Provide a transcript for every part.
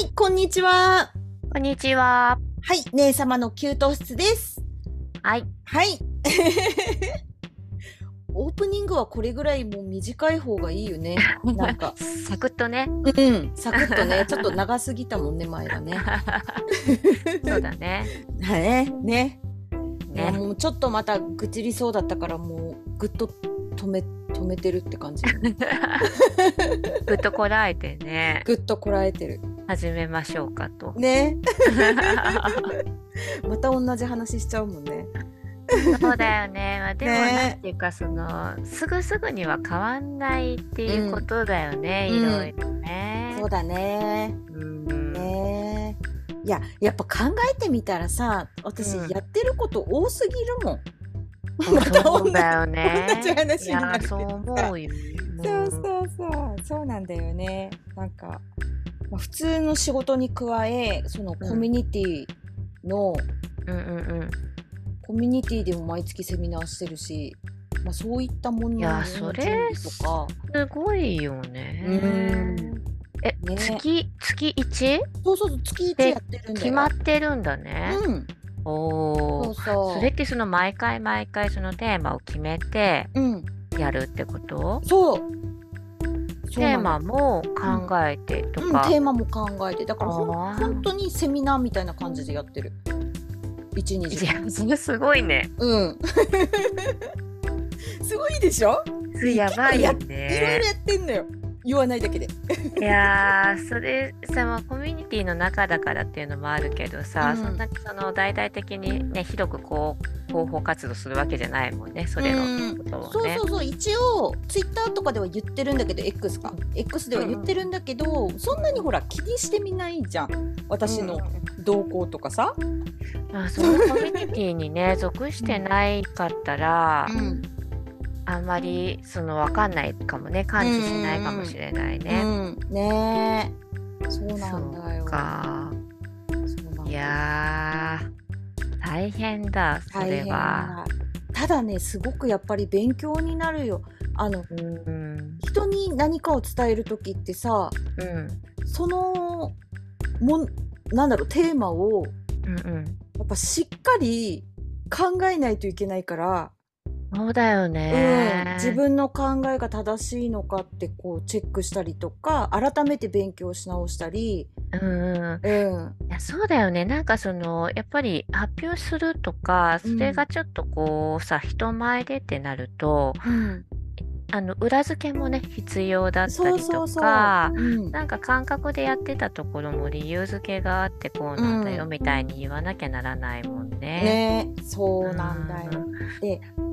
はい、こんにちは。こんにちは。はい、姉様の給湯室です。はい。はい。オープニングはこれぐらいもう短い方がいいよね。なんか、サクッとね。うん、サクッとね、ちょっと長すぎたもんね、前がね。そうだね。はい、ね。いやね。もうちょっとまた愚痴りそうだったから、もうぐっと止め、止めてるって感じ。ぐっとこらえてね、ぐっとこらえてる。始めましょうかと。ね。また同じ話しちゃうもんね。そうだよね。まあ、でも、ねなんていうか、その、すぐすぐには変わんないっていうことだよね。うんいろいろね。そうだね。うん。ねいややっぱ考えてみたらさ私うんやってること多すぎるもん。そうだよね。同じ話になるそう思うよ。そうそうそうそうなんだよね。なんか、まあ、普通の仕事に加えそのコミュニティの、うんうんうん。コミュニティでも毎月セミナーしてるし、まあ、そういったものの準それ備とかすごいよね。うんえ、ね月、月 1? そうそうそう月1でやってるんだよ。決まってるんだね。うんおお。そうそう。それってその毎回毎回そのテーマを決めてうんやるってこと？そう。そうテーマも考えてとうん、か。テーマも考えて。だから本当にセミナーみたいな感じでやってる。1日いや、それ すごいね。うん。すごいでしょ？やばいよいろいろね。やってんのよ言わないだけで。いやー、それさ、まあ、コミュニティの中だからっていうのもあるけどさ、うん。そんなにその大々的にね、広くこう、広報活動するわけじゃないもんね、それのことをね。そうそ。うそう。一応ツイッターとかでは言ってるんだけど X か X では言ってるんだけど、そんなにほら気にしてみないじゃん。私の動向とかさ、まあ、そのコミュニティにね、属してないかったら、うんあんまりその分かんないかもね感知しないかもしれないね。うん、ねえ。そうなんだよ。そうなんだ。よいやー大変だそれは。だ。ただねすごくやっぱり勉強になるよ。あのうん。人に何かを伝える時ってさうん。そのもんなんだろうテーマをうんうん。やっぱしっかり考えないといけないから、そうだよね。うん、自分の考えが正しいのかってこうチェックしたりとか改めて勉強し直したり、うんうんうん。いやそうだよね。なんかそのやっぱり発表するとかそれがちょっとこうさ人前でってなるとうん、あの裏付けもね必要だったりとか。うん、なんか感覚でやってたところも理由付けがあってこうなんだようんみたいに言わなきゃならないもんね。ねそうなんだよ。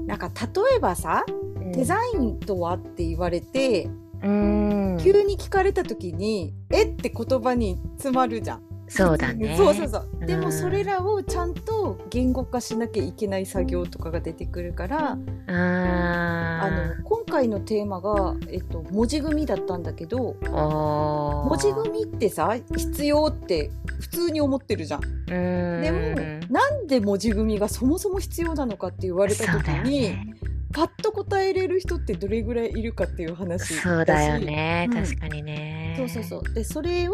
なんか例えばさうん。デザインとはって言われて、うん。急に聞かれた時に「え？っ?」て言葉に詰まるじゃん。そうだね。そうそうそう。でうんもそれらをちゃんと言語化しなきゃいけない作業とかが出てくるから、うん。ああの今回のテーマが、えっと、文字組みだったんだけど文字組みってさ必要って普通に思ってるじゃん。うん。でもなんで文字組みがそもそも必要なのかって言われた時に、ね。パッと答えれる人ってどれぐらいいるかっていう話しそうだよね。うん確かにね。そうそうそうでそれを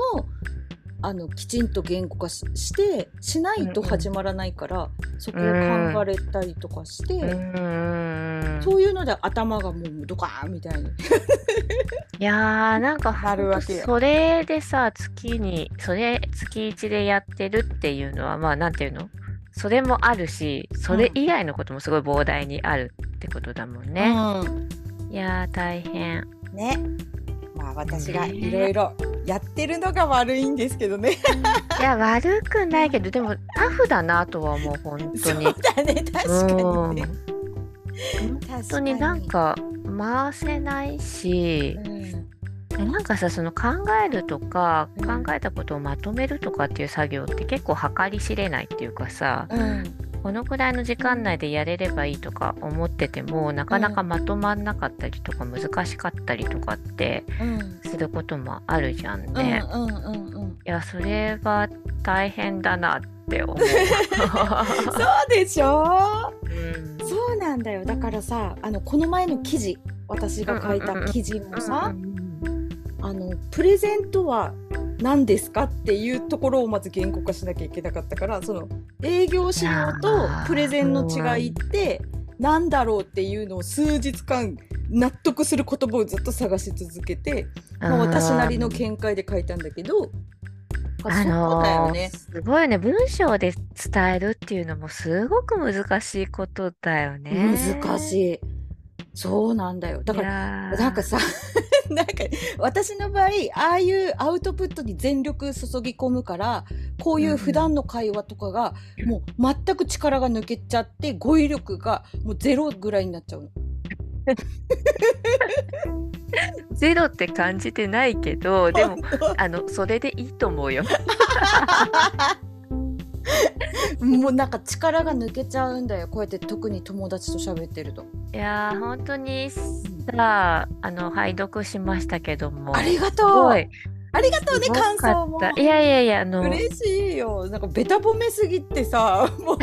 あのきちんと言語化ししてしないと始まらないから、そこを考えたりとかして、うん。そういうので頭がもうドカーンみたいに。いやーなんかなるわけよそれでさ月にそれ月1でやってるっていうのはまあなんていうの？それもあるしそれ以外のこともすごい膨大にあるってことだもんね。いやー大変。うん、ね。まあ私がいろいろやってるのが悪いんですけどね。いや悪くないけどでもタフだなとは思う本当に。そうだね確かにね。本当になんか回せないしうん。でなんかさその考えるとかうん。考えたことをまとめるとかっていう作業って結構計り知れないっていうかさうんこのくらいの時間内でやれればいいとか思っててもなかなかまとまんなかったりとか難しかったりとかってうんすることもあるじゃんうんね。うんうんうん。いやそれは大変だなって思う。そうでしょ？うんそうなんだよだからさあのこの前の記事私が書いた記事もさ、うんあのプレゼントは何ですかっていうところをまず言語化しなきゃいけなかったからその営業資料とプレゼンの違いって何だろうっていうのを数日間納得する言葉をずっと探し続けて、まあ、私なりの見解で書いたんだけど。あのー、すごいね文章で伝えるっていうのもすごく難しいことだよね。難しい。そうなんだよ。だからなんかさ なんか私の場合ああいうアウトプットに全力注ぎ込むからこういう普段の会話とかがもう全く力が抜けちゃって語彙力がもうゼロぐらいになっちゃうの。ゼロって感じてないけどでもあのそれでいいと思うよ。もうなんか力が抜けちゃうんだよ。こうやって特に友達と喋ってると。いやー本当にさあの拝読しましたけども。ありがとう。ありがとうね感想も。いやいやいやあの嬉しいよ。なんかベタ褒めすぎてさもう。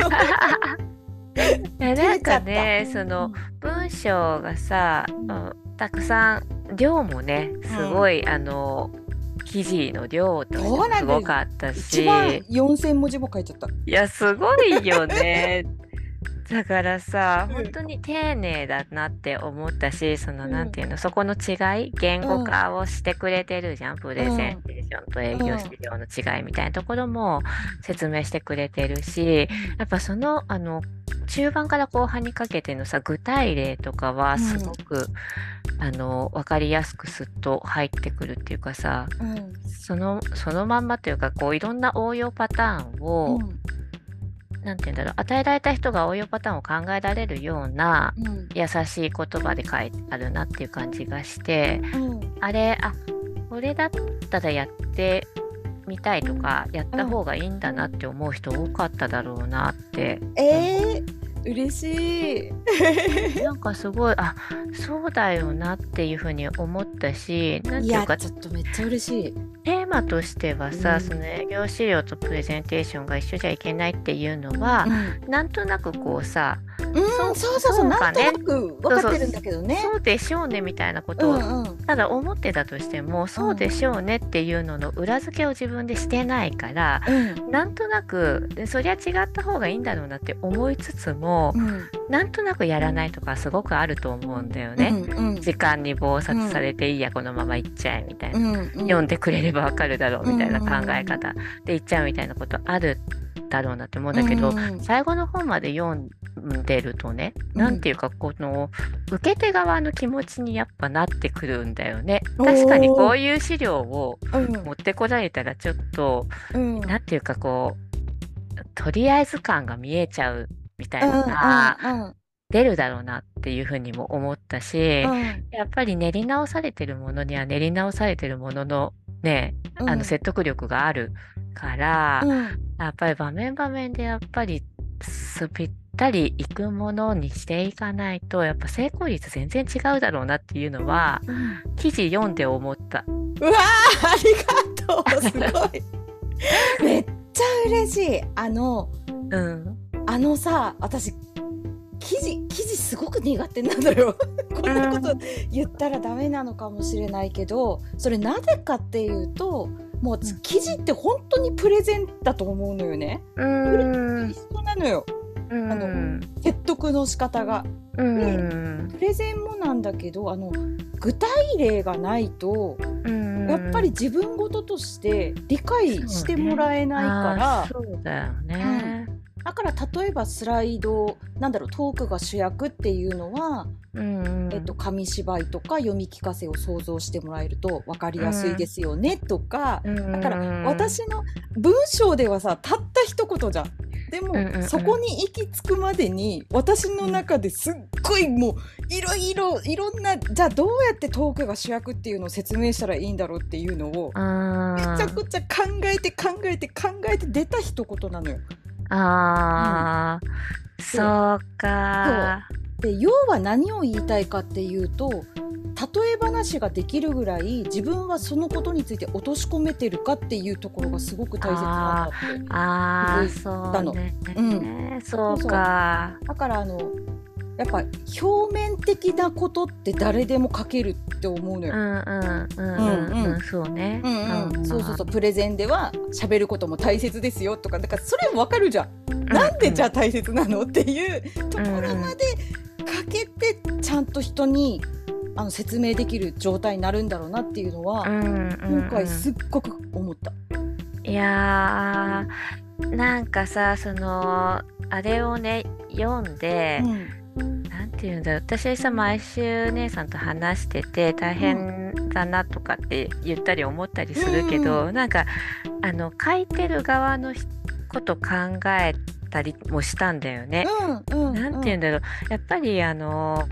いやなんかねその文章がさ、うん、たくさん量もねすごい、うん、あの記事の量とかすごかったし。一番4000文字も書いちゃった。いや、すごいよね。だからさ、本当に丁寧だなって思ったし、その、なんていうの、そこの違い、言語化をしてくれてるじゃん、プレゼンテーションと営業資料の違いみたいなところも説明してくれてるし、やっぱその、あの、中盤から後半にかけてのさ、具体例とかはすごく、あの、分かりやすくすっと入ってくるっていうかさ、その、そのまんまというか、こう、いろんな応用パターンを、なんて言うんだろう与えられた人が応用パターンを考えられるような、優しい言葉で書いてあるなっていう感じがして、うん、あれあこれだったらやってみたいとかやった方がいいんだなって思う人多かっただろうなって。うん、えー嬉しい。なんかすごいあそうだよなっていうふうに思ったしなんていうかちょっとめっちゃ嬉しいテーマとしてはさ、うん、その営業資料とプレゼンテーションが一緒じゃいけないっていうのは、うん、なんとなくこうさうん、そうそうそう、なんとなく分かってるんだけどね。そうでしょうねみたいなことを、うんうん、ただ思ってたとしても、そうでしょうねっていうのの裏付けを自分でしてないから、うん、なんとなくそりゃ違った方がいいんだろうなって思いつつも、うん、なんとなくやらないとかすごくあると思うんだよね。うんうん、時間に忙殺されていいや、このまま行っちゃえみたいな、うんうん、読んでくれればわかるだろうみたいな考え方で行っちゃうみたいなことあるだろうなって思うんだけど、最後の方まで読んでるとね、うん、なんていうかこの受け手側の気持ちにやっぱなってくるんだよね。確かにこういう資料を持ってこられたらちょっと、うん、なんていうかこうとりあえず感が見えちゃうみたいなのが出るだろうなっていうふうにも思ったし、うん、やっぱり練り直されてるものには練り直されてるもののね、あの説得力があるから、やっぱり場面場面でやっぱりすぴったりいくものにしていかないとやっぱ成功率全然違うだろうなっていうのは、うん、記事読んで思った。うわありがとうすごい。めっちゃ嬉しい。あの、うん、あのさ私記事記事すごく苦手なのよ こんなこと言ったらダメなのかもしれないけどそれなぜかっていうともう記事って本当にプレゼンだと思うのよね。プレゼンなのよ。あの説得の仕方が。でプレゼンもなんだけどあの具体例がないとやっぱり自分事として理解してもらえないから。そうだよね、うんだから例えばスライドなんだろうトークが主役っていうのは、うんえっと、紙芝居とか読み聞かせを想像してもらえると分かりやすいですよね、とか、だから私の文章ではさたった一言じゃん。でも、そこに行き着くまでに私の中ですっごいもういろいろいろんなじゃあどうやってトークが主役っていうのを説明したらいいんだろうっていうのをめちゃくちゃ考えて考えて考えて出た一言なのよ。ああ、うん、そうかで要は何を言いたいかっていうと例え話ができるぐらい自分はそのことについて落とし込めてるかっていうところがすごく大切なんだって気づいたの。あ、ね、うん、そうかだからあのやっぱ表面的なことって誰でも書けるって思うのよ。うんうんうんうんそうね。うんうん、そうそうそう。プレゼンでは喋ることも大切ですよとか。だからそれもわかるじゃん。なんでじゃあ大切なのっていうところまで書けてちゃんと人にあの説明できる状態になるんだろうなっていうのは、今回すっごく思った。いやーなんかさそのあれをね読んで、うん、なんていうんだろう。私さ毎週姉さんと話してて大変だなとかって言ったり思ったりするけど、うん、なんかあの書いてる側のこと考えたりもしたんだよね。うんうん、なんて言うんだろう。やっぱりあの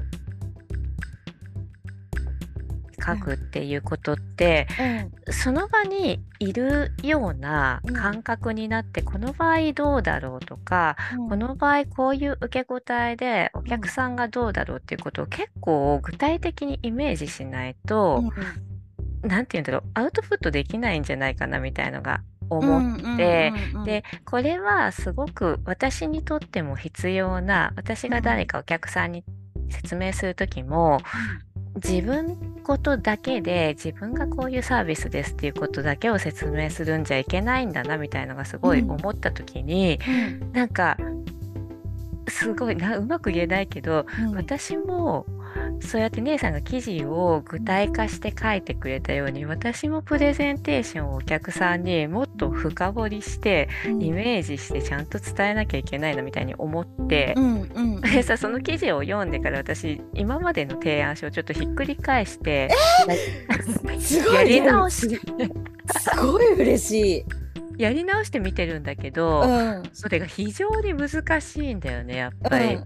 書くっていうことって、うん、その場にいるような感覚になって、うん、この場合どうだろうとか、うん、この場合こういう受け答えでお客さんがどうだろうっていうことを結構具体的にイメージしないと、何て言うんだろうアウトプットできないんじゃないかなみたいのが思って、でこれはすごく私にとっても必要な私が誰かお客さんに説明する時も、自分ことだけで自分がこういうサービスですっていうことだけを説明するんじゃいけないんだなみたいのがすごい思った時に、うん、なんかすごいなうまく言えないけど、うん、私もそうやって姉さんが記事を具体化して書いてくれたように私もプレゼンテーションをお客さんにもっと深掘りしてイメージしてちゃんと伝えなきゃいけないなみたいに思って、うんうん、でさその記事を読んでから私今までの提案書をちょっとひっくり返して、えー、やり直し。すごい嬉しい。やり直して見てるんだけど、うん、それが非常に難しいんだよねやっぱり。うん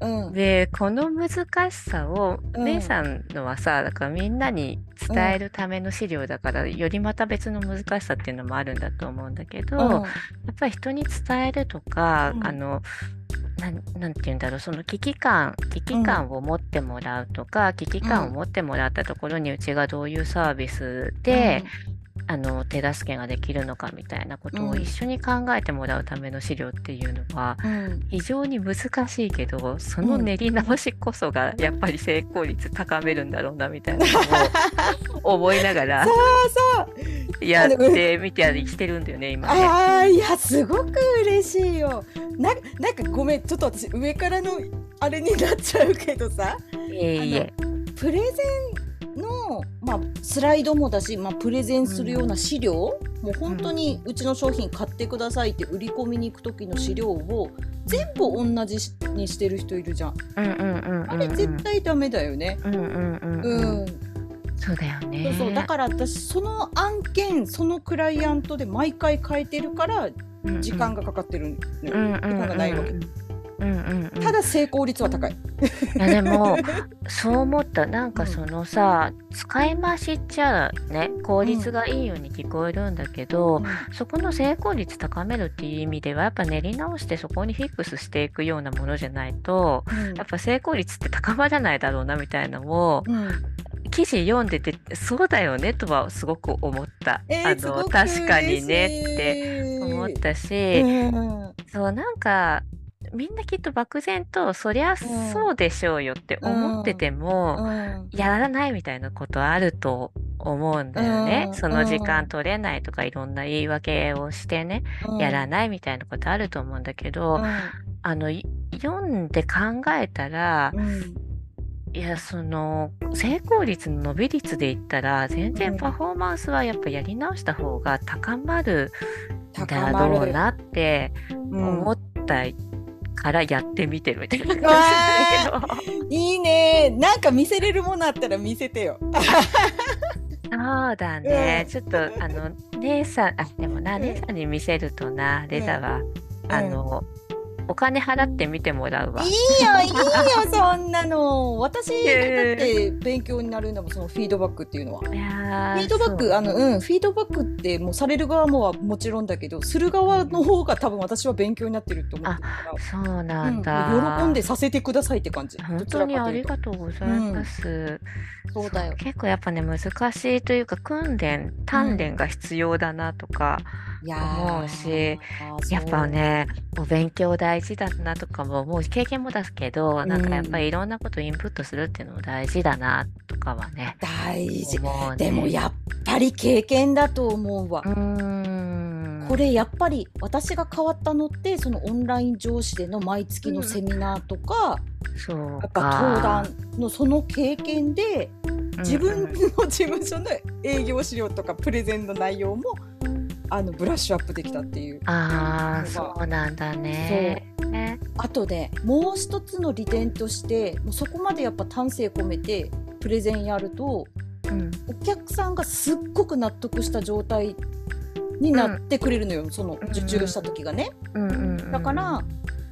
うんうん、でこの難しさを、うん、姉さんのはさだからみんなに伝えるための資料だから、よりまた別の難しさっていうのもあるんだと思うんだけど、やっぱり人に伝えるとか、あのなんて言うんだろうその危機感危機感を持ってもらうとか、うん、危機感を持ってもらったところにうちがどういうサービスで、あの手助けができるのかみたいなことを一緒に考えてもらうための資料っていうのは非常に難しいけどその練り直しこそがやっぱり成功率高めるんだろうなみたいなのを 思いながらやってみたりしてるんだよね今ね。あいやすごく嬉しいよ。ななんかごめんちょっと私上からのあれになっちゃうけどさ。いえいえ。プレゼンの、まあ、スライドもだし、まあ、プレゼンするような資料、うん、もう本当にうちの商品買ってくださいって売り込みに行く時の資料を全部同じにしてる人いるじゃん。あれ絶対ダメだよね。うん。そうだよね。そうそうだから私その案件そのクライアントで毎回変えてるから時間がかかってるのよ。時間がないわけ。うんうんうん、ただ成功率は高い。いやでも そう思った。なんかそのさ、うん、使い回しっちゃね効率がいいように聞こえるんだけど、うん、そこの成功率高めるっていう意味ではやっぱ練り直してそこにフィックスしていくようなものじゃないと、うん、やっぱ成功率って高まらないだろうなみたいなのを、記事読んでてそうだよねとはすごく思った。えー、あの確かにねって思ったし、そうなんかみんなきっと漠然とそりゃそうでしょうよって思ってても、やらないみたいなことあると思うんだよね、その時間取れないとかいろんな言い訳をしてね、やらないみたいなことあると思うんだけど、あの読んで考えたら、いやその成功率の伸び率で言ったら全然パフォーマンスはやっぱやり直した方が高まるだろうなって思ったからやってみてるみたいな感じ。いいね。なんか見せれるものあったら見せてよ。そうだね、うん、ちょっとあの姉さんあでもな、姉さんに見せるとなレザは、あのお金払って見てもらうわ。いいよ、いいよ、そんなの。私、だって勉強になるんだもん、そのフィードバックっていうのは。フィードバック、あの、うん、フィードバックってもうされる側もはもちろんだけど、する側の方が多分私は勉強になってると思ってるから。そうなんだ、うん、喜んでさせてくださいって感じ。本当にありがとうございます。うんそうだよ結構やっぱね難しいというか訓練鍛錬が必要だなとか、思うしやっぱねお勉強大事だなとかももう経験もだけど、なんかやっぱりいろんなことインプットするっていうのも大事だなとかはね大事、ね、でもやっぱり経験だと思うわ。うん。これやっぱり私が変わったのってそのオンライン上司での毎月のセミナーとか、うん、やっぱ登壇のその経験で自分の事務所の営業資料とかプレゼンの内容もあのブラッシュアップできたっていうああそうなんだね。そう。ねあとでもう一つの利点としてもうそこまでやっぱ丹精込めてプレゼンやると、うん、お客さんがすっごく納得した状態になってくれるのよ、うん、その受注した時がね、うんうん、だから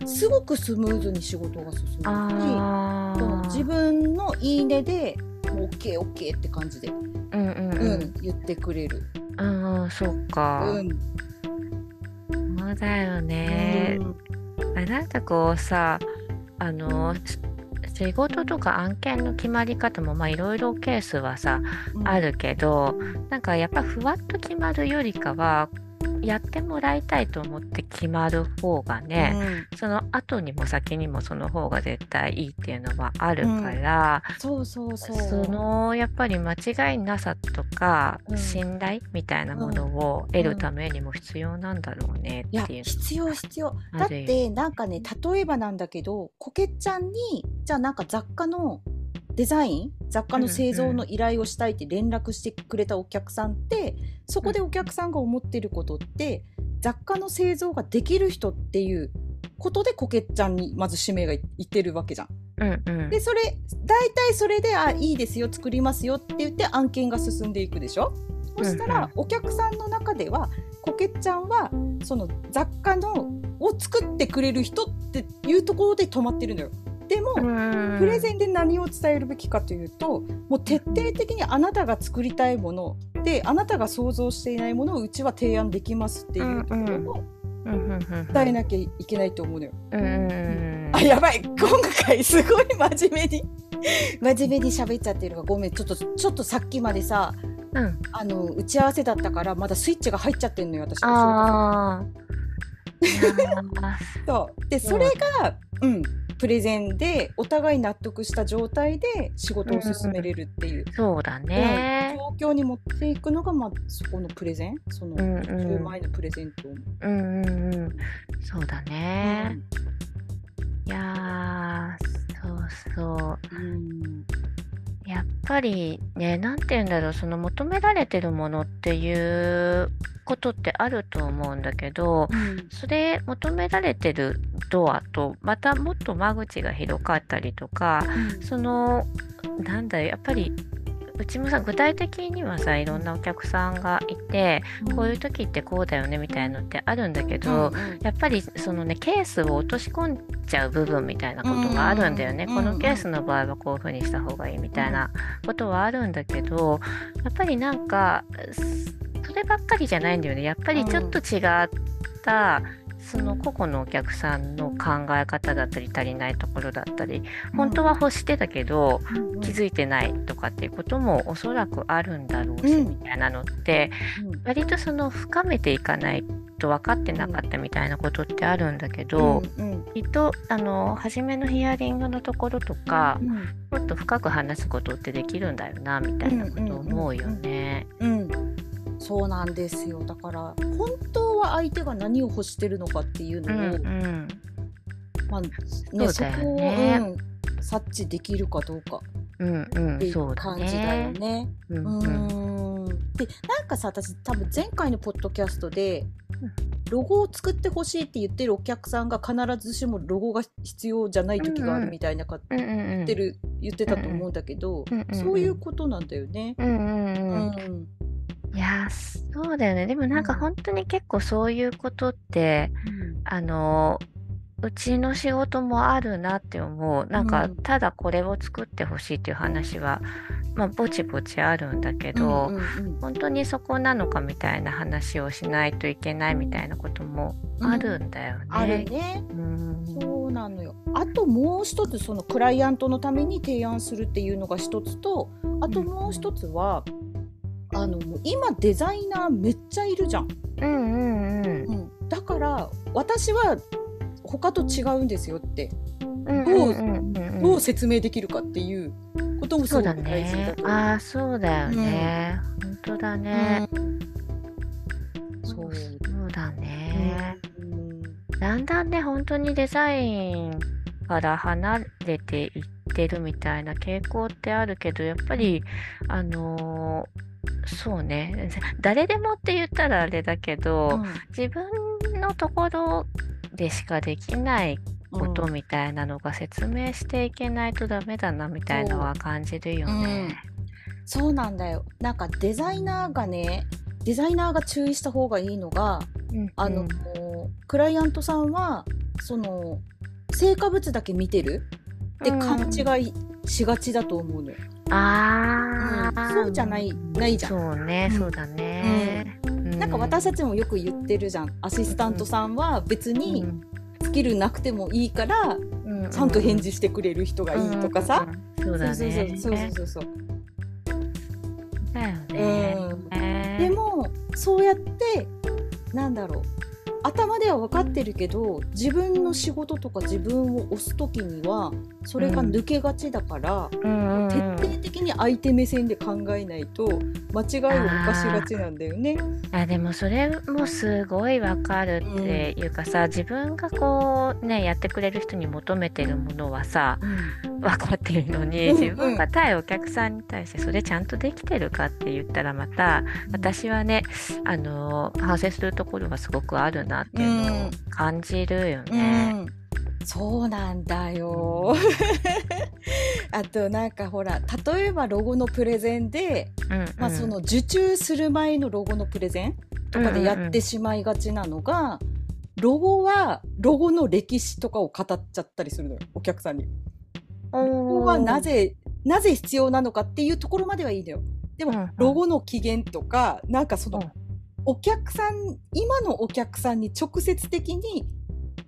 すごくスムーズに仕事が進むし自分のいいねでもう OKOK って感じで、うんうん、うん、言ってくれる。ああそっか。うん。そうだよね。うん、なんかこうさあの仕事とか案件の決まり方もまあいろいろケースはさ、うん、あるけどなんかやっぱふわっと決まるよりかはやってもらいたいと思って決まる方がね、うん、その後にも先にもその方が絶対いいっていうのはあるから、うん、そうそうそう。そのやっぱり間違いなさとか、うん、信頼みたいなものを得るためにも必要なんだろうねっていう、必要必要。だってなんかね例えばなんだけどこけちゃんにじゃあなんか雑貨のデザイン雑貨の製造の依頼をしたいって連絡してくれたお客さんって、そこでお客さんが思ってることって雑貨の製造ができる人っていうことでこけちゃんにまず指名がいってるわけじゃん。うんうん、でそれ大体それで「あいいですよ作りますよ」って言って案件が進んでいくでしょ？そしたら、お客さんの中ではこけちゃんはその雑貨のを作ってくれる人っていうところで止まってるのよ。でもプレゼンで何を伝えるべきかというともう徹底的にあなたが作りたいものであなたが想像していないものをうちは提案できますっていうところを伝えなきゃいけないと思うのよ。あやばい。今回すごい真面目に真面目に喋っちゃってるわごめん。ちょっとちょっとさっきまでさ、うん、あの打ち合わせだったからまだスイッチが入っちゃってんのよ私そう。でそれが、うん、プレゼンでお互い納得した状態で仕事を進めれるっていう、うん、そうだね、状況に持っていくのが、まあ、そこのプレゼンその10万円のプレゼントうんうんうん。そうだね、うん、いやそうそう、うんやっぱりね、なんて言うんだろう、その求められてるものっていうことってあると思うんだけど、うん、それ求められてるドアとまたもっと間口が広かったりとか、うん、そのなんだやっぱりうちもさ具体的にはさいろんなお客さんがいて、こういう時ってこうだよねみたいのってあるんだけど、やっぱりそのねケースを落とし込んじゃう部分みたいなことがあるんだよね、このケースの場合はこういう風にした方がいいみたいなことはあるんだけどやっぱりなんかそればっかりじゃないんだよね。やっぱりちょっと違った、その個々のお客さんの考え方だったり足りないところだったり本当は欲してたけど、気づいてないとかっていうこともおそらくあるんだろうし、みたいなのって、割とその深めていかないと分かってなかったみたいなことってあるんだけど、きっとあの初めのヒアリングのところとか、もっと深く話すことってできるんだよなみたいなこと思うよね。うんそうなんですよ。だから本当は相手が何を欲してるのかっていうのを、うんうん、まあね、そこを、うん、察知できるかどうかっていう感じだよね。うん、うん。でなんかさ私多分前回のポッドキャストでロゴを作ってほしいって言ってるお客さんが必ずしもロゴが必要じゃない時があるみたいなか、うんうん、言ってる言ってたと思うんだけど、うんうん、そういうことなんだよね。うんうん。うんいや、そうだよね。でもなんか本当に結構そういうことって、うん、あの、うちの仕事もあるなって思う。なんか、ただこれを作ってほしいっていう話は、まあ、ぼちぼちあるんだけど、本当にそこなのかみたいな話をしないといけないみたいなこともあるんだよね。うん、あるね、うん。そうなのよ。あともう一つそのクライアントのために提案するっていうのが一つとあともう一つは、あの今デザイナーめっちゃいるじゃん。うんうんうん。うん、だから私は他と違うんですよって、どうどう説明できるかっていうこともすごく大事だと思う。ああそうだよね、うん、本当だね。うん、そうそうだね、うん、だんだんね本当にデザインから離れていってるみたいな傾向ってあるけどやっぱりあのー、そうね。誰でもって言ったらあれだけど、うん、自分のところでしかできないことみたいなのが説明していけないとダメだなみたいのは感じるよね。そうそうなんだよ。なんかデザイナーがねデザイナーが注意した方がいいのが、うん、あのクライアントさんはその成果物だけ見てるって勘違いしがちだと思うのよ。ああ、うん、そうじゃないないじゃん。そうね、そうだね、うん。なんか私たちもよく言ってるじゃん。アシスタントさんは別にスキルなくてもいいから、ちゃんと返事してくれる人がいいとかさ。そうだね。そうそうそうそうそう。だよね。でもそうやってなんだろう頭では分かってるけど自分の仕事とか自分を押す時にはそれが抜けがちだから、うん、徹底的に相手目線で考えないと間違いを犯しがちなんだよね。あでもそれもすごい分かるっていうかさ、うん、自分がこうねやってくれる人に求めてるものはさ、うん、分かってるのに、自分が対お客さんに対してそれちゃんとできてるかって言ったらまた私はねあの反省するところがすごくあるなっていうのを感じるよね。うんそうなんだよ。あとなんかほら例えばロゴのプレゼンで、うんうん、まあ、その受注する前のロゴのプレゼンとかでやってしまいがちなのが、うんうん、ロゴはロゴの歴史とかを語っちゃったりするのよお客さんに。ロゴはなぜなぜ必要なのかっていうところまではいいのよ。でも、ロゴの起源とかなんかその、お客さん今のお客さんに直接的に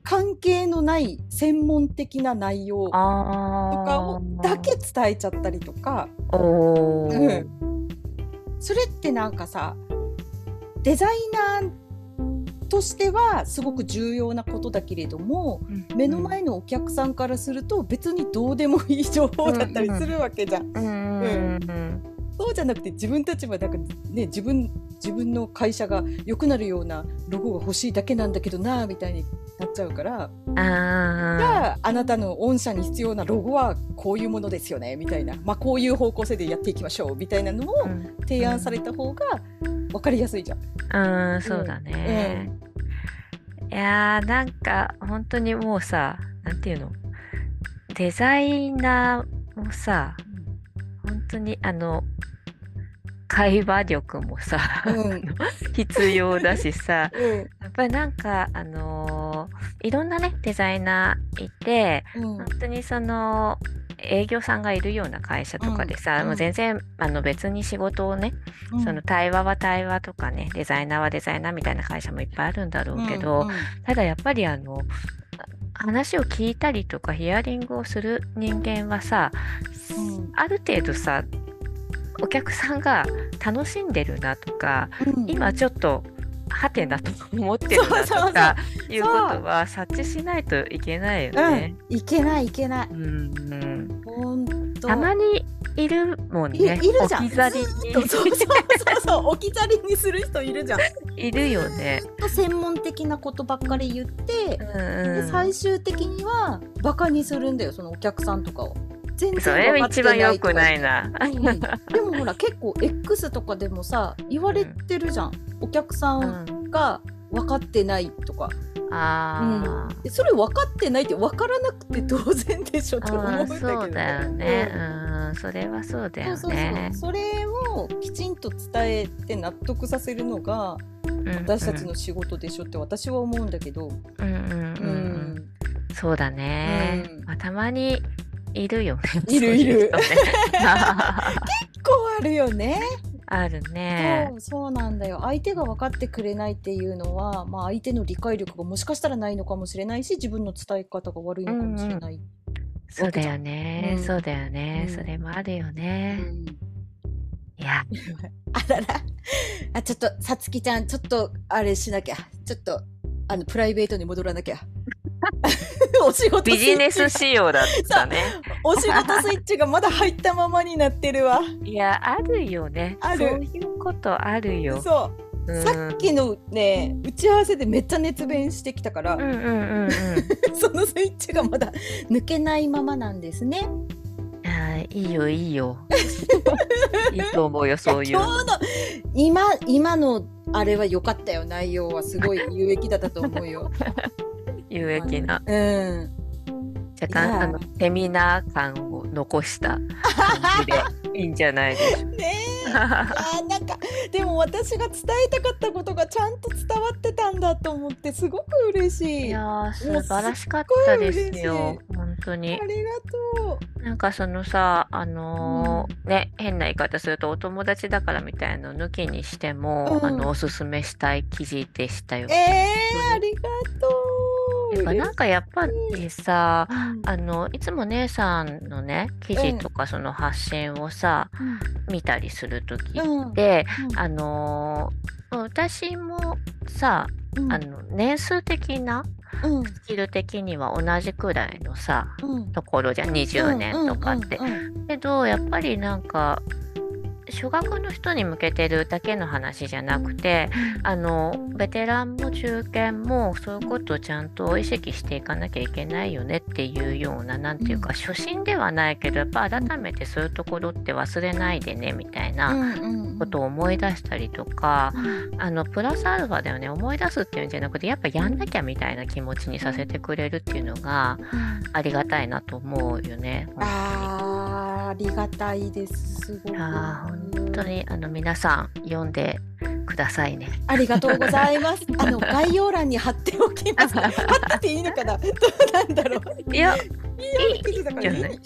関係のない専門的な内容とかをだけ伝えちゃったりとか、うん、それってなんかさデザイナーとしてはすごく重要なことだけれども、うん、目の前のお客さんからすると別にどうでもいい情報だったりするわけじゃん。うんそうじゃなくて自分たちはなんか、ね、自分自分の会社が良くなるようなロゴが欲しいだけなんだけどなみたいになっちゃうから。じゃああなたの御社に必要なロゴはこういうものですよねみたいな、まあ、こういう方向性でやっていきましょうみたいなのを提案された方が分かりやすいじゃん。うん、うん、そうだね。うん、いやーなんか本当にもうさなんていうの？デザイナーもさ本当にあの会話力もさ、うん、必要だしさ、うん、やっぱりなんかあのー、いろんなねデザイナーいて、うん、本当にその営業さんがいるような会社とかでさ、もう全然あの別に仕事をね、その対話は対話とかねデザイナーはデザイナーみたいな会社もいっぱいあるんだろうけど、ただやっぱりあの話を聞いたりとかヒアリングをする人間はさ、ある程度さお客さんが楽しんでるなとか、うん、今ちょっとはてなと思ってるなとかいうことは察知しないといけないよね。うん、いけないいけない。うん、うんたまにいるもんね。いるじゃん。置き去りに。そうそうそうそう置き去りにする人いるじゃん。いるよね。専門的なことばっかり言って、うん、で最終的にはバカにするんだよそのお客さんとかを。全然それ一番良くないな、うん、でもほら結構 X とかでもさ言われてるじゃん、うん、お客さんが分かってないとか、あうん、それ分かってないって分からなくて当然でしょって思うんだけど、そうだよね、うん、それはそうだよね。そうそうそれをきちんと伝えて納得させるのが私たちの仕事でしょって私は思うんだけど、うんうんうん、うん、そうだね、まあ、たまにいるよね。いるいる。結構あるよね。あるね。そうそうなんだよ。相手が分かってくれないっていうのは、まあ、相手の理解力がもしかしたらないのかもしれないし自分の伝え方が悪いのかもしれない、うんうん、そうだよね、うん、そうだよね、うん、それもあるよね、いや。あらら。あ、ちょっと、さつきちゃん、ちょっと、あれしなきゃ。ちょっと、あの、プライベートに戻らなきゃ。お仕事ビジネス仕様だったね。お仕事スイッチがまだ入ったままになってるわ。いや、あるよね。ある。そういうことあるよ。そう。さっきのね打ち合わせでめっちゃ熱弁してきたから、うんうんうんうん、そのスイッチがまだ抜けないままなんですね。あいいよいいよ。いい と思うよそういう。今日の今今のあれは良かったよ内容はすごい有益だったと思うよ。有益な。うん。若干あのセミナー感を残した感じで いいんじゃないでしょうか。ねえ。なんかでも私が伝えたかったことがちゃんと伝わってたんだと思ってすごく嬉しい。いや素晴らしかったですよ本当に。ありがとう。なんかそのさあのーうん、ね変な言い方するとお友達だからみたいの抜きにしても、うん、あのおすすめしたい記事でしたよ。えー、ありがとう。やっぱなんかやっぱりさ、あのいつも姉さんのね記事とかその発信をさ、見たりする時って、あの私もさ、あの年数的なスキル的には同じくらいのさ、ところじゃ20年とかって。けどやっぱりなんか初学の人に向けてるだけの話じゃなくてあのベテランも中堅もそういうことをちゃんと意識していかなきゃいけないよねっていうような何て言うか初心ではないけどやっぱ改めてそういうところって忘れないでねみたいなことを思い出したりとかあのプラスアルファだよね。思い出すっていうんじゃなくてやっぱやんなきゃみたいな気持ちにさせてくれるっていうのがありがたいなと思うよね。ありがたいです。すごく。本当にあの皆さん読んでくださいね。ありがとうございます。あの概要欄に貼っておきます。貼ってていいのかな？どうなんだろう？いや、いい記事だからいい？な。い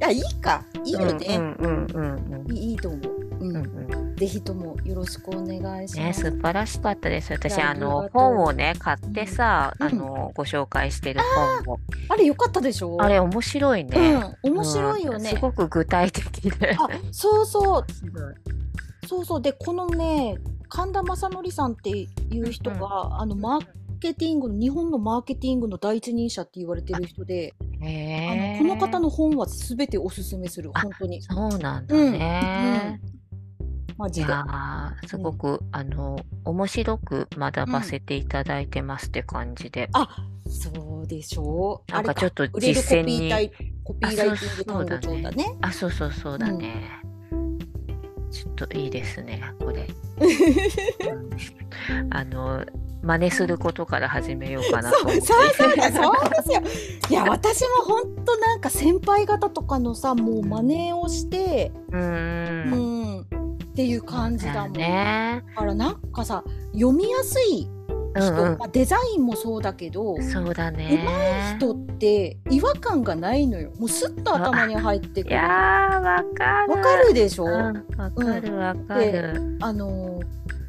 やいいか。いいよね。うんうんうんうん。いいと思う。うんうん。ぜひともよろしくお願いします。ね、素晴らしかったです。私あの本をね買ってさ、あのご紹介してる本を。あれ良かったでしょ？あれ面白いね。面白いよね。すごく具体的で。あ、そうそう。そうそうでこのね神田正則さんっていう人が、うん、あのマーケティングの日本のマーケティングの第一人者って言われてる人であのこの方の本はすべておすすめする本当にそうなんだね、うんうんマジで。すごく、うん、あの面白く学ばせていただいてますって感じで。うん、あそうでしょう。なんかちょっと実践に。コピーライティング単語帳だね。あ、そうそうそうだね。ちょっといいですね、これ。あの、真似することから始めようかなと思って。そうそうそうそうですよ。いや、私も本当なんか先輩方とかのさ、もう真似をして、うん、うんっていう感じだもん。ね、だからなんかさ、読みやすい人、うんうん、まあ、デザインもそうだけどそうだね。上手い人って違和感がないのよ。もうスッと頭に入ってくる。いやわかる。わかるでしょ？わ、うん、かるわかる、あの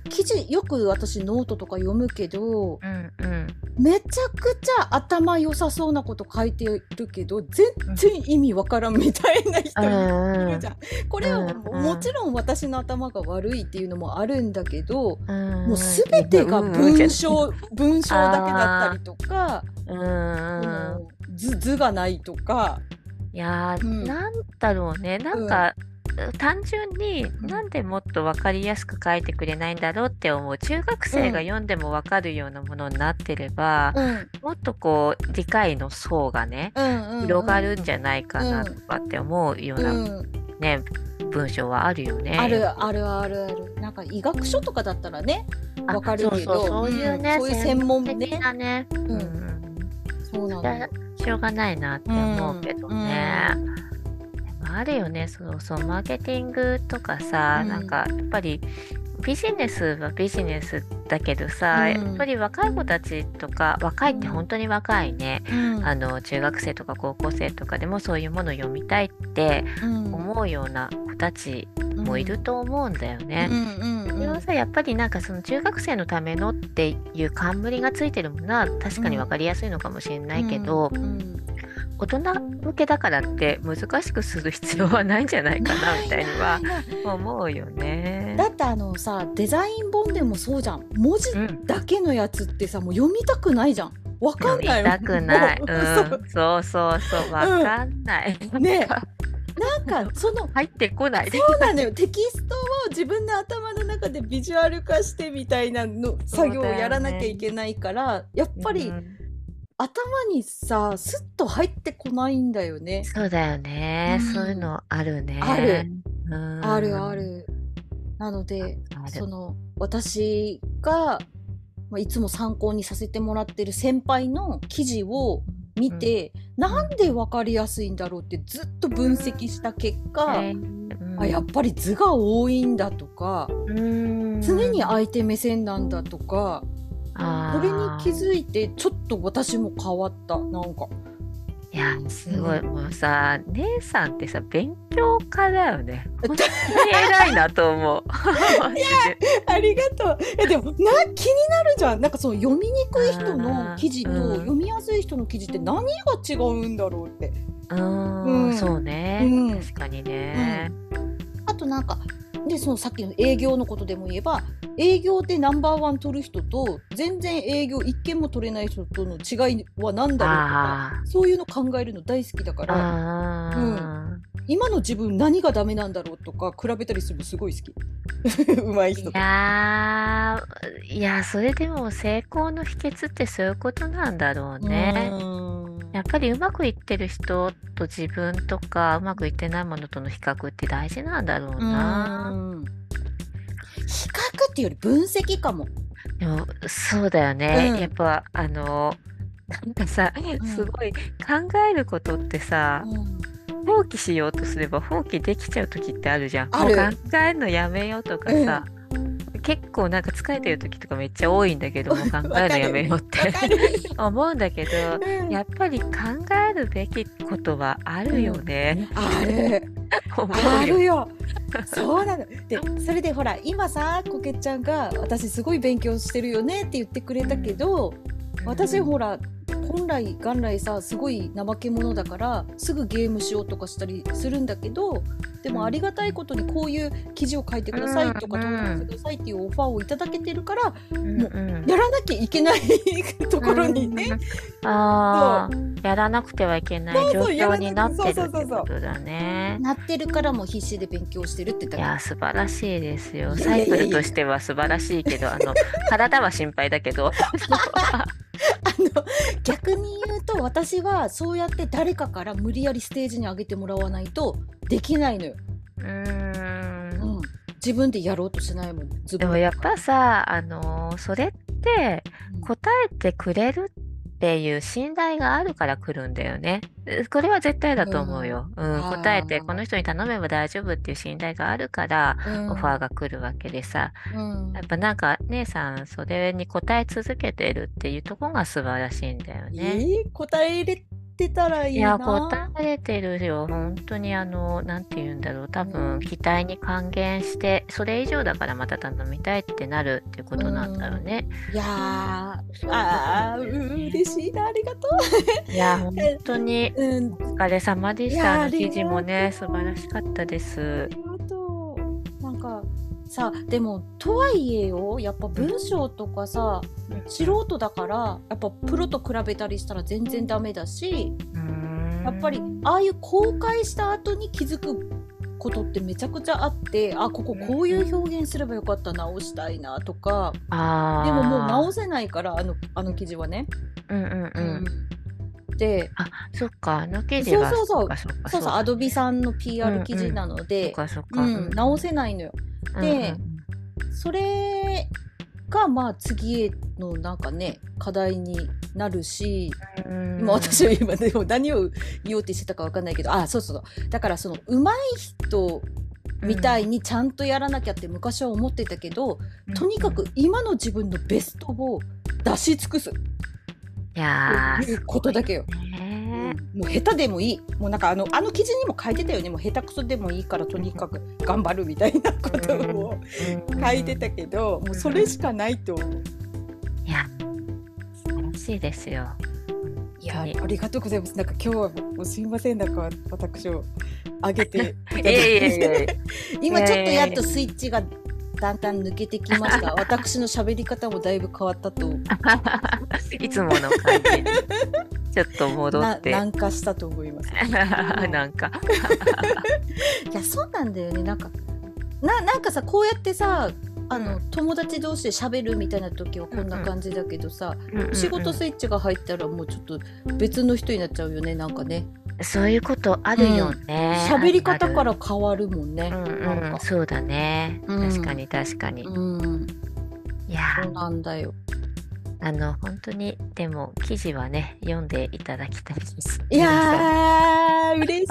記事よく私ノートとか読むけど、うんうん、めちゃくちゃ頭良さそうなこと書いてるけど全然意味わからんみたいな人いるじゃん。これはもちろん私の頭が悪いっていうのもあるんだけど、もう全てが文章文章だけだったりとか、図図がないとか。いやー、うん、なんだろうね。なんか、単純になんでもっと分かりやすく書いてくれないんだろうって思う中学生が読んでも分かるようなものになってれば、うん、もっとこう理解の層がね、うんうんうん、広がるんじゃないかなとかって思うような、うん、ね文章はあるよね。あるあるあるある。なんか医学書とかだったらね分かるけどそういうね、そういう専門ね。ねうん、そうなの。しょうがないなって思うけどね。あるよね。そうそうマーケティングとかさ、うん、なんかやっぱりビジネスはビジネスだけどさ、うん、やっぱり若い子たちとか若いって本当に若いね、うん、あの中学生とか高校生とかでもそういうものを読みたいって思うような子たちもいると思うんだよね。それはさやっぱりなんかその中学生のためのっていう冠がついてるものは確かに分かりやすいのかもしれないけど、大人向けだからって難しくする必要はないんじゃないかなみたいには 思うよね。だってあのさデザイン本でもそうじゃん。文字だけのやつってさ、もう読みたくないじゃん。わかんない。読みたくない。うん、そう。そうそうわかんない。うん、ねなんかその入ってこない。そうなのよ。テキストを自分の頭の中でビジュアル化してみたいなの作業をやらなきゃいけないから、ね、やっぱり、うん、頭にさスッと入ってこないんだよね。そうだよね、うん、そういうのあるね。ある、あるある。なのでその私がまあ、いつも参考にさせてもらってる先輩の記事を見て、うん、なんで分かりやすいんだろうってずっと分析した結果、うん、あやっぱり図が多いんだとか、うん、常に相手目線なんだとかこれに気づいてちょっと私も変わった。なんか。いやすごい、もうさ姉さんってさ勉強家だよね。本当に偉いなと思う。いやありがとう。いやでもな気になるじゃん。なんかその読みにくい人の記事と、読みやすい人の記事って何が違うんだろうって。うん、そうね、うん、確かにね、あとなんかでそのさっきの営業のことでも言えば営業でナンバーワン取る人と全然営業一件も取れない人との違いは何だろうとかそういうの考えるの大好きだから、うん、今の自分何がダメなんだろうとか比べたりするのすごい好き。うまい人いやいやそれでも成功の秘訣ってそういうことなんだろうね。やっぱりうまくいってる人と自分とかうまくいってないものとの比較って大事なんだろうな。う比較っていうより分析かも。でもそうだよね、うん、やっぱあのなんかさ、すごい考えることってさ、うん、放棄しようとすれば放棄できちゃう時ってあるじゃん。もう考えるのやめようとかさ、結構なんか疲れてる時とかめっちゃ多いんだけど も考えるのやめようって。思うんだけど、うん、やっぱり考えるべきことはあるよね。うん、ある。あるよ。そうなの。でそれでほら今さこけちゃんが私すごい勉強してるよねって言ってくれたけど、私ほら本来元来さすごい怠け者だからすぐゲームしようとかしたりするんだけどでもありがたいことにこういう記事を書いてくださいとか登録してくださいっていうオファーをいただけてるから、もうやらなきゃいけない ところにね、あやらなくてはいけない状況になってるってことだね。なってるからもう必死で勉強してるっていや素晴らしいですよ。サイクルとしては素晴らしいけどあの体は心配だけど。あの逆に言うと私はそうやって誰かから無理やりステージに上げてもらわないとできないのよ。うん。うん。自分でやろうとしないもんで。もやっぱさあのー、それって答えてくれるっていう信頼があるから来るんだよね。これは絶対だと思うよ。うん、うん、答えてこの人に頼めば大丈夫っていう信頼があるから、オファーが来るわけでさ、うん、やっぱなんか姉さんそれに答え続けてるっていうとこが素晴らしいんだよね。えー、答えれてたらいいな。いや、答えてるよ。本当にあの、なんて言うんだろう。多分、期待に還元して、それ以上だからまた頼みたいってなるっていうことなんだろうね。うん、いやー、あー、嬉しいな、ありがとう。いや、本当に、うん、お疲れ様でした。あの記事もね、素晴らしかったです。さでもとはいえよやっぱ文章とかさ、うん、素人だからやっぱプロと比べたりしたら全然ダメだしやっぱりああいう公開した後に気づくことってめちゃくちゃあってあこここういう表現すればよかった直したいなとか。でももう直せないからあのあの記事はね。うんうんうん、うん、であそっか。あの記事はそうそうそう。そうそうアドビさんの PR 記事なので、うん、うん、直せないのよ。で、うんうん、それがまあ次へのなんかね課題になるし、今私は今でも何を言おうとしてたか分かんないけどあそうそうだからその上手い人みたいにちゃんとやらなきゃって昔は思ってたけど、うん、とにかく今の自分のベストを出し尽くす。いやいうことだけよ。もう下手でもいいもうなんかあのあの記事にも書いてたよねもう下手くそでもいいからとにかく頑張るみたいなことを書いてたけどもうそれしかないと思う。いや素晴らしいですよ。いやありがとうございます。なんか今日はもうすみませんなんか私を上げて今ちょっとやっとスイッチがだんだん抜けてきました。私の喋り方もだいぶ変わったと。いつもの感じに ちょっと戻って軟化したと思います。なんかいやそうなんだよねなんかななんかさこうやってさあの友達同士で喋るみたいな時はこんな感じだけどさ、うんうん、仕事スイッチが入ったらもうちょっと別の人になっちゃうよねなんかね。そういうことあるよね。喋、うん、り方から変わるもんね。うんうん、そうだね。確かに確かに。うん、いやそうなんだよ。あの本当にでも記事はね読んでいただきたいです。いやー嬉し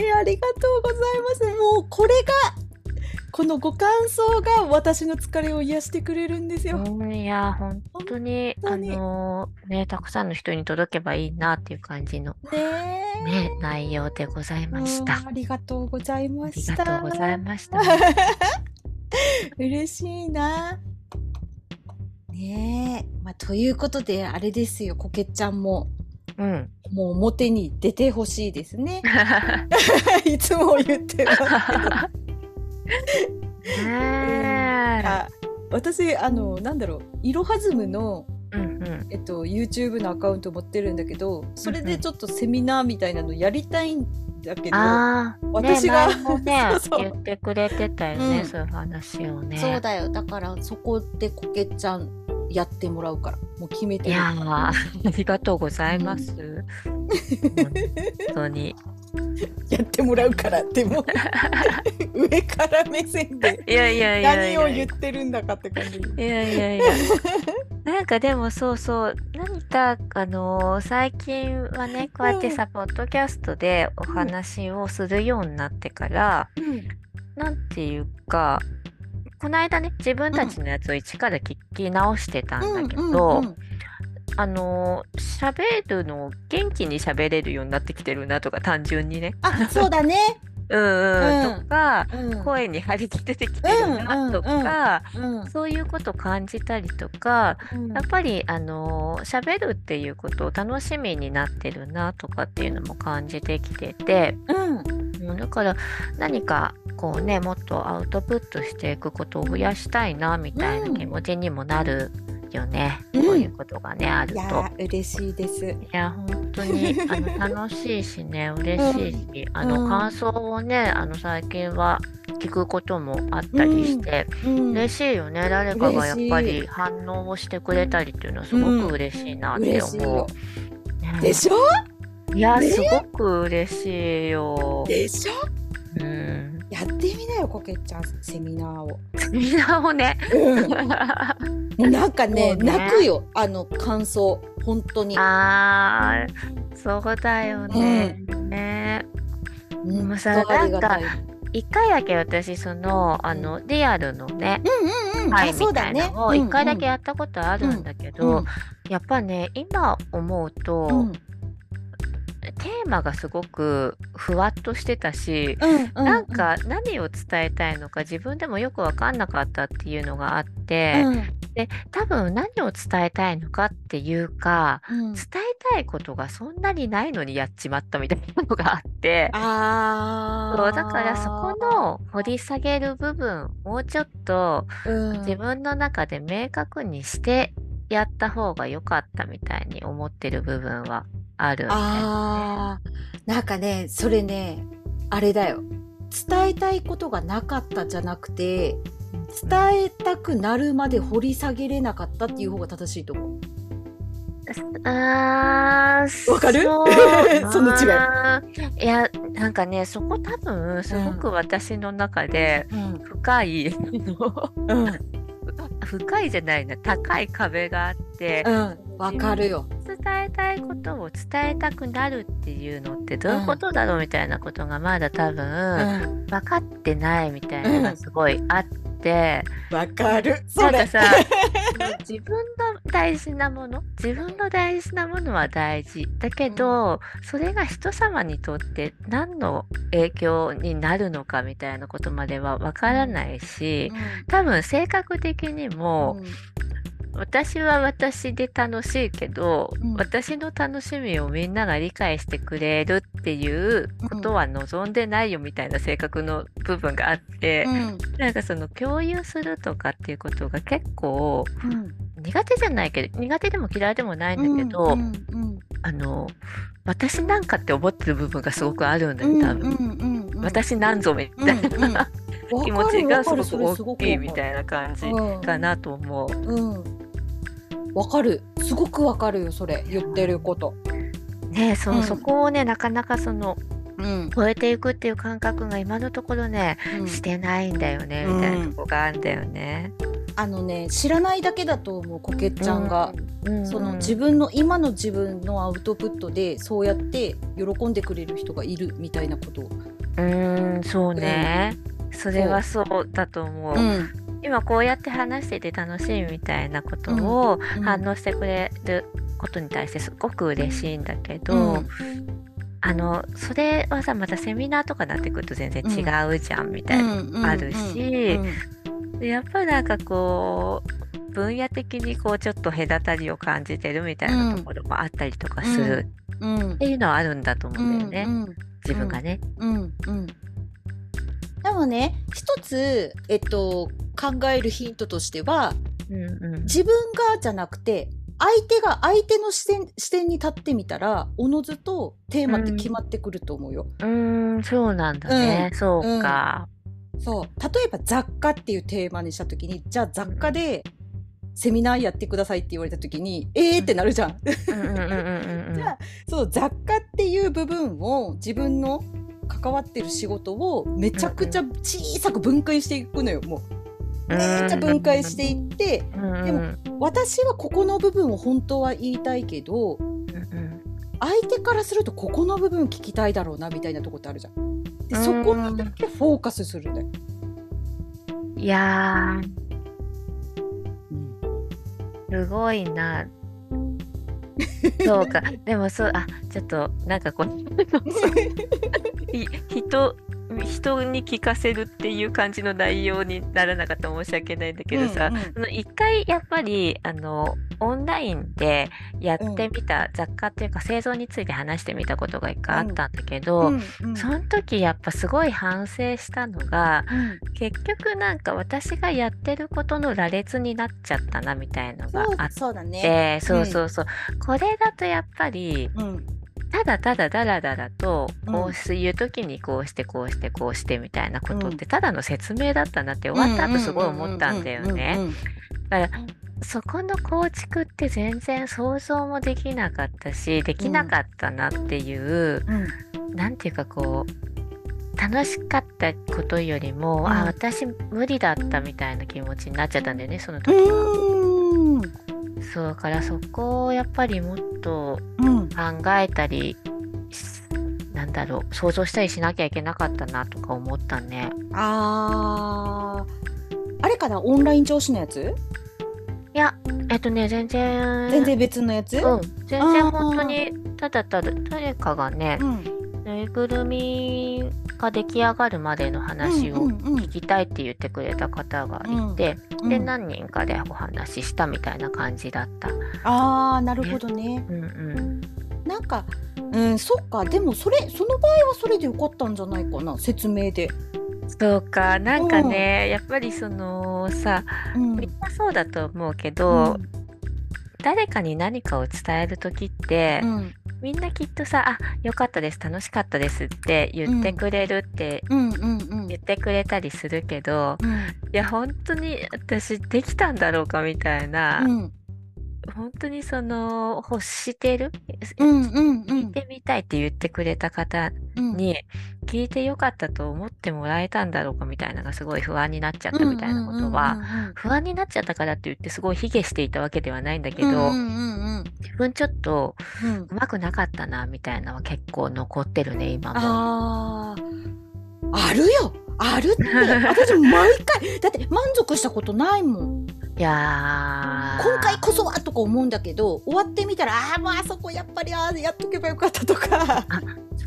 いありがとうございます。もうこれがこのご感想が私の疲れを癒してくれるんですよ。うん、いや、本当に、あのね、たくさんの人に届けばいいなっていう感じの、ねね、内容でございました。ありがとうございました。ありがとうございました。嬉しいな。ねえ、まあ、ということで、あれですよ、こけちゃんも。うん、もう表に出てほしいですね。いつも言ってますけど。あ私あのなんだろういろはずむの、うんうん。えっと、YouTube のアカウント持ってるんだけどそれでちょっとセミナーみたいなのやりたいんだけど、私が、ね、そうそう。言ってくれてたよね、うん、そういう話をね。そうだよ。だからそこでこけちゃんやってもらうからもう決めていやありがとうございます、うん、本当にやってもらうからでも 上から目線でいやいやいや何を言ってるんだかって感じ。いやいやいや。なんかでもそうそう何かあのー、最近はねこうやってさ、うん、ポッドキャストでお話をするようになってから、うん、なんていうかこの間ね自分たちのやつを一から聞き直してたんだけど、うんうんうんあの喋るのを元気に喋れるようになってきてるなとか単純にね。あそうだね。うんうん、とか、うん、声に張り切ってきてるなとか、うんうん、そういうこと感じたりとか、やっぱりあの喋るっていうことを楽しみになってるなとかっていうのも感じてきてて、だから何かこうねもっとアウトプットしていくことを増やしたいなみたいな気持ちにもなる。よね、うん、こういうことがねあると。いや嬉しいです。いや本当にあの 楽しいしね嬉しいし、うん、あの感想をねあの最近は聞くこともあったりして、うん、嬉しいよね。誰かがやっぱり反応をしてくれたりっていうのはすごく嬉しいなって思う。ね、でしょ？いや、ね、すごく嬉しいよ。でしょ？うん。やってみなよこけちゃんセミナーを。セミナーをね、うん、なんかね、ね、泣くよあの感想。本当に。あーそうだよね、うん、ね。もうさなんか一回だけ私そのあのリアルのね、うんうんうん、はいみたいなのを一回だけやったことあるんだけど、うん。うん、やっぱね今思うと、うんテーマがすごくふわっとしてたし、うんうんうん、なんか何を伝えたいのか自分でもよく分かんなかったっていうのがあって、うん、で多分何を伝えたいのかっていうか、うん、伝えたいことがそんなにないのにやっちまったみたいなのがあってそうだからそこの掘り下げる部分もうちょっと自分の中で明確にしてやった方が良かったみたいに思ってる部分はある、な。んかねそれねあれだよ。伝えたいことがなかったじゃなくて伝えたくなるまで掘り下げれなかったっていう方が正しいと思う。あわかる？その違い。いやなんかねそこ多分すごく私の中で深い、うん、深いじゃないな高い壁があってわ、うん、かるよ。伝えたいことを伝えたくなるっていうのってどういうことだろうみたいなことがまだ多分、分かってないみたいなのがすごいあって。わかる。なんかさ 自分の大事なもの自分の大事なものは大事だけど、うん、それが人様にとって何の影響になるのかみたいなことまではわからないし、うん、多分性格的にも、私は私で楽しいけど、うん、私の楽しみをみんなが理解してくれるっていうことは望んでないよみたいな性格の部分があって、うん、なんかその共有するとかっていうことが結構、苦手じゃないけど苦手でも嫌いでもないんだけど、あの私なんかって思ってる部分がすごくあるんだよ多分、私なんぞみたいな、気持ちがすごく大きいみたいな感じかなと思う。うん。わかる。すごくわかるよそれ。言ってること。ねそう、うん、そこをねなかなかその、うん、超えていくっていう感覚が今のところね、うん、してないんだよねみたいなとこがあるんだよね。あのね知らないだけだと思うこけちゃんが、その自分の今の自分のアウトプットでそうやって喜んでくれる人がいるみたいなこと。うんそうね、それはそうだと思う。今こうやって話してて楽しいみたいなことを反応してくれることに対してすごく嬉しいんだけど、うん、あのそれはさまたセミナーとかになってくると全然違うじゃんみたいなのあるしやっぱりなんかこう分野的にこうちょっと隔たりを感じてるみたいなところもあったりとかするっていうのはあるんだと思うんだよね、自分がね。うんうんでもね一つ、えっと、考えるヒントとしては、うんうん、自分がじゃなくて相手が相手の視点視点に立ってみたらおのずとテーマって決まってくると思うよ。うん、うんそうなんだね、うん、そうか、うん、そう。例えば雑貨っていうテーマにした時にじゃあ雑貨でセミナーやってくださいって言われた時に、えーってなるじゃん。じゃあそう雑貨っていう部分を自分の関わってる仕事をめちゃくちゃ小さく分解していくのよもう。めっちゃ分解していって、でも私はここの部分を本当は言いたいけど、相手からするとここの部分聞きたいだろうなみたいなとこってあるじゃん。でそこにだけフォーカスするんだよ。いやすごいな。そうか。でもそう、あ、ちょっと、なんかこう、人、人に聞かせるっていう感じの内容にならなかった申し訳ないんだけどさ、うんうん、一回やっぱりあのオンラインでやってみた、雑貨っていうか製造について話してみたことが一回あったんだけど、うんうん。うん、その時やっぱすごい反省したのが、うん、結局なんか私がやってることの羅列になっちゃったなみたいのがあってそうだ、ね、そうそうそう、これだとやっぱり、ただただだらだらとこういう時にこうしてこうしてこうしてみたいなことってただの説明だったなって終わった後すごい思ったんだよね。だからそこの構築って全然想像もできなかったしできなかったなっていう、うん、なんていうかこう楽しかったことよりも、うん、あ私無理だったみたいな気持ちになっちゃったんだよねその時は。そうからそこをやっぱりもっと考えたり、うん、なんだろう想像したりしなきゃいけなかったなとか思ったね。あー。あれかな？オンライン上司のやつ？いやえっとね全然全然別のやつ？うん。全然本当にただただ誰かがね、うんぬいぐるみが出来上がるまでの話を聞きたいって言ってくれた方がいて、うんうん、で何人かでお話ししたみたいな感じだった。あーなるほどね。うんうん、なんかうんそっか。でもそれその場合はそれでよかったんじゃないかな説明で。そうか。なんかね、うん、やっぱりそのさ、うん、みんなそうだと思うけど、うん、誰かに何かを伝える時って、みんなきっとさ「あよかったです楽しかったです」って言ってくれるって言ってくれたりするけど、うん、いや本当に私できたんだろうかみたいな、うん、本当にその欲してる、うんうん聞いてみたいって言ってくれた方に、聞いてよかったと思ってもらえたんだろうかみたいなのがすごい不安になっちゃったみたいなことは、不安になっちゃったからって言ってすごい卑下していたわけではないんだけど、自分ちょっとうまくなかったなみたいなのは結構残ってるね今も。ああるよ。あるって。私毎回。だって満足したことないもん。いや今回こそはとか思うんだけど終わってみたらああもうあそこやっぱりあやっとけばよかったとか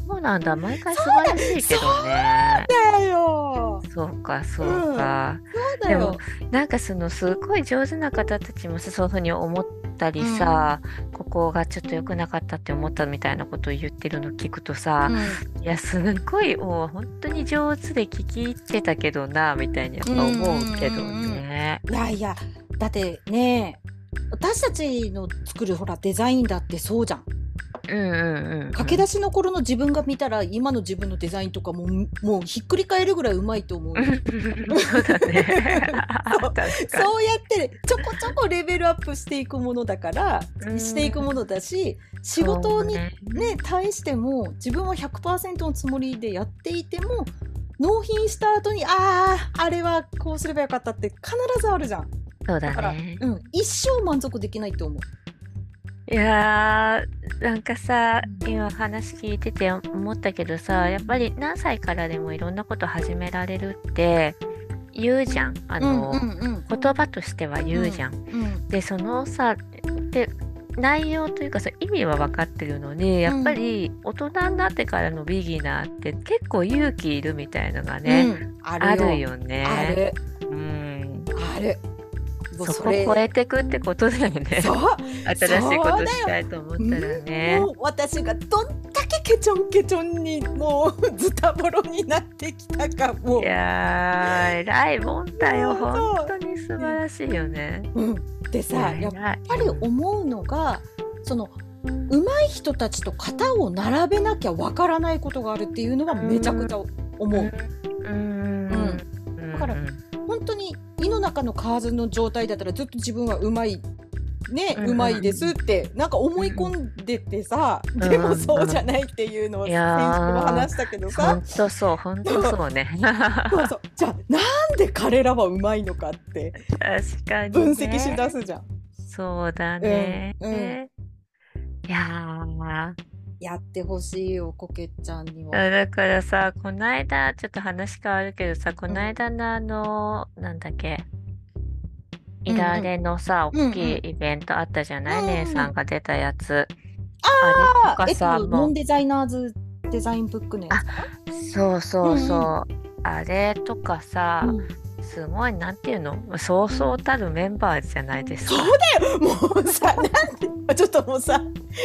そうなんだ。毎回素晴らしいけどね。そうだよ。そうかそうか、うん、でもなんかそのすごい上手な方たちもそういうふうに思ったりさ、うん、ここがちょっと良くなかったって思ったみたいなことを言ってるの聞くとさ、うん、いやすごいもう本当に上手で聞き入ってたけどなみたいにやっぱ思うけどね。いやいやだってね私たちの作るほらデザインだってそうじゃん。うんうんうん、駆け出しの頃の自分が見たら今の自分のデザインとかももうひっくり返るぐらいうまいと思う。そうだねそうそうやってちょこちょこレベルアップしていくものだから、していくものだし仕事にね、ね対しても自分は100%のつもりでやっていても納品した後にあああれはこうすればよかったって必ずあるじゃん。そうだね。だうん、一生満足できないと思う。いやーなんかさ今話聞いてて思ったけどさやっぱり何歳からでもいろんなこと始められるって言うじゃんあの、うんうんうん、言葉としては言うじゃん。うんうん、でそのさで内容というかさ意味は分かってるのにやっぱり大人になってからのビギナーって結構勇気いるみたいのがね、うん、あるよね。ある。うん、ある。そこを超えてくってことだよね。そう。新しいことしたいと思ったらね。もう私がどんだけケチョンケチョンにもうズタボロになってきたかも。いやー偉いもんだよ。本当に素晴らしいよね。うん、でさやっぱり思うのがその上手い人たちと型を並べなきゃわからないことがあるっていうのはめちゃくちゃ思う。うん、うん、だから本当に胃の中の蛙の状態だったらずっと自分はうまいね、うまいですってなんか思い込んでてさ、でもそうじゃないっていうのを先週も話したけどさ。本当そう本当そうね。そうそう。じゃあなんで彼らはうまいのかって確かに、分析しだすじゃん。そうだね、うん、うん、いややってほしいよこけちゃんには。だからさこの間ちょっと話変わるけどさこの間のあの、うん、なんだっけイラレのさ、うんうん、大きいイベントあったじゃない、うんうん、姉さんが出たやつ。ああれとかさ、えっと、ノンデザイナーズデザインブックのやつ。そうそうそう、うんうん、あれとかさ、うん、すごいなんていうの？そうそうたるメンバーじゃないですか。そうだよもうさなんでちょっともうさ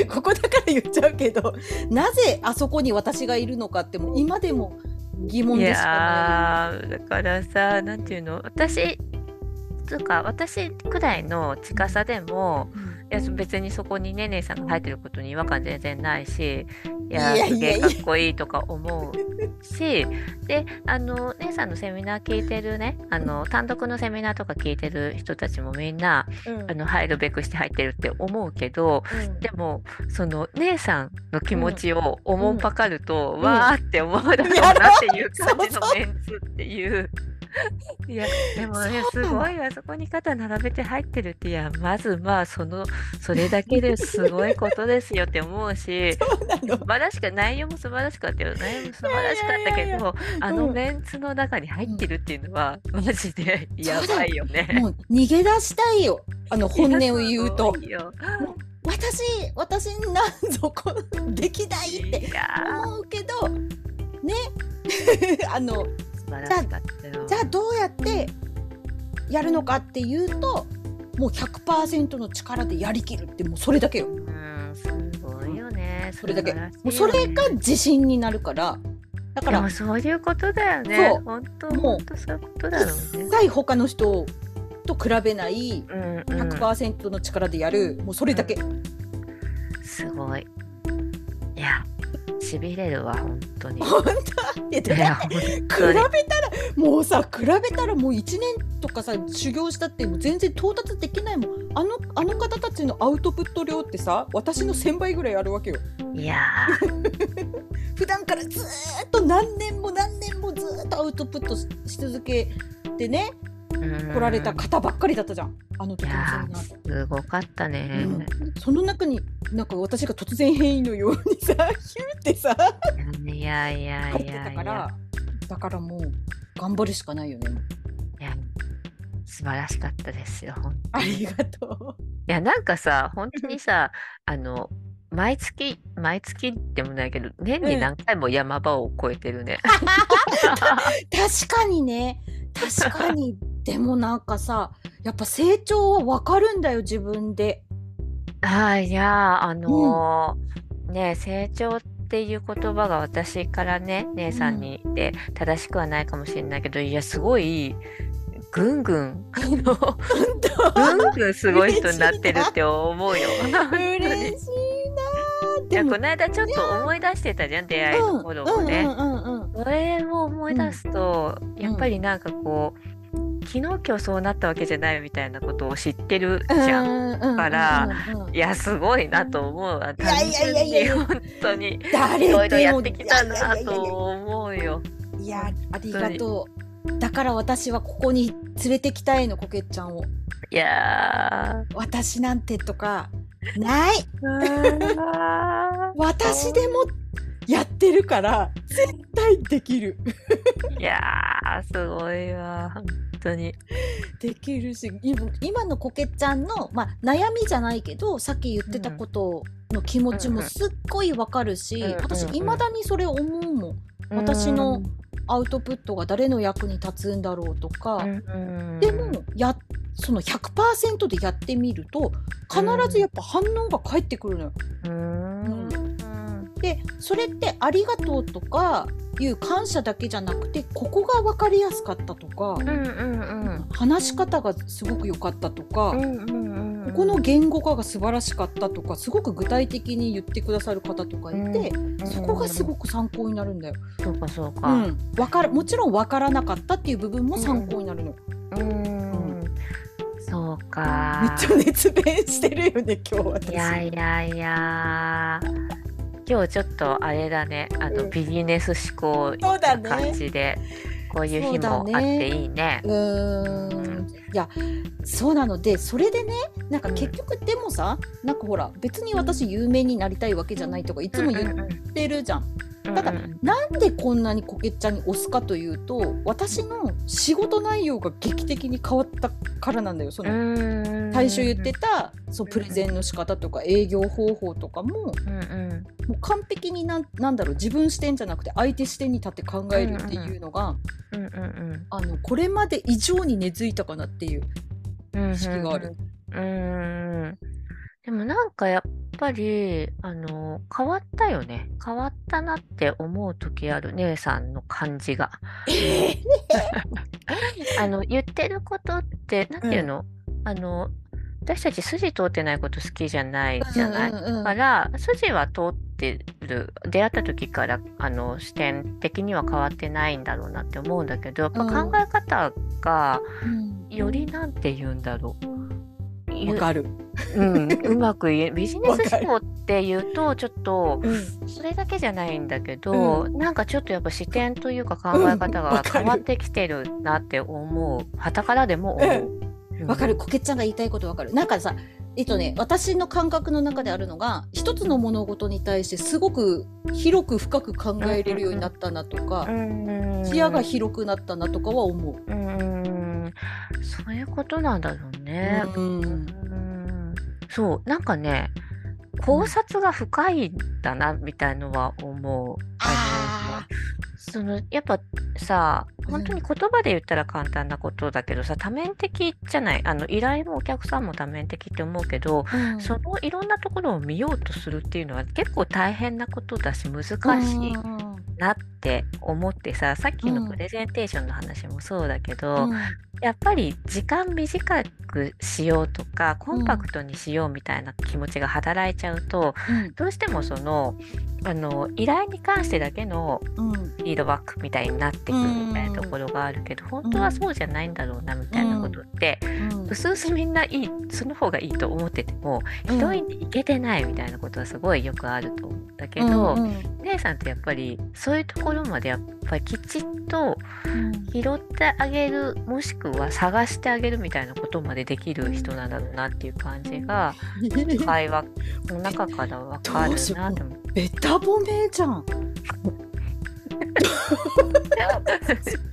ここだから言っちゃうけどなぜあそこに私がいるのかっても今でも疑問でしかない。いだからさなんていうの？私つうか私くらいの近さでも、いや別にそこにね姉さんが入ってることに違和感全然ないしいやすげえかっこいいとか思うしであの姉さんのセミナー聞いてるねあの単独のセミナーとか聞いてる人たちもみんな、うん、あの入るべくして入ってるって思うけど、うん、でもその姉さんの気持ちを思うばかると、うん、わーって思うだろうなっていう感じのメンツっていう。いやでもねすごいあそこに肩並べて入ってるっていやまずまあそのそれだけですごいことですよって思うし 素晴らしか内容も素晴らしかったよ。内容も素晴らしかったけどあのメンツの中に入ってるっていうのは、マジでやばいよね。もう逃げ出したいよ。あの本音を言うと。私私なんぞこできないって思うけどね。あのじゃあどうやってやるのかっていうともう100%の力でやりきるってもうそれだけよ。うんすごいよね。それだけ。もうそれが自信になるから。だから。そういうことだよね。そう。本当もうそういうことだろうね。一切他の人と比べない100%の力でやる、もうそれだけ。うん、すごい。いやしびれるわ本当に。本当？いや比べたらもうさ比べたらもう1年とかさ修行したってもう全然到達できないもん。あのあの方たちのアウトプット量ってさ私の1000倍ぐらいあるわけよ。いや 普段からずっと何年も何年もずっとアウトプットし続けてね来られた方ばっかりだったじゃん。あの時のすごかったね、うん、その中になんか私が突然変異のようにさ ヒューってさいやいやいやだからだからもう頑張るしかないよね。いや素晴らしかったですよありがとう。いやなんかさ本当にさあの毎月毎月でもないけど年に何回も山場を越えてるね。確かにね。確かにでもなんかさやっぱ成長は分かるんだよ自分で。あいやあのー、ね成長っていう言葉が私からね姉さんにで正しくはないかもしれないけど、いやすごいぐんぐんあのぐんぐんすごい人になってるって思うよ。嬉しいいやこの間ちょっと思い出してたじゃん出会いの頃もね。それを思い出すと、やっぱりなんかこう昨日今日そうなったわけじゃないみたいなことを知ってるじゃん。から、いやすごいなと思うわ。単純に本当にいろいろやってきたなと思うよ。いやありがとう。だから私はここに連れてきたいのこけっちゃんを。いや私なんてとかない私でもやってるから絶対できるいやすごいわ本当に。できるし今のこけちゃんの、まあ、悩みじゃないけどさっき言ってたことの気持ちもすっごいわかるし、うんうん、私いまだにそれ思うもん、私のアウトプットが誰の役に立つんだろうとか、うんでもやその100%でやってみると必ずやっぱ反応が返ってくるのよ。うんでそれって「ありがとう」とかいう感謝だけじゃなくてここが分かりやすかったとか、うんうんうん、話し方がすごく良かったとか、うんうんうん、ここの言語化が素晴らしかったとかすごく具体的に言ってくださる方とかいて、うんうん、そこがすごく参考になるんだよ。そうかそうか、うん、わかるもちろん分からなかったっていう部分も参考になるの。うんそうか。めっちゃ熱弁してるよね、今日私。いやいやいや。今日ちょっとあれだね、あの、ビジネス思考な感じで、こういう日もあっていいね。う、ん。いや、そうなの。で、それでね、なんか結局でもさ、うん、なんかほら、別に私有名になりたいわけじゃないとか、いつも言ってるじゃん。ただ、うん、なんでこんなにこけっちゃんに押すかというと私の仕事内容が劇的に変わったからなんだよその最初言ってたそうプレゼンの仕方とか営業方法とかもうんうん、もう完璧になんなんだろう自分視点じゃなくて相手視点に立って考えるっていうのが、うんうん、あのこれまで以上に根付いたかなっていう意識がある。うん、うんでもなんかやっぱり、あの、変わったよね。変わったなって思う時ある、姉さんの感じが。あの、言ってることって、なんていうの、うん、あの、私たち筋通ってないこと好きじゃないじゃない？うんうんうん、から、筋は通ってる。出会った時から、あの、視点的には変わってないんだろうなって思うんだけど、やっぱ考え方が、よりなんて言うんだろう。わかる。うん、うまく言え ビジネス思考っていうとちょっとそれだけじゃないんだけど、うん、なんかちょっとやっぱ視点というか考え方が変わってきてるなって思う。はたからでも思う。わ、うん、かる。こけちゃんが言いたいことわかる。なんかさえっとね、私の感覚の中であるのが一つの物事に対してすごく広く深く考えれるようになったなとか、視野が広くなったなとかは思う。うん。そういうことなんだろうね。うん。そうなんかね考察が深いんだなみたいのは思う。あそのやっぱさ本当に言葉で言ったら簡単なことだけどさ、多面的じゃない。あの依頼もお客さんも多面的って思うけど、うん、そのいろんなところを見ようとするっていうのは結構大変なことだし難しいなって思ってささっきのプレゼンテーションの話もそうだけど、うん、やっぱり時間短くしようとかコンパクトにしようみたいな気持ちが働いちゃうと、うん、どうしてもそのあの依頼に関してだけのフィードバックみたいになってくるみたいなところがあるけど、本当はそうじゃないんだろうなみたいなことって、うすうすみんないいその方がいいと思ってても、ひどいにいけてないみたいなことはすごいよくあると思う。んだけど、姉さんってやっぱりそういうところまでやっぱりきちっと拾ってあげる、もしくは探してあげるみたいなことまでできる人なんだろうなっていう感じが 会話の中から分かるなって思って。べた褒めじゃん。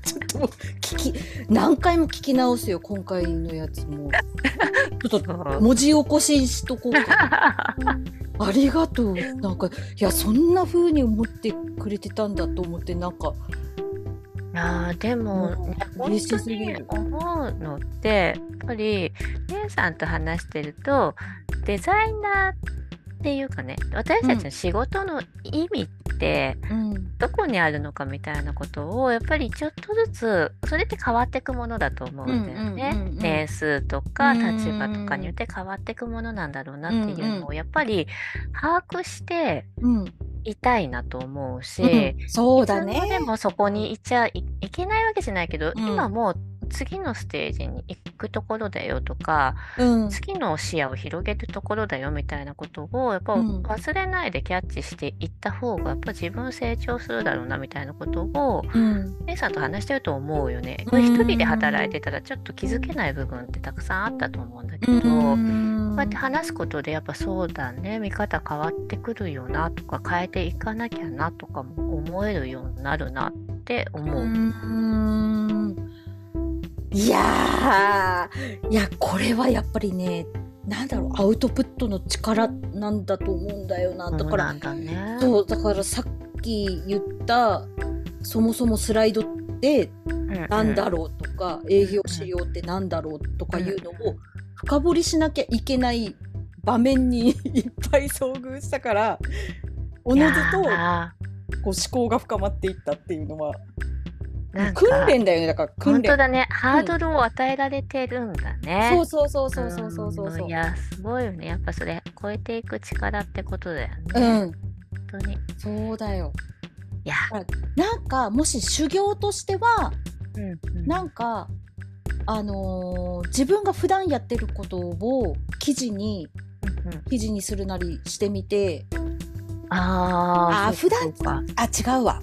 ちょっと聞き何回も聞き直すよ今回のやつも。ちょっと文字起こししとこうか ありがとう。なんかいやそんな風に思ってくれてたんだと思ってなんか。あでも、ね、本当に思うのってやっぱり姉さんと話してるとデザイナーっていうかね私たちの仕事の意味ってどこにあるのかみたいなことをやっぱりちょっとずつそれって変わっていくものだと思うんだよね。年数とか立場とかによって変わっていくものなんだろうなっていうのをやっぱり把握していたいなと思うし、うん、そうだね。でもそこにいちゃいけないわけじゃないけど、今もう次のステージに行くところだよとか、うん、次の視野を広げるところだよみたいなことをやっぱ忘れないでキャッチしていった方がやっぱ自分成長するだろうなみたいなことを、うん、姉さんと話してると思うよね。うん、一人で働いてたらちょっと気づけない部分ってたくさんあったと思うんだけど、こうやって話すことでやっぱそうだね見方変わってくるよなとか変えていかなきゃなとかも思えるようになるなって思う。いやいやこれはやっぱりねなんだろうアウトプットの力なんだと思うんだよな。だからそうだからさっき言ったそもそもスライドってなんだろうとか、うんうん、営業資料ってなんだろうとかいうのを深掘りしなきゃいけない場面に いっぱい遭遇したからおのずとこう思考が深まっていったっていうのは訓練だよね。だから訓練。本当だね。ハードルを与えられてるんだね、うん、そうそうそうそうそうそうそういやすごいよね。やっぱそれ超えていく力ってことだよね。うん。本当に。そうだよ。いや。なんかもし修行としては、うんうん、なんかあのー、自分が普段やってることを記事に、うんうん、記事にするなりしてみて。ああ普段あ違うわ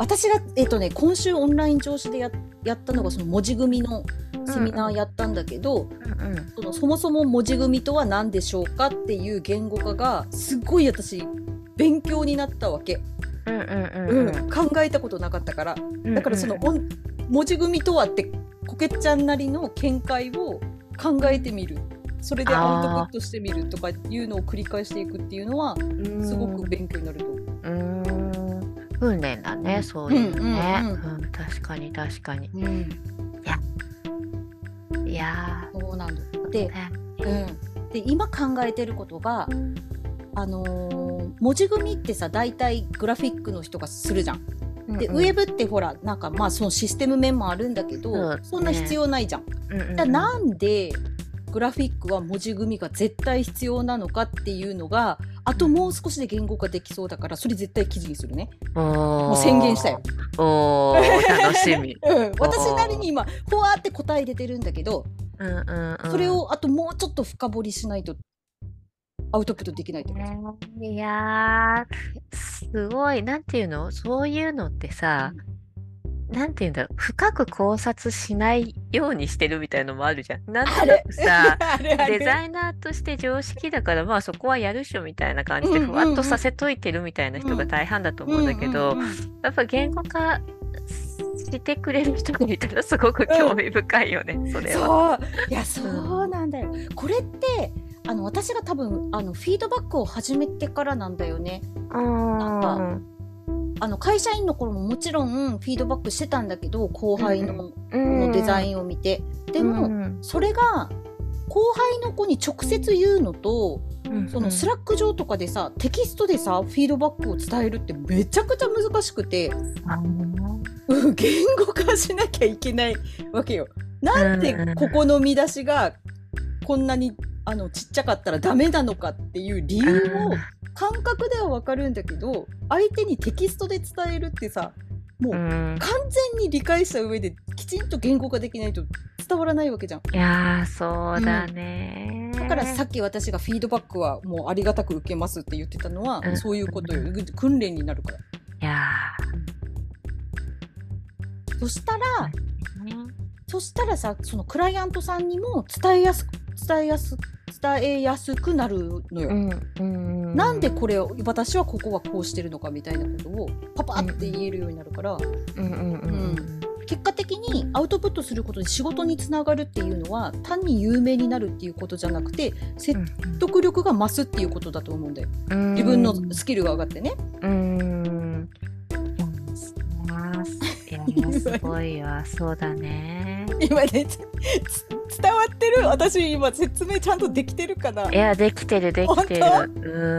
私が、えっ、ー、とね、今週オンライン上司でややったのがその文字組みのセミナーやったんだけど、うんうん、そのそもそも文字組みとは何でしょうかっていう言語化がすごい私勉強になったわけ、うんうんうん、考えたことなかったから。だからその、うんうん、文字組みとはってこけちゃんなりの見解を考えてみる。それでアウトプットしてみるとかいうのを繰り返していくっていうのはすごく勉強になると思う。訓練だね、そういうのね、うん、確かに確かに、いや。いやそうなんだで,、ね、うん、で今考えてることがあのー、文字組みってさ大体グラフィックの人がするじゃん。で、うんうん、ウェブってほらなんかまあそのシステム面もあるんだけど、そんな必要ないじゃん。うんうん、なんでグラフィックは文字組みが絶対必要なのかっていうのがあともう少しで言語化できそうだからそれ絶対記事にするね。もう宣言したよ。お楽しみ、うん、私なりに今ふわって答え出てるんだけど、うんうんうん、それをあともうちょっと深掘りしないとアウトプットできないってこと。いやすごい。なんていうの？そういうのってさ、うんなんて言うんだろう、深く考察しないようにしてるみたいのもあるじゃん。なんとなくさ、デザイナーとして常識だから、まあそこはやるっしょみたいな感じで、ふわっとさせといてるみたいな人が大半だと思うんだけど、やっぱ言語化してくれる人がいたらすごく興味深いよね、うん、それは。いや、そうなんだよ。これって、あの私が多分あのフィードバックを始めてからなんだよね。なんかあの会社員の頃ももちろんフィードバックしてたんだけど後輩の,、のデザインを見て、でも、それが後輩の子に直接言うのと、その Slack 上とかでさテキストでさフィードバックを伝えるってめちゃくちゃ難しくて、うん、言語化しなきゃいけないわけよ。なんでここの見出しがこんなにあのちっちゃかったらダメなのかっていう理由を感覚ではわかるんだけど相手にテキストで伝えるってさもう完全に理解した上できちんと言語化できないと伝わらないわけじゃん。いやそうだね、うん、だからさっき私がフィードバックはもうありがたく受けますって言ってたのは、うん、そういうことよ訓練になるから。いやそしたら、そしたらさそのクライアントさんにも伝えやす伝えやす伝えやすくなるのよ。うん、なんでこれを私はここはこうしてるのかみたいなことをパパって言えるようになるから、結果的にアウトプットすることで仕事につながるっていうのは単に有名になるっていうことじゃなくて説得力が増すっていうことだと思うんだよ、うん、自分のスキルが上がってね。うんすごいわ。そうだね。今ね伝わってる？私今説明ちゃんとできてるかな？いやできてるできてる。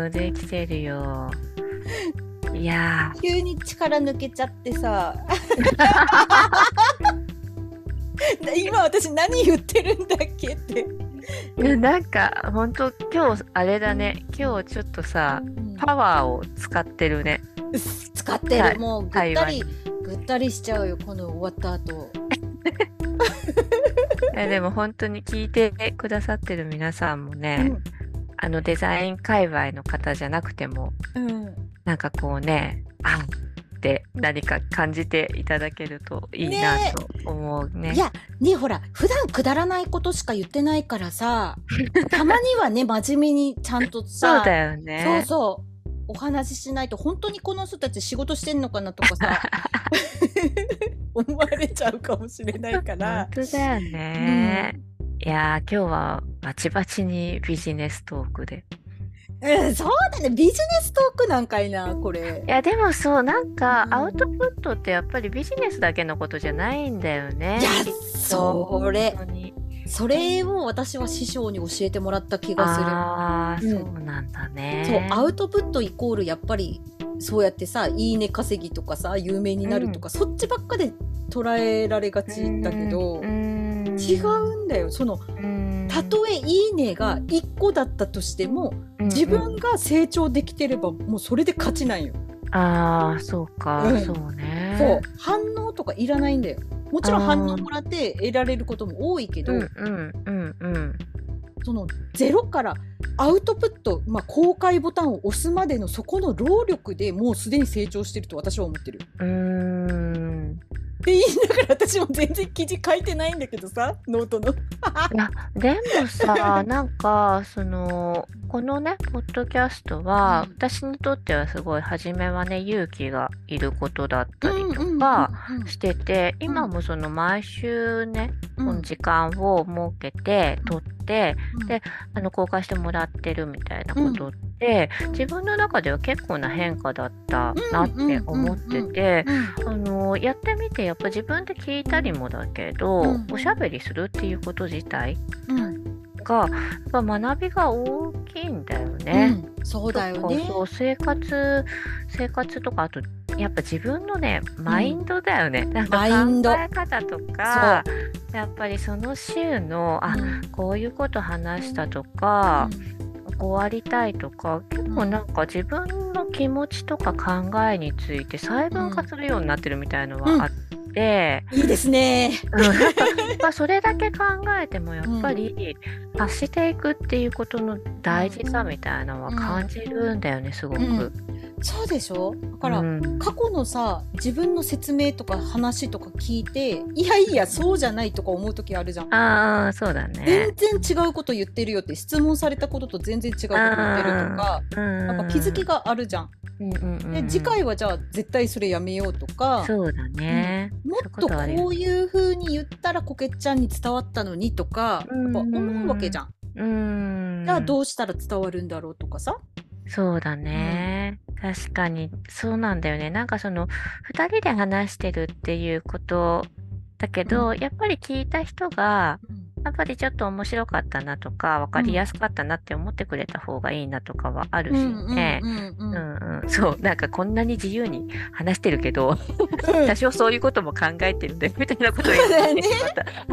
うんできてるよ。いや。急に力抜けちゃってさ。今私何言ってるんだっけって。なんか本当今日あれだね。今日ちょっとさ、うん、パワーを使ってるね。使ってる。もうぐったりぐったりしちゃうよこの終わった後。いやでも本当に聞いてくださってる皆さんもね、うん、あのデザイン界隈の方じゃなくても、うん、なんかこうねあって何か感じていただけるといいなと思うね。ねいやねほら普段くだらないことしか言ってないからさ たまにはね真面目にちゃんとさそうだよね。そうそうお話ししないと本当にこの人たち仕事してんのかなとかさ 思われちゃうかもしれないから。本当だよね、うん、いや今日はバチバチにビジネストークで。うん、そうだね。ビジネストークなんかいなこれ。いやでもそうなんか、アウトプットってやっぱりビジネスだけのことじゃないんだよね。いやそれそれを私は師匠に教えてもらった気がする。うん、そうなんだね。そうアウトプットイコールやっぱりそうやってさ「いいね稼ぎ」とかさ有名になるとか、うん、そっちばっかで捉えられがちだけど、違うんだよ。そのたとえ「いいね」が1個だったとしても、自分が成長できてればもうそれで勝ちなんよ。あーそうか、うん、そうね。そう。反応とかいらないんだよ。もちろん反応もらって得られることも多いけど、うんうんうん、そのゼロからアウトプット、まあ、公開ボタンを押すまでのそこの労力でもうすでに成長してると私は思ってる。うんって言いながら私も全然記事書いてないんだけどさノートの。いやでもさ なんかそのこのねポッドキャストは、うん、私にとってはすごい初めはね勇気がいることだったりとかしてて、今もその毎週ね、この時間を設けて撮って、であの公開してもらってるみたいなことって、自分の中では結構な変化だったなって思ってて、あのやってみてやっぱ自分で聞いたりもだけど、おしゃべりするっていうこと自体、がやっぱ学びが大きいんだよね。うん、そうだよね。そう生活生活とかあとやっぱ自分のねマインドだよね。うん、なんか考え方とかやっぱりその週のあ、うん、こういうこと話したとか。こうありたいとか結構なんか自分の気持ちとか考えについて細分化するようになってるみたいのはあって、て、いいですね。まあそれだけ考えてもやっぱり発していくっていうことの大事さみたいなのは感じるんだよね、すごく。うんそうでしょ？だから、うん、過去のさ自分の説明とか話とか聞いていやいやそうじゃないとか思う時あるじゃん。ああそうだね。全然違うこと言ってるよって質問されたことと全然違うこと言ってるとか、やっぱ気づきがあるじゃん。うんうんうん、で次回はじゃあ絶対それやめようとかそうだね、うん、もっとこういう風に言ったらこけちゃんに伝わったのにとか、やっぱ思うわけじゃん。うんじゃあどうしたら伝わるんだろうとかさ。そうだね、うん、確かに。そうなんだよね。なんかその2人で話してるっていうことだけど、うん、やっぱり聞いた人が、やっぱりちょっと面白かったなとか分かりやすかったなって思ってくれた方がいいなとかはあるしね。そう。なんかこんなに自由に話してるけど多少そういうことも考えてるんだよみたいなことを言ってし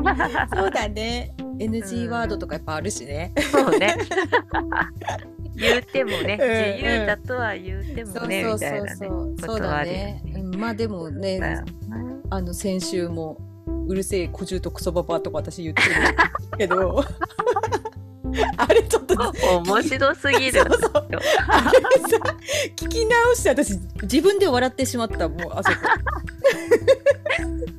まった。そうだね。NG ワードとかやっぱあるしね。そうね 言ってもね、自由だとは言ってもね、みたいなね、ことはあるよね。まあでもね、あの先週もうるせえ小獣とクソババとか私言ってるけど。あれちょっと面白すぎる。そうそうあれさ聞き直して私自分で笑ってしまったもうあそこ。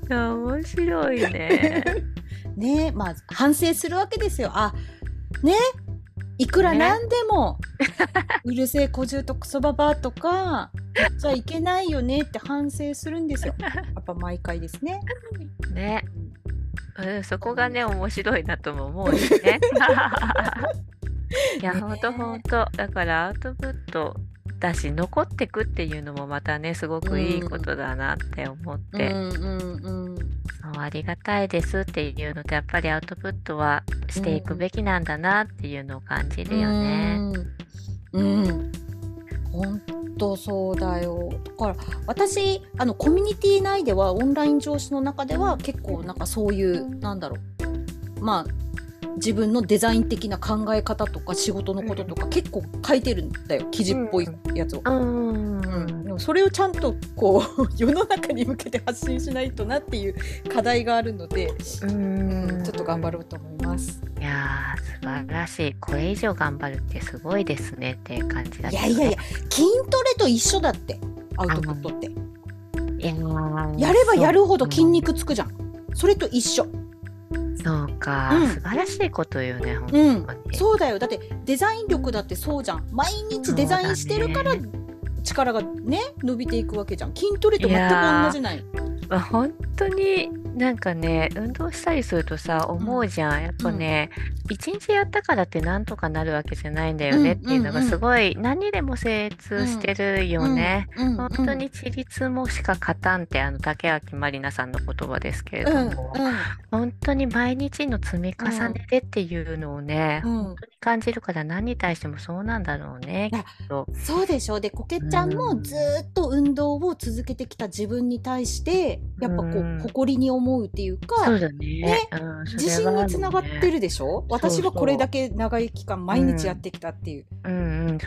面白いね。ねまあ反省するわけですよ。あねいくらなんでも、ね、うるせえ小獣とクソババとか言っちゃいけないよねって反省するんですよ。やっぱ毎回ですね。ね。うん、そこがね面白いなとも思うしね。いやほんとほんとだからアウトプットだし残ってくっていうのもまたねすごくいいことだなって思って、うんうんうん、そうありがたいですっていうのとやっぱりアウトプットはしていくべきなんだなっていうのを感じるよね。うん、うん。本当そうだよ。だから私あのコミュニティ内ではオンライン上司の中では結構なんかそういうなんだろう。まあ自分のデザイン的な考え方とか仕事のこととか結構書いてるんだよ記事っぽいやつを。うんうん、それをちゃんとこう 世の中に向けて発信しないとなっていう課題があるのでうんちょっと頑張ろうと思います。いや素晴らしいこれ以上頑張るってすごいですねっていう感じだ、ね、いやいやいや筋トレと一緒だってアウトプットって。やればやるほど筋肉つくじゃん。それと一緒。そうか、うん、素晴らしいことよね、本当に、うん、そうだよ。だってデザイン力だってそうじゃん。毎日デザインしてるから、力がね伸びていくわけじゃん。筋トレと全く同じない。まあ、本当になんかね運動したりするとさ思うじゃん、やっぱね、うん、1日やったからってなんとかなるわけじゃないんだよねっていうのがすごい、何でも精通してるよね、うん、本当にち立もしか勝たんってあの竹脇まりなさんの言葉ですけれども、本当に毎日の積み重ねでっていうのをね、本当に感じるから何に対してもそうなんだろうね、そうでしょう。でこけちゃんもずっと運動を続けてきた自分に対してやっぱこう、誇りに思うっていうかね、ねうん、自信につながってるでしょ、ね、私はこれだけ長い期間毎日やってきたっていう,、全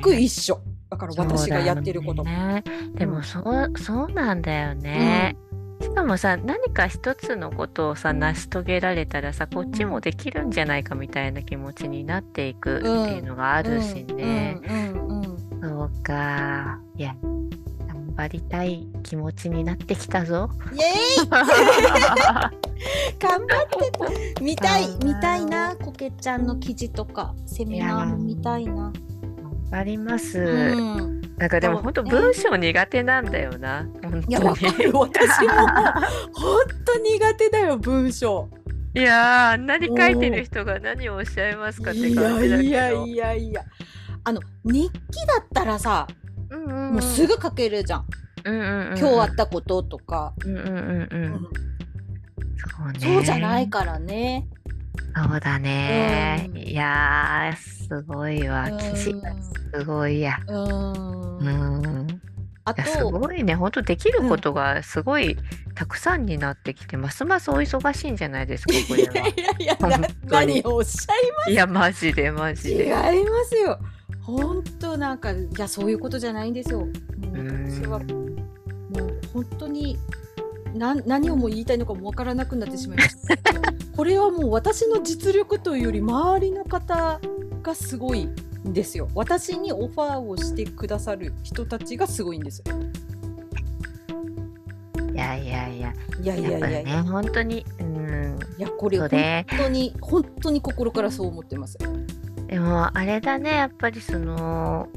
く一緒。だから私がやってること、ね、でもそう、そうなんだよね、しかもさ何か一つのことをさ成し遂げられたらさこっちもできるんじゃないかみたいな気持ちになっていくっていうのがあるしね。そうか。いや頑張りたい気持ちになってきたぞ。イエーイ 頑張って見たい見たいなこけちゃんの記事とかセミナーも見たいな。頑張ります。うんなんかでも本当文章苦手なんだよな。いやわかる私も本当苦手だよ文章。いやあんなに書いてる人が何をおっしゃいますかって感じだけど。いやいやいやあの日記だったらさ、うんうん、もうすぐ書けるじゃん。うんうんうん、今日あったこととか。うんうんうんうん。そうね。そうじゃないからね。そうだね、うん、いやすごいわ記事がすごいやうんあとすごいね本当できることがすごいたくさんになってきて、うん、ますますお忙しいんじゃないですかこれは。いやいや何をおっしゃいますいやマジでマジで。違いますよ。本当なんかいやそういうことじゃないんですよ。もう私はもう本当にな何をも言いたいのかもわからなくなってしまいました。これはもう私の実力というより周りの方がすごいんですよ。私にオファーをしてくださる人たちがすごいんですよ。いやいやいや。いやいやいやいや。ね、本当に。うん。いや、これ本当に、本当に心からそう思ってます。でも、あれだね、やっぱりその、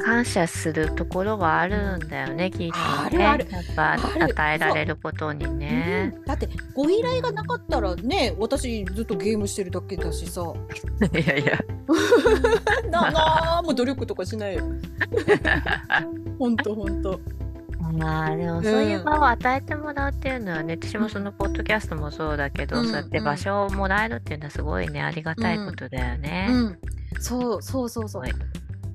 感謝するところはあるんだよね、きっとね。やっぱ与えられることにね、うん、だってご依頼がなかったらね、私ずっとゲームしてるだけだしさ。いやいや。ななも努力とかしないよ。ほんとほんと。まあでもそういう場を与えてもらうっていうのはね、うん、私もそのポッドキャストもそうだけど、うん、そうやって場所をもらえるっていうのはすごいねありがたいことだよね。うん、そうそうそうそう。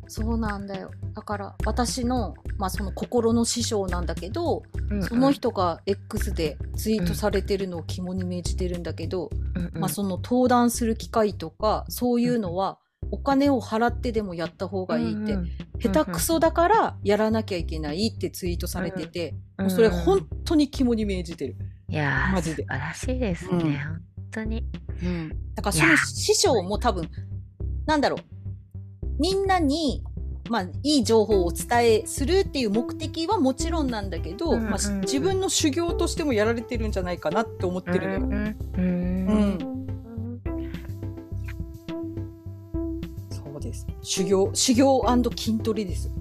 そうなんだよ。だから私の,、まあその心の師匠なんだけど、うんうん、その人が X でツイートされてるのを肝に銘じてるんだけど、うんうん、まあ、その登壇する機会とかそういうのはお金を払ってでもやった方がいいって、うんうん、下手くそだからやらなきゃいけないってツイートされてて、うんうん、それ本当に肝に銘じてる。いやマジで。素晴らしいですね、うん、本当に。うん、だからその師匠も多分なんだろう。みんなに、まあ、いい情報をお伝えするっていう目的はもちろんなんだけど、うんうん、まあ、自分の修行としてもやられてるんじゃないかなって思ってるのよ。うん、うんです修行修行筋トレです。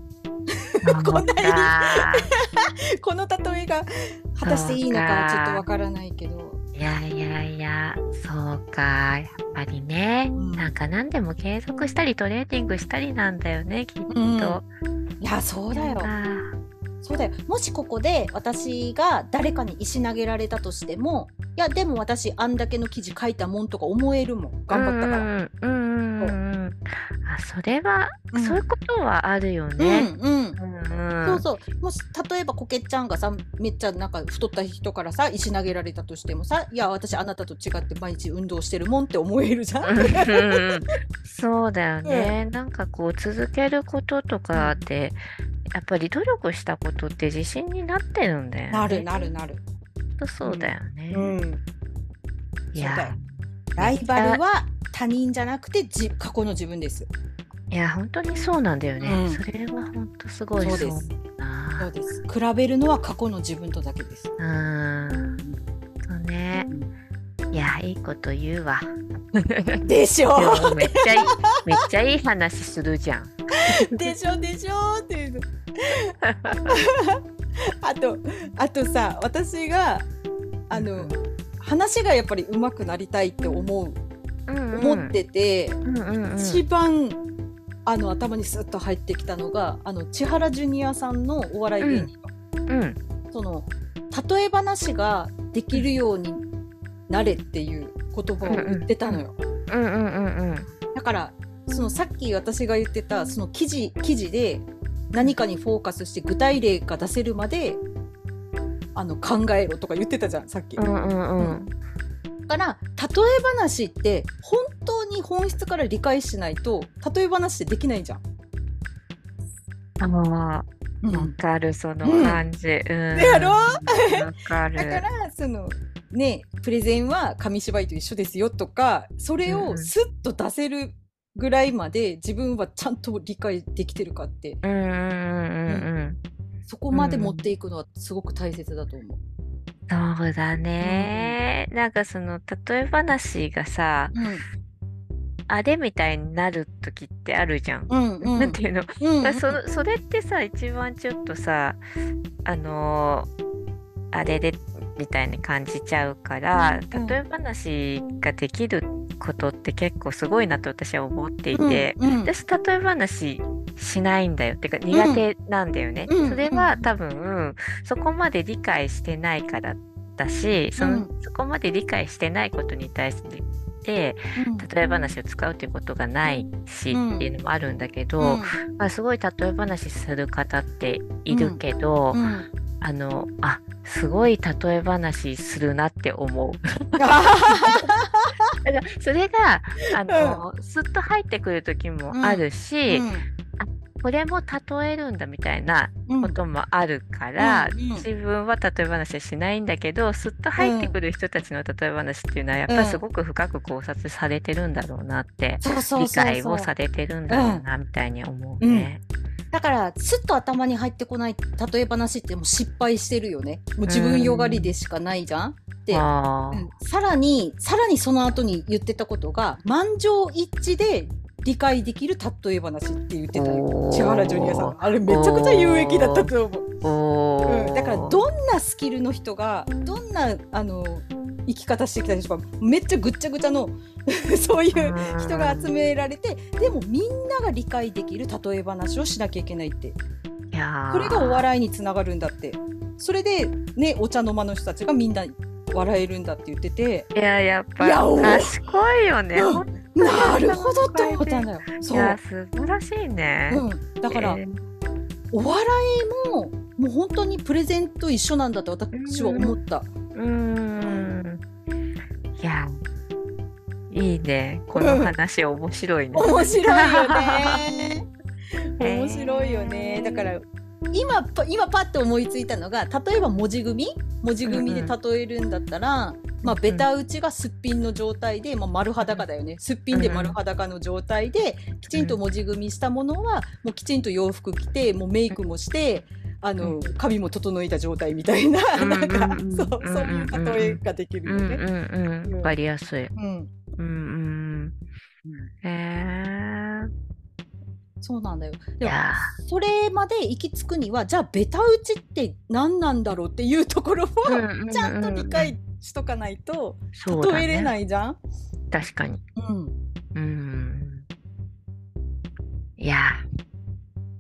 こんなに この例えが果たしていいのかちょっとわからないけど。いやいやいやそうか、やっぱりね、うん、なんか何でも継続したりトレーニングしたりなんだよね、きっと。うん、いや、そうだよ。そうだよもしここで私が誰かに石投げられたとしてもいやでも私あんだけの記事書いたもんとか思えるもん頑張ったから。うんうんうんあそれは、うん、そういうことはあるよね。うん、うんそうそうもし例えばこけちゃんがさめっちゃなんか太った人からさ石投げられたとしてもさいや私あなたと違って毎日運動してるもんって思えるじゃん。そうだよね、うん、なんかこう続けることとかってやっぱり努力したことって自信になってるんだよね。なるなるなる。そうだよね。うん。いやライバルは他人じゃなくてじ過去の自分です。いや本当にそうなんだよね。うん、それは本当すごいそうです。そうです。比べるのは過去の自分とだけです。うん。そうね。いやいいこと言うわ。でしょめっちゃいいめっちゃいい話するじゃん。でしょでしょっていう。あとあとさ私があの話がやっぱり上手くなりたいって思う、うんうん、思ってて、うんうんうん、一番あの頭にスッと入ってきたのがあの千原ジュニアさんのお笑い芸人。が、うん。うん、その例え話ができるようになれっていう言葉を言ってたのよ。だからそのさっき私が言ってたその記事記事で何かにフォーカスして具体例が出せるまであの考えろとか言ってたじゃんさっき。うんうんうん、だから例え話って本当に本質から理解しないと例え話ってできないじゃん。あわ、うん、かるその感じ。うん、やろ？わかる。だからそのねプレゼンは紙芝居と一緒ですよとかそれをスッと出せるぐらいまで自分はちゃんと理解できてるかって。うんうんうんうんそこまで持っていくのはすごく大切だと思う。そうだね、うん、なんかその例え話がさ、うん、あれみたいになる時ってあるじゃん。うんうん、なんていうの、うん。うん、そそれってさ一番ちょっとさあのー、あれでみたいに感じちゃうから、うんうん、例え話ができることって結構すごいなと私は思っていて、うんうん、私例え話しないんだよ。ってか苦手なんだよね、うん、それは多分そこまで理解してないからだしその、そこまで理解してないことに対して例え話を使うということがないしっていうのもあるんだけど、まあ、すごい例え話する方っているけど、あのあすごい例え話するなって思う。それがあの、うん、すっと入ってくる時もあるし、うんうん、これも例えるんだみたいなこともあるから、うんうん、自分は例え話はしないんだけどすっと入ってくる人たちの例え話っていうのはやっぱりすごく深く考察されてるんだろうなって、理解をされてるんだろうなみたいに思うね。だからすっと頭に入ってこない例え話ってもう失敗してるよね。もう自分よがりでしかないじゃん、で、うん、さらにさらにその後に言ってたことが満場一致で理解できる例え話って言ってた。よ千原ジュニアさんあれめちゃくちゃ有益だったと思う、うん、だからどんなスキルの人がどんなあの生き方してきた人がめっちゃぐっちゃぐちゃの そういう人が集められてでもみんなが理解できる例え話をしなきゃいけないって。これがお笑いにつながるんだって。それでねお茶の間の人たちがみんな笑えるんだって言ってて。いややっぱ賢いよね、うん、なるほど。って思ったんだよ。そう。いや素晴らしいね、うん、だから、えー、お笑いももう本当にプレゼント一緒なんだと私は思った。うん。いやいいね。この話面白いね、面白いよね。面白いよね。だから今今パッと思いついたのが例えば文字組？み文字組みで例えるんだったら、うんうん、まあ、ベタ打ちがすっぴんの状態で、まあ、丸裸だよね。すっぴんで丸裸の状態できちんと文字組みしたものはもうきちんと洋服着てもうメイクもしてあの髪も整えた状態みたいななんかそうそういう例えができるよね。わ、かりやすい。うん。うんうんへえそうなんだよ。でもそれまで行き着くにはじゃあベタ打ちって何なんだろうっていうところをちゃんと理解しとかないと例えれないじゃん、ね、確かに。うん。うん。いや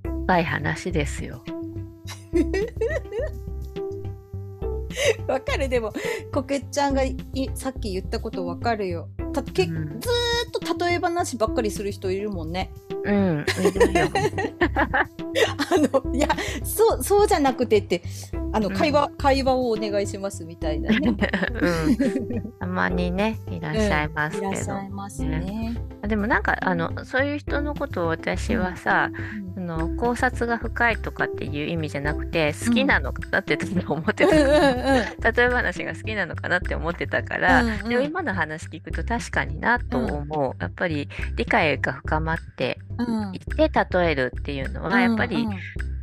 深い話ですよ。わかる。でもこけっちゃんがさっき言ったことわかるよたけ、うん、ずっと例え話ばっかりする人いるもんね。うん、あのいやそうそうじゃなくてってあの、会話会話をお願いしますみたいな。ね。うん、たまにねいらっしゃいますけど、いらっしゃいますね。でもなんかあのそういう人のことを私はさ、うん、の考察が深いとかっていう意味じゃなくて好きなのかなって思ってた、例え話が好きなのかなって思ってたから、うんうん、でも今の話聞くと確かになと思う、うん、やっぱり理解が深まっていって例えるっていうのはやっぱり、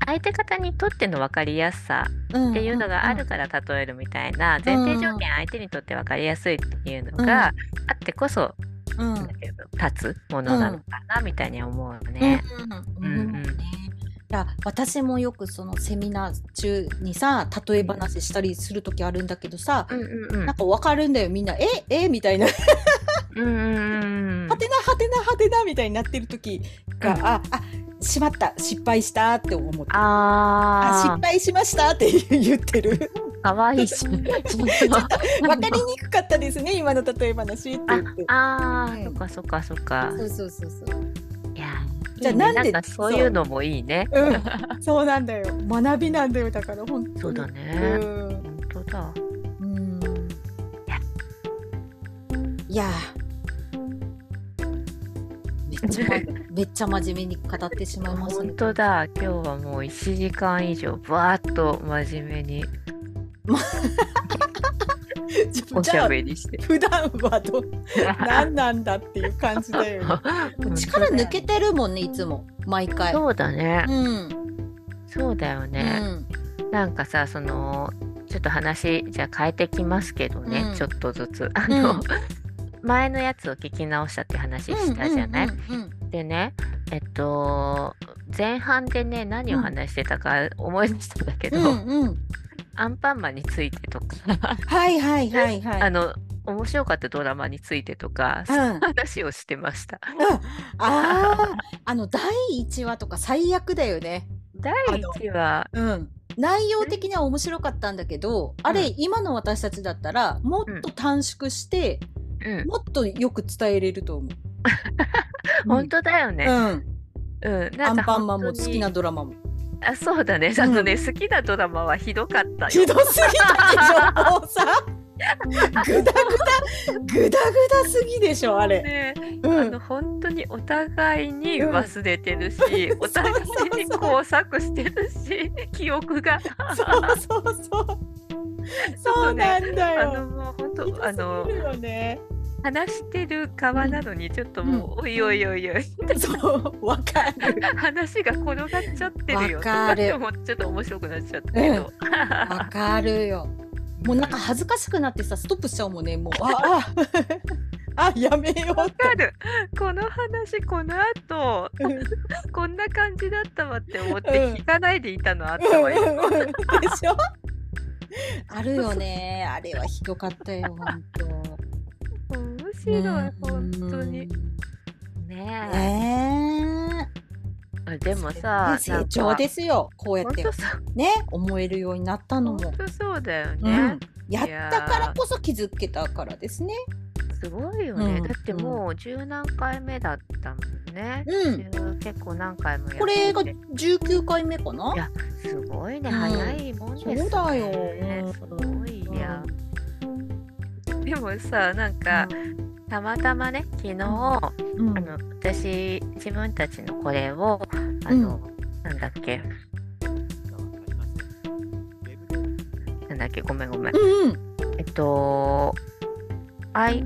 相手方にとっての分かりやすさっていうのがあるから例えるみたいな前提条件相手にとって分かりやすいっていうのがあってこそうん、立つものなのかな、みたいに思うね。いや私もよくそのセミナー中にさ例え話したりする時あるんだけどさ、うんうんうん、なんか分かるんだよみんな「ええみたいな「うんうんはてなはてなはてな」みたいになってる時が、うん、ああしまった失敗したって思ってああ失敗しましたって言ってる。かわいいし。ちょっとわかりにくかったですね、今の例え話って。ああ、そっかそっかそっか。そうそうそうそう。いや、じゃあなんでそういうのもいいね。うん、そうなんだよ。学びなんだよ。だから本当そうだね。本当だ。いや。めっちゃ めっちゃ真面目に語ってしまいました、ね。本当だ。今日はもう一時間以上バーっと真面目に。おしゃべりして。普段はど何なんだっていう感じだよ、ね、力抜けてるもんねいつも。毎回。そうだね、うん、そうだよね、うん、なんかさそのちょっと話じゃあ変えてきますけどね、うん、ちょっとずつ。あの、前のやつを聞き直したって話したじゃない、でねえっと前半でね何を話してたか思い出したんだけど、うんうん、アンパンマンについてとか。はいはいはいはい。あの面白かったドラマについてとか、うん、話をしてました。うん、ああ、あの第1話とか最悪だよね。第1話、うん、内容的には面白かったんだけど、あれ、今の私たちだったらもっと短縮して、うん、もっとよく伝えれると思う。本当だよね。うん。うん、アンパンマンも好きなドラマも。あそうだね、あのね、好きなドラマはひどかったひどすぎたでしょもうさ。ぐだぐだぐだぐだすぎでしょあれ、ね。うん、あの本当にお互いに忘れてるし、うん、お互いに工作してるし 記憶が。そうそうそう そうなんだよ、あのもう本当あの、ね、話してる側なのにちょっともう、うん、おいおいおいおい。そうわかる。話が転がっちゃってるよ。わかる。ちょっと面白くなっちゃったけど。わ、うん、かるよ。もうなんか恥ずかしくなってさストップしちゃうもんねもう。あああやめようわかる。この話この後こんな感じだったわって思って聞かないでいたのあったわよ、でしょ？あるよねあれはひどかったよ本当白い、本当に。ねえ。でもさ、成長ですよ。こうやってね、思えるようになったのも。本当そうだよね、やったからこそ気づけたからですね。すごいよね、だってもう十何回目だったもんね。うん、結構何回もやってこれが19回目かな？いや、すごいね、早いもんですね。そうだよ。すごいや。でもさ、なんか、たまたまね昨日、うん、あの私自分たちのこれをあの、うん、なんだっけ？なんだっけ？ごめんごめん、うんうん、えっと I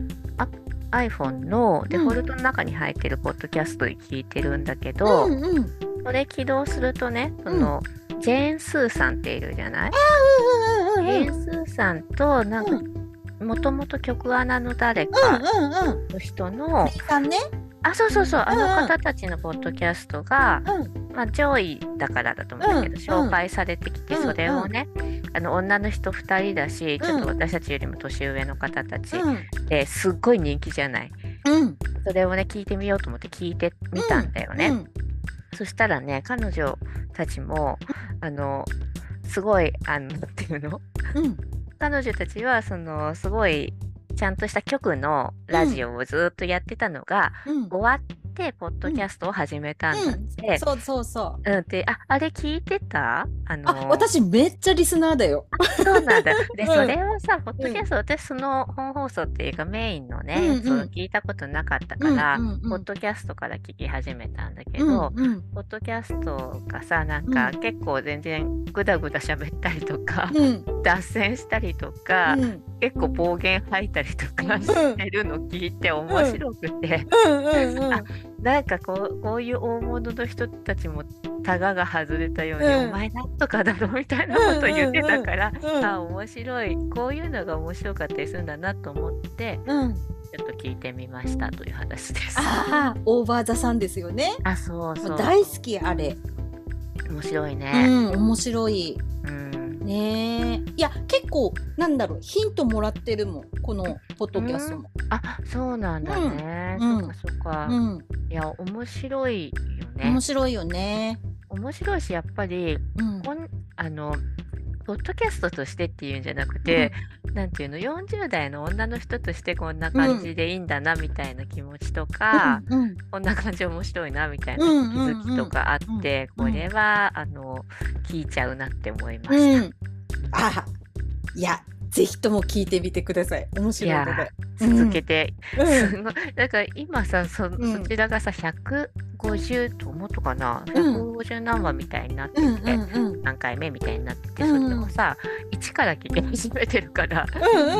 iPhone のデフォルトの中に入ってるポッドキャストで聞いてるんだけど、うんうん、それ起動するとねその、ジェーン・スーさんっているじゃない、ジェーン・スーさんとなんか、もともと曲穴の誰かの人の、あそうそうそう、あの方たちのポッドキャストが、うん、まあ、上位だからだと思うんだけど、紹介されてきて、それをね、あの女の人2人だし、ちょっと私たちよりも年上の方たち、で、すっごい人気じゃない。うん、それをね聞いてみようと思って聞いてみたんだよね。そしたらね彼女たちもあのすごいあのっていうの、彼女たちはそのすごいちゃんとした曲のラジオをずっとやってたのが、終わってポッドキャストを始めたんだって、うん。うん、そうそうそう、うん、でああれ聞いてた？あのー、私めっちゃリスナーだよ。そうなんだ。で、それをさポッドキャスト、私その本放送っていうかメインのね、うんうん、その聞いたことなかったから、うんうんうん、ポッドキャストから聞き始めたんだけど、うんうん、ポッドキャストがさなんか、結構全然グダグダ喋ったりとか、脱線したりとか、結構暴言吐いたりとかしてるの聞いて面白くて、なんかこうこういう大物の人たちもタガが外れたように、うん、お前なんとかだろみたいなこと言ってたから、面白いこういうのが面白かったりするんだなと思って、ちょっと聞いてみましたという話です。ああオーバーザさんですよね。あそうそう大好きあれ。面白いね。うん面白い。うんねいや結構なんだろうヒントもらってるもんこのポッドキャストも。あそうなんだね。うん、そっかそっか。うん、いや面白いよね。面白いよね。面白いしやっぱり、うん、こんあのポッドキャストとしてっていうんじゃなくて、うん、なんていうの40代の女の人としてこん。な感じでいいんだなみたいな気持ちとか、うんうん、こんな感じ面白いなみたいな気づきとかあって、これはあの聞いちゃうなって思いました。あいやぜひとも聞いてみてください。面白いので。続けて、うん、だから今さそ、そちらがさ150と思うとかな、150何話みたいになってて、何回目みたいになってて、それをさ1から聞き始めてるから、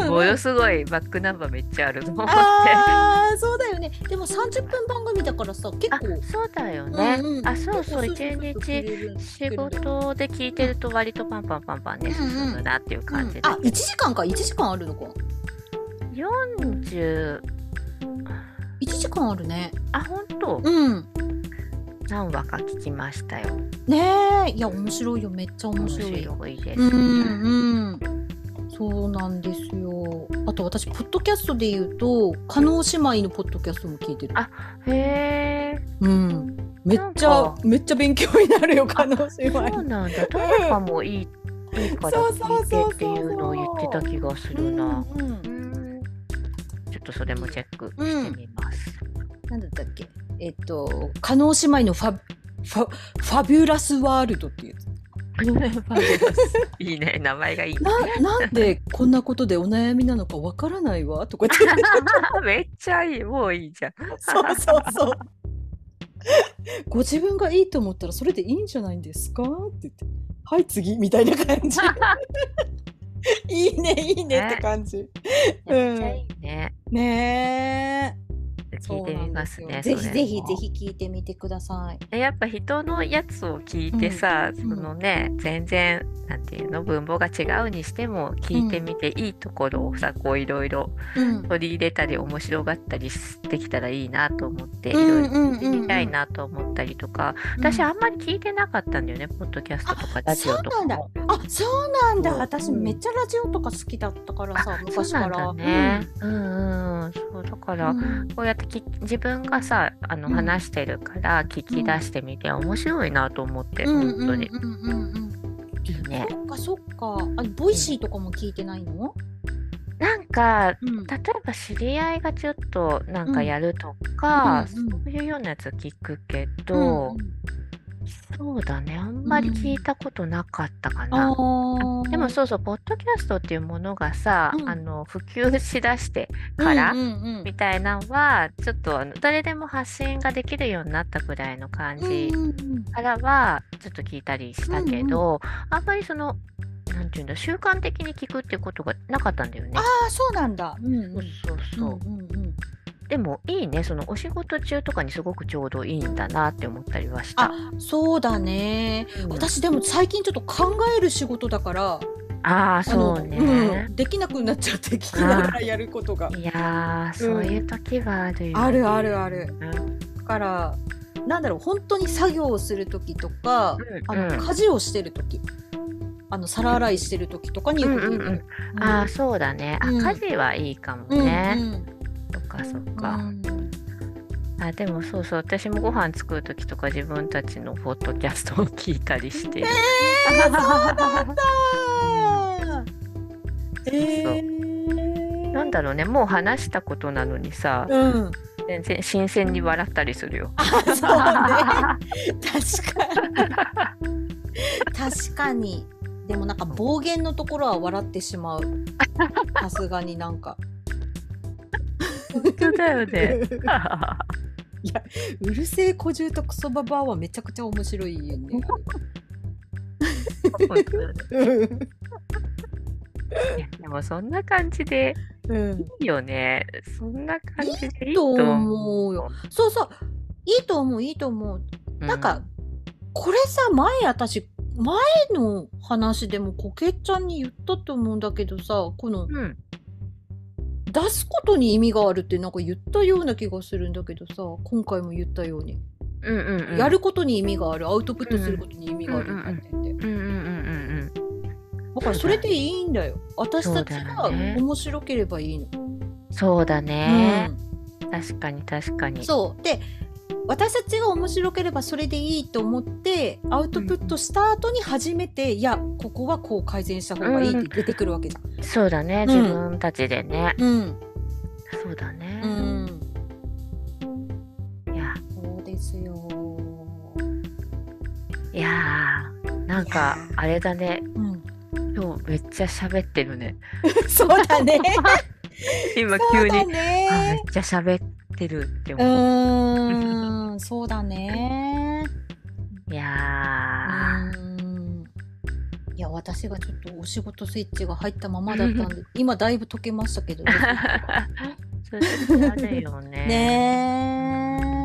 ものすごいバックナンバーめっちゃあると思って。ああそうだよね。でも30分番組だからさ結構。そうだよね。あそうそう1日仕事で聞いてると割とパンパンパンパンね進むなっていう感じで、あ1時間か。1時間あるのか。40 1時間あるね。あ本当うん。何話か聞きましたよ。ねえ。いや面白いよ。めっちゃ面白い。よ面白いです、うんうん。そうなんですよ。あと私ポッドキャストで言うと加納姉妹のポッドキャストも聞いてる。あへえ。うん。めっちゃめっちゃ勉強になるよ加納姉妹。そうなんだ。どれかもいいいいから聞いてっていうのを言ってた気がするな。うんうんとそれもチェックしてみます。うん、なんだったっけ？えっと、加納姉妹のファファファビュラスワールドっていう。いいね、名前がいい。ななんでこんなことでお悩みなのかわからないわとか。めっちゃいい、もういいじゃん。そうそうそう。ご自分がいいと思ったらそれでいいんじゃないんですか？って言って、はい次みたいな感じ。いいねいいねって感じ。めっちゃいいね。ねえ。聞いてみますね。ぜひぜひぜひ聞いてみてください。やっぱ人のやつを聞いてさ、うん、そのね、全然なんていうの文法が違うにしても聞いてみて、いいところをさこういろいろ取り入れたり面白がったりできたらいいなと思って、いろいろ聞いてみたいなと思ったりとか、私あんまり聞いてなかったんだよね、ポッドキャストとかラジオとかあそうなんだ。私めっちゃラジオとか好きだったからさ、昔から。ね。うん、うん、そうだから、こうやって自分がさあの話してるから聞き出してみて、面白いなと思って、本当に。いいね。そっかそっか。あ Voicy とかも聞いてないの、なんか、うん、例えば知り合いがちょっとなんかやるとか、うんうんうん、そういうようなやつ聞くけど、うんうん、そうだね。あんまり聞いたことなかったかな。うん、でもそうそう、ポッドキャストっていうものがさ、うん、あの普及しだしてから、みたいなのは、ちょっと誰でも発信ができるようになったくらいの感じからは、ちょっと聞いたりしたけど、うんうん、あんまりその、なんていうんだ、習慣的に聞くっていうことがなかったんだよね。ああ、そうなんだ。うん、うん、そうそう。うんうんうんでもいいね。そのお仕事中とかにすごくちょうどいいんだなって思ったりはした。そうだね、うん、私でも最近ちょっと考える仕事だから。ああそうね、うん、できなくなっちゃって聞きながらやることが。いやそういう時はあるよ、ね、あるあるある、だからなんだろう本当に作業をする時とか、あの家事をしてる時あの皿洗いしてる時とかによく聞いてる、うん、ああそうだね。あ、家事はいいかもね、うんうん、そっかそっか、あでもそうそう。私もご飯作る時とか自分たちのポッドキャストを聞いたりして。る。えー、そうなん。だえー、なんだろうね。もう話したことなのにさ、うん、全然新鮮に笑ったりするよ。あそうね。確かに。確かに。でもなんか暴言のところは笑ってしまう。さすがになんか。本当だよね。いやうるせえ小獣とクソババアはめちゃくちゃ面白いよね。でもそんな感じでいいよね。そんな感じでいいと思うよ。そうそう。いいと思う、いいと思う。なんか、これさ、前私、前の話でもこけちゃんに言ったと思うんだけどさ、この、うん、出すことに意味があるってなんか言ったような気がするんだけどさ、今回も言ったように。うんうんうん、やることに意味がある、アウトプットすることに意味があるって言ってて。だからそれでいいんだよ。私たちが面白ければいいの。そうだね。うん、確かに確かに。そう。で、私たちが面白ければそれでいいと思ってアウトプットした後に初めて、うん、いやここはこう改善した方がいいって出てくるわけじゃん。うん、そうだね、自分たちでね。うん。そうだね。うん。いや。そうですよ。いやーなんかあれだね。うん今日めっちゃ喋ってるね。そうだね。今急に、ね、めっちゃ喋ってるって思う。うん、そうだね。いやいや私がちょっとお仕事スイッチが入ったままだったんで 今だいぶ解けましたけど、それあるよね。ね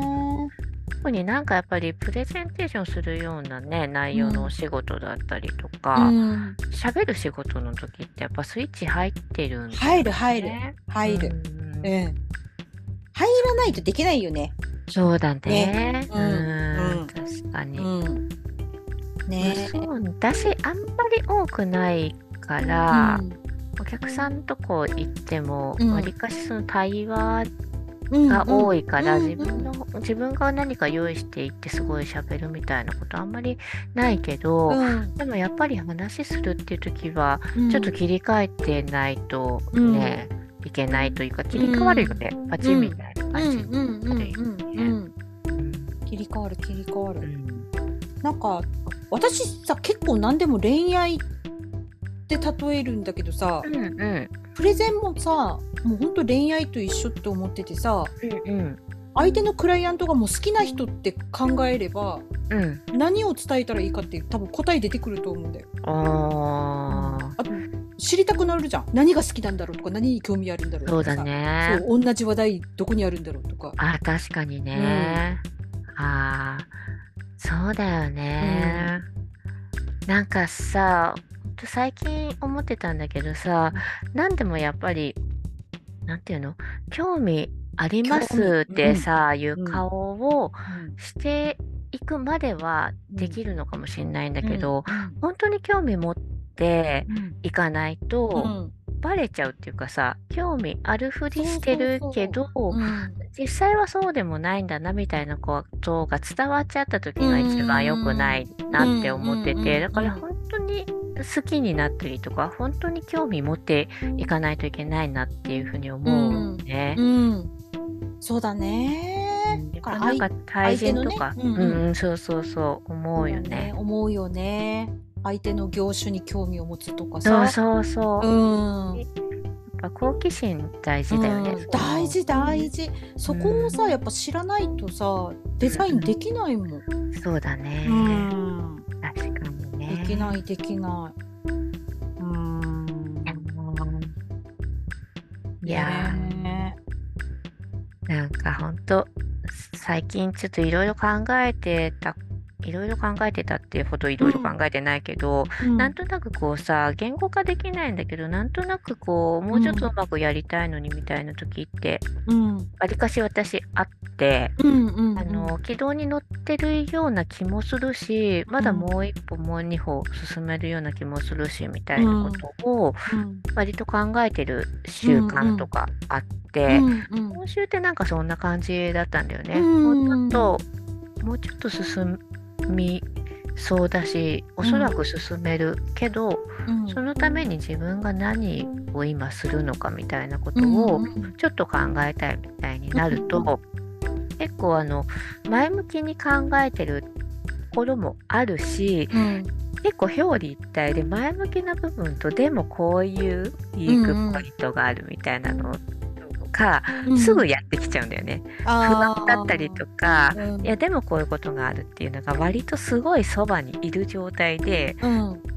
特になんかやっぱりプレゼンテーションするようなね内容のお仕事だったりとか喋、うん、る仕事の時ってやっぱスイッチ入ってるんだ、ね、入る入る。入る、うん、入らないとできないよね。そうだね。ね。うん、確かに、ね、そう私あんまり多くないから、お客さんとこ行ってもわり、かしその対話が多いから、自分の自分が何か用意していってすごい喋るみたいなことあんまりないけど、うん、でもやっぱり話するっていう時は、ちょっと切り替えてないとね、うん、いけないというか切り替わるよね、パチンみたいな感じ。切り替わる切り替わる、なんか私さ結構何でも恋愛って例えるんだけどさ、うんうん、プレゼンもさもうほんと恋愛と一緒って思っててさ、うんうん、相手のクライアントがもう好きな人って考えれば、うん、何を伝えたらいいかって多分答え出てくると思うんだよ。ああと知りたくなるじゃん。何が好きなんだろうとか何に興味あるんだろうとかそうだね。そう同じ話題どこにあるんだろうとか。あ確かにね、うん、あそうだよね、うん、なんかさ最近思ってたんだけどさ何でもやっぱりなんていうの？興味ありますってさ、うん、いう顔をしていくまではできるのかもしれないんだけど、うん、本当に興味持っていかないと、バレちゃうっていうかさ興味あるふりしてるけど実際はそうでもないんだなみたいなことが伝わっちゃった時が一番良くないなって思っててだから本当に好きになったりとか本当に興味持っていかないといけないなっていうふうに思うね。うん、うん、そうだね。うん、なんか対人とか、ね、うん、うんうん、そうそうそう思うよね。思うよね。相手の業種に興味を持つとかさ。そうそうそう。うん。やっぱ好奇心大事だよね。大事大事。そこもさ、やっぱ知らないとさデザインできないもん。そうだね。うん。確かに。できないできない。うん。いやなんかほんと最近ちょっといろいろ考えてたいろいろ考えてたっていうほどいろいろ考えてないけど、うん、なんとなくこうさ言語化できないんだけどなんとなくこうもうちょっとうまくやりたいのにみたいな時ってわり、かし私あって、うんうんうん、あの軌道に乗ってるような気もするしまだもう一歩もう二歩進めるような気もするしみたいなことを割と考えてる習慣とかあって、うんうん、今週ってなんかそんな感じだったんだよね。もうちょっともうちょっと進みそうだしおそらく進めるけど、うん、そのために自分が何を今するのかみたいなことをちょっと考えたいみたいになると、結構あの前向きに考えてるところもあるし、うん、結構表裏一体で前向きな部分とでもこういういいポイントがあるみたいなのか、うん、すぐやってきちゃうんだよね。不安だったりとか、うん、いやでもこういうことがあるっていうのが割とすごいそばにいる状態で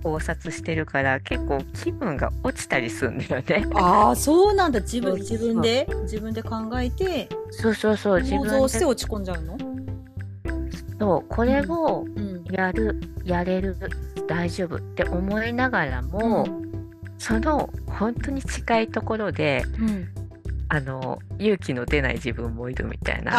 考察してるから、結構気分が落ちたりするんだよね。ああそうなんだ。自分自分で？自分で考えて？そうそうそう想像して落ち込んじゃうの？そうこれをやる、やれる大丈夫って思いながらも、その本当に近いところで、うん、あの勇気の出ない自分もいるみたいな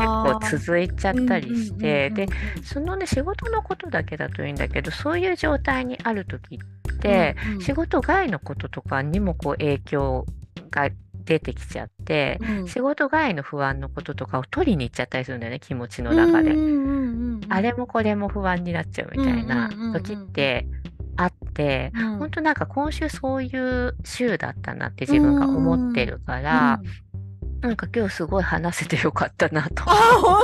のが結構続いちゃったりして、でそのね仕事のことだけだといいんだけどそういう状態にある時って、うんうん、仕事外のこととかにもこう影響が出てきちゃって、うん、仕事外の不安のこととかを取りに行っちゃったりするんだよね気持ちの中で、あれもこれも不安になっちゃうみたいな時って、あって、うん、本当なんか今週そういう週だったなって自分が思ってるから、なんか今日すごい話せてよかったなと。あ本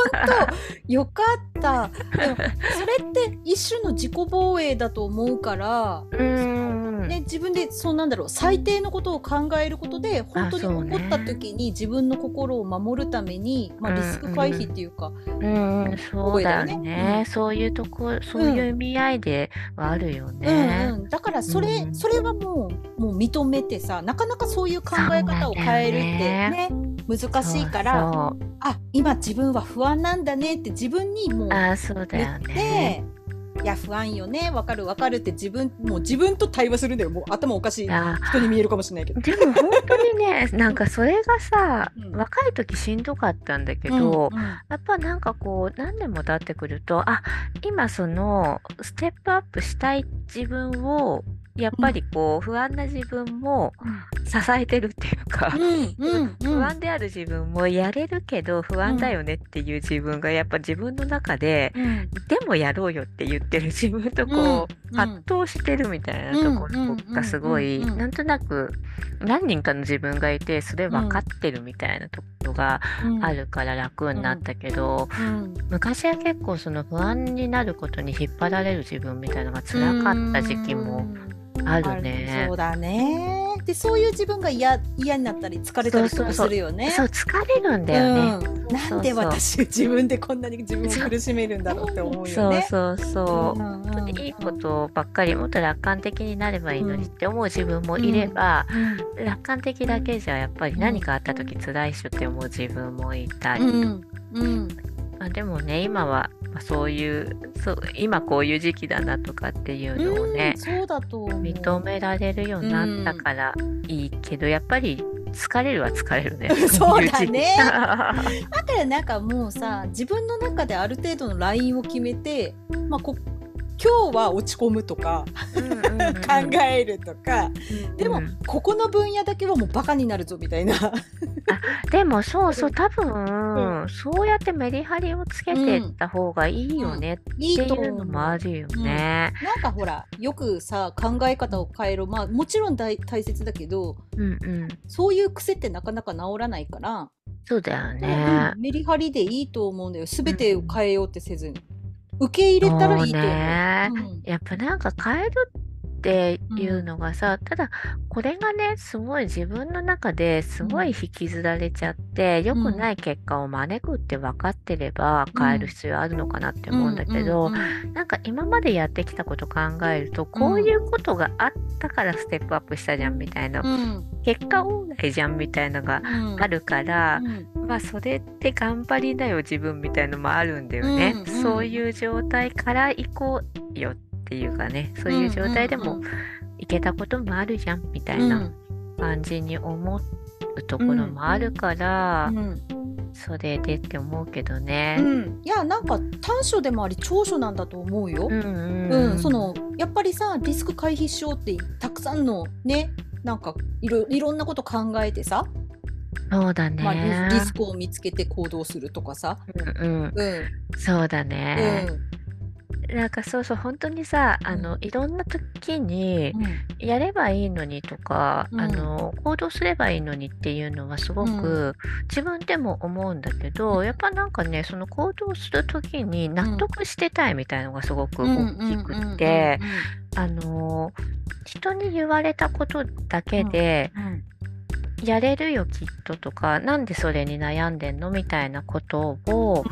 当。よかった。でもそれって一種の自己防衛だと思うから、うん。ね、自分でそうなんだろう最低のことを考えることで本当に起こった時に自分の心を守るために、まあ、リスク回避っていうか、うん、うん、そうだよね、ね、そういうとこそういう意味合いではあるよね。うんうん、だからそれ、それはもうもう認めてさなかなかそういう考え方を変えるってね。難しいからあ今自分は不安なんだねって自分にもう言っていや不安よねわかるわかるって自分もう自分と対話するんだよ。もう頭おかしい人に見えるかもしれないけど。でも本当にね なんかそれがさ、うん、若い時しんどかったんだけど、うんうん、やっぱなんかこう何年も経ってくるとあ今そのステップアップしたい自分をやっぱりこう不安な自分も支えてるっていうか、不安である自分もやれるけど不安だよねっていう自分がやっぱ自分の中で、でもやろうよって言ってる自分とこう、葛藤してるみたいなところがすごい、なんとなく何人かの自分がいてそれ分かってるみたいなところがあるから楽になったけど、昔は結構その不安になることに引っ張られる自分みたいなのが辛かった時期もあるね。そうだね。でそういう自分が嫌嫌になったり疲れたりするよね。そう疲れるんだよね、うん、なんで私自分でこんなに自分を苦しめるんだろうって思うよね。そうそうそう。本当にいいことばっかりもっと楽観的になればいいのにって思う自分もいれば、うんうん、楽観的だけじゃやっぱり何かあった時辛いっしょって思う自分もいたり。うんまあ、でもね今はまあ、そういうそう今こういう時期だなとかっていうのをね、そうだと認められるようになったからいいけど、やっぱり疲れるは疲れるね。そうだね。だからなんかもうさ自分の中である程度のラインを決めて、まあ、こ今日は落ち込むとか考えるとか、うん、でも、うん、ここの分野だけはもうバカになるぞみたいな。あでもそうそう多分、うん、そうやってメリハリをつけてった方がいいよねっていうのもあるよね、なんかほらよくさ考え方を変えろ。まあもちろん大大切だけど、うんうん、そういう癖ってなかなか治らないから。そうだよね、メリハリでいいと思うんだよ。全てを変えようってせずに。受け入れたらいいと思う。ね、うん、やっぱなんか変えるっっていうのがさ、ただこれがねすごい自分の中ですごい引きずられちゃって、良くない結果を招くって分かってれば変える必要あるのかなって思うんだけど、なんか今までやってきたこと考えるとこういうことがあったからステップアップしたじゃんみたいな、結果オーライじゃんみたいなのがあるから、まあそれって頑張りだよ自分みたいのもあるんだよね、そういう状態から行こうよってっていうかねそういう状態でもいけたこともあるじゃんみたいな感じに思うところもあるから、それでって思うけどね。うん、いやなんか短所でもあり長所なんだと思うよ。うん、うんうん、そのやっぱりさリスク回避しようってたくさんのねなんかいろいろんなこと考えてさそうだね、まあ、リスクを見つけて行動するとかさ。うん、うん。うん、そうだね。うんなんかそうそう本当にさあのいろんな時にやればいいのにとか、うん、あの行動すればいいのにっていうのはすごく自分でも思うんだけど、やっぱなんかねその行動する時に納得してたいみたいのがすごく大きくてあの人に言われたことだけで、やれるよきっととかなんでそれに悩んでんのみたいなことを、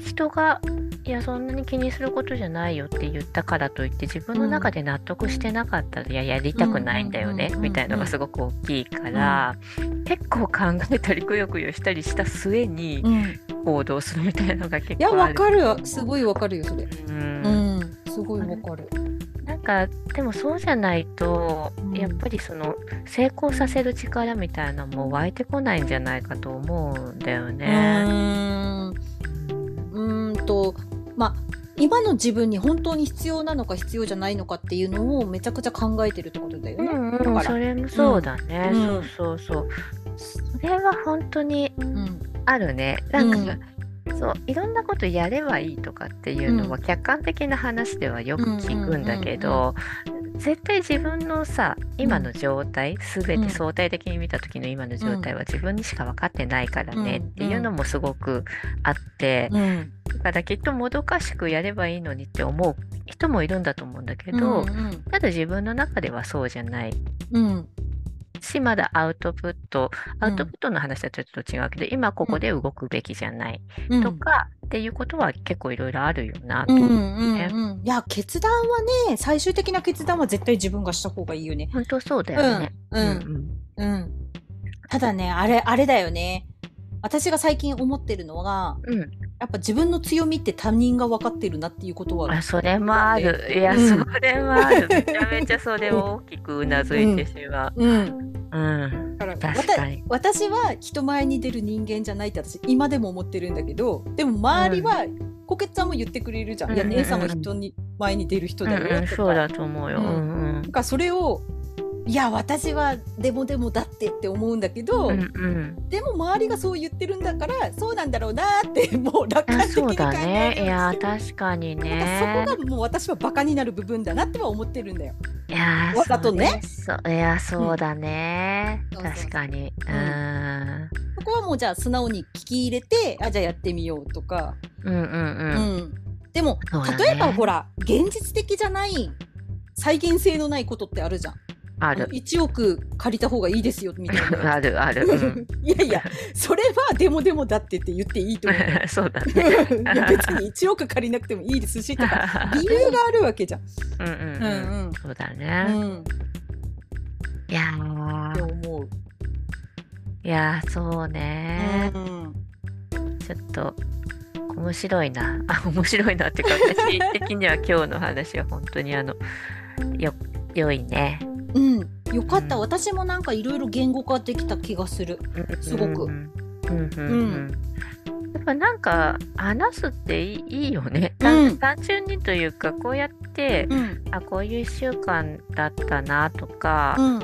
人がいやそんなに気にすることじゃないよって言ったからといって自分の中で納得してなかったら、いややりたくないんだよねみたいのがすごく大きいから、結構考えたりくよくよしたりした末に行動するみたいなのが結構ある、いやわかるよ。すごいわかるよそれ、うん、うん、すごいわかる。なんかでもそうじゃないと、やっぱりその成功させる力みたいなのも湧いてこないんじゃないかと思うんだよね。うんとまあ今の自分に本当に必要なのか必要じゃないのかっていうのをめちゃくちゃ考えてるってことだよね。うんうん、それもそうだね、うん、そうそうそう。それは本当にあるね。うん、なんか、うん、そういろんなことやればいいとかっていうのは客観的な話ではよく聞くんだけど、絶対自分のさ今の状態、うん、全て相対的に見た時の今の状態は自分にしか分かってないからねっていうのもすごくあって、うん、だからきっともどかしくやればいいのにって思う人もいるんだと思うんだけど、うんうん、ただ自分の中ではそうじゃない。うんしまだアウトプットアウトプットの話はちょっと違うけど、うん、今ここで動くべきじゃない、とかっていうことは結構いろいろあるよなと思うね、うんうん、いや決断はね最終的な決断は絶対自分がした方がいいよね。本当そうだよね。うん、うん、うん、ただねあれあれだよね私が最近思ってるのが、うん、やっぱ自分の強みって他人が分かってるなっていうことはあそれもある。いや、うん、それもある。めちゃめちゃそれを大きくうなずいてしまう、うん、うん。から私は人前に出る人間じゃないって私今でも思ってるんだけどでも周りは、こけちゃんも言ってくれるじゃん、いや姉さんは人に前に出る人だよ、うんうん、そうだと思うよ、うんうん、かそれをいや私はでもでもだってって思うんだけど、うんうん、でも周りがそう言ってるんだからそうなんだろうなって もう楽観的に考えね、いや確かにね。そこがもう私はバカになる部分だなっては思ってるんだよ。いやわざとね。いやそうだね、うん、確かに。うん、そこはもうじゃあ素直に聞き入れてあじゃあやってみようとか。うんうんうん。うん、でも、ね、例えばほら現実的じゃない再現性のないことってあるじゃん。ある。1億借りた方がいいですよみたいな。あるある。うん、いやいや、それはでもでもだってって言っていいと思う。そうだね。別に1億借りなくてもいいですしとか、理由があるわけじゃん。うんうんうん。うん、そうだね。うん、いやー。思う。いやそうね、うん、ちょっと面白いな。あ、面白いなっていうか、私的には今日の話は本当にあの、よ、良いね。うん、よかった、うん、私もなんかいろいろ言語化できた気がする、すごく。うん。やっぱなんか話すっていいよね、うん、単純にというかこうやって、うん、あこういう1週間だったなとか、うん、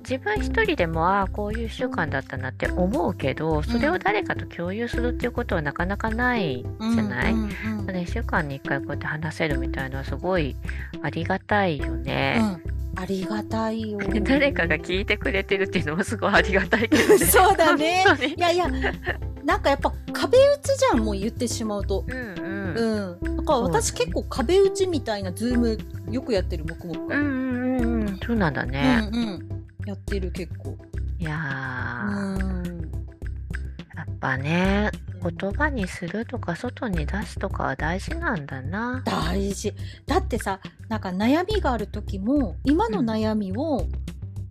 自分一人でもああこういう1週間だったなって思うけどそれを誰かと共有するっていうことはなかなかないじゃない、うんうんうん、1週間に1回こうやって話せるみたいのはすごいありがたいよね。ありがたいよ。誰かが聞いてくれてるっていうのもすごいありがたいけどね。そうだね。いやいや、なんかやっぱ壁打ちじゃん、もう言ってしまうと。うんうん。うん。だから私結構壁打ちみたいなズームよくやってる黙々うんうんうん。そうなんだね。うんうん。やってる結構。いやー。やっぱね、言葉にするとか外に出すとかは大事なんだな。大事。だってさ、なんか悩みがある時も今の悩みを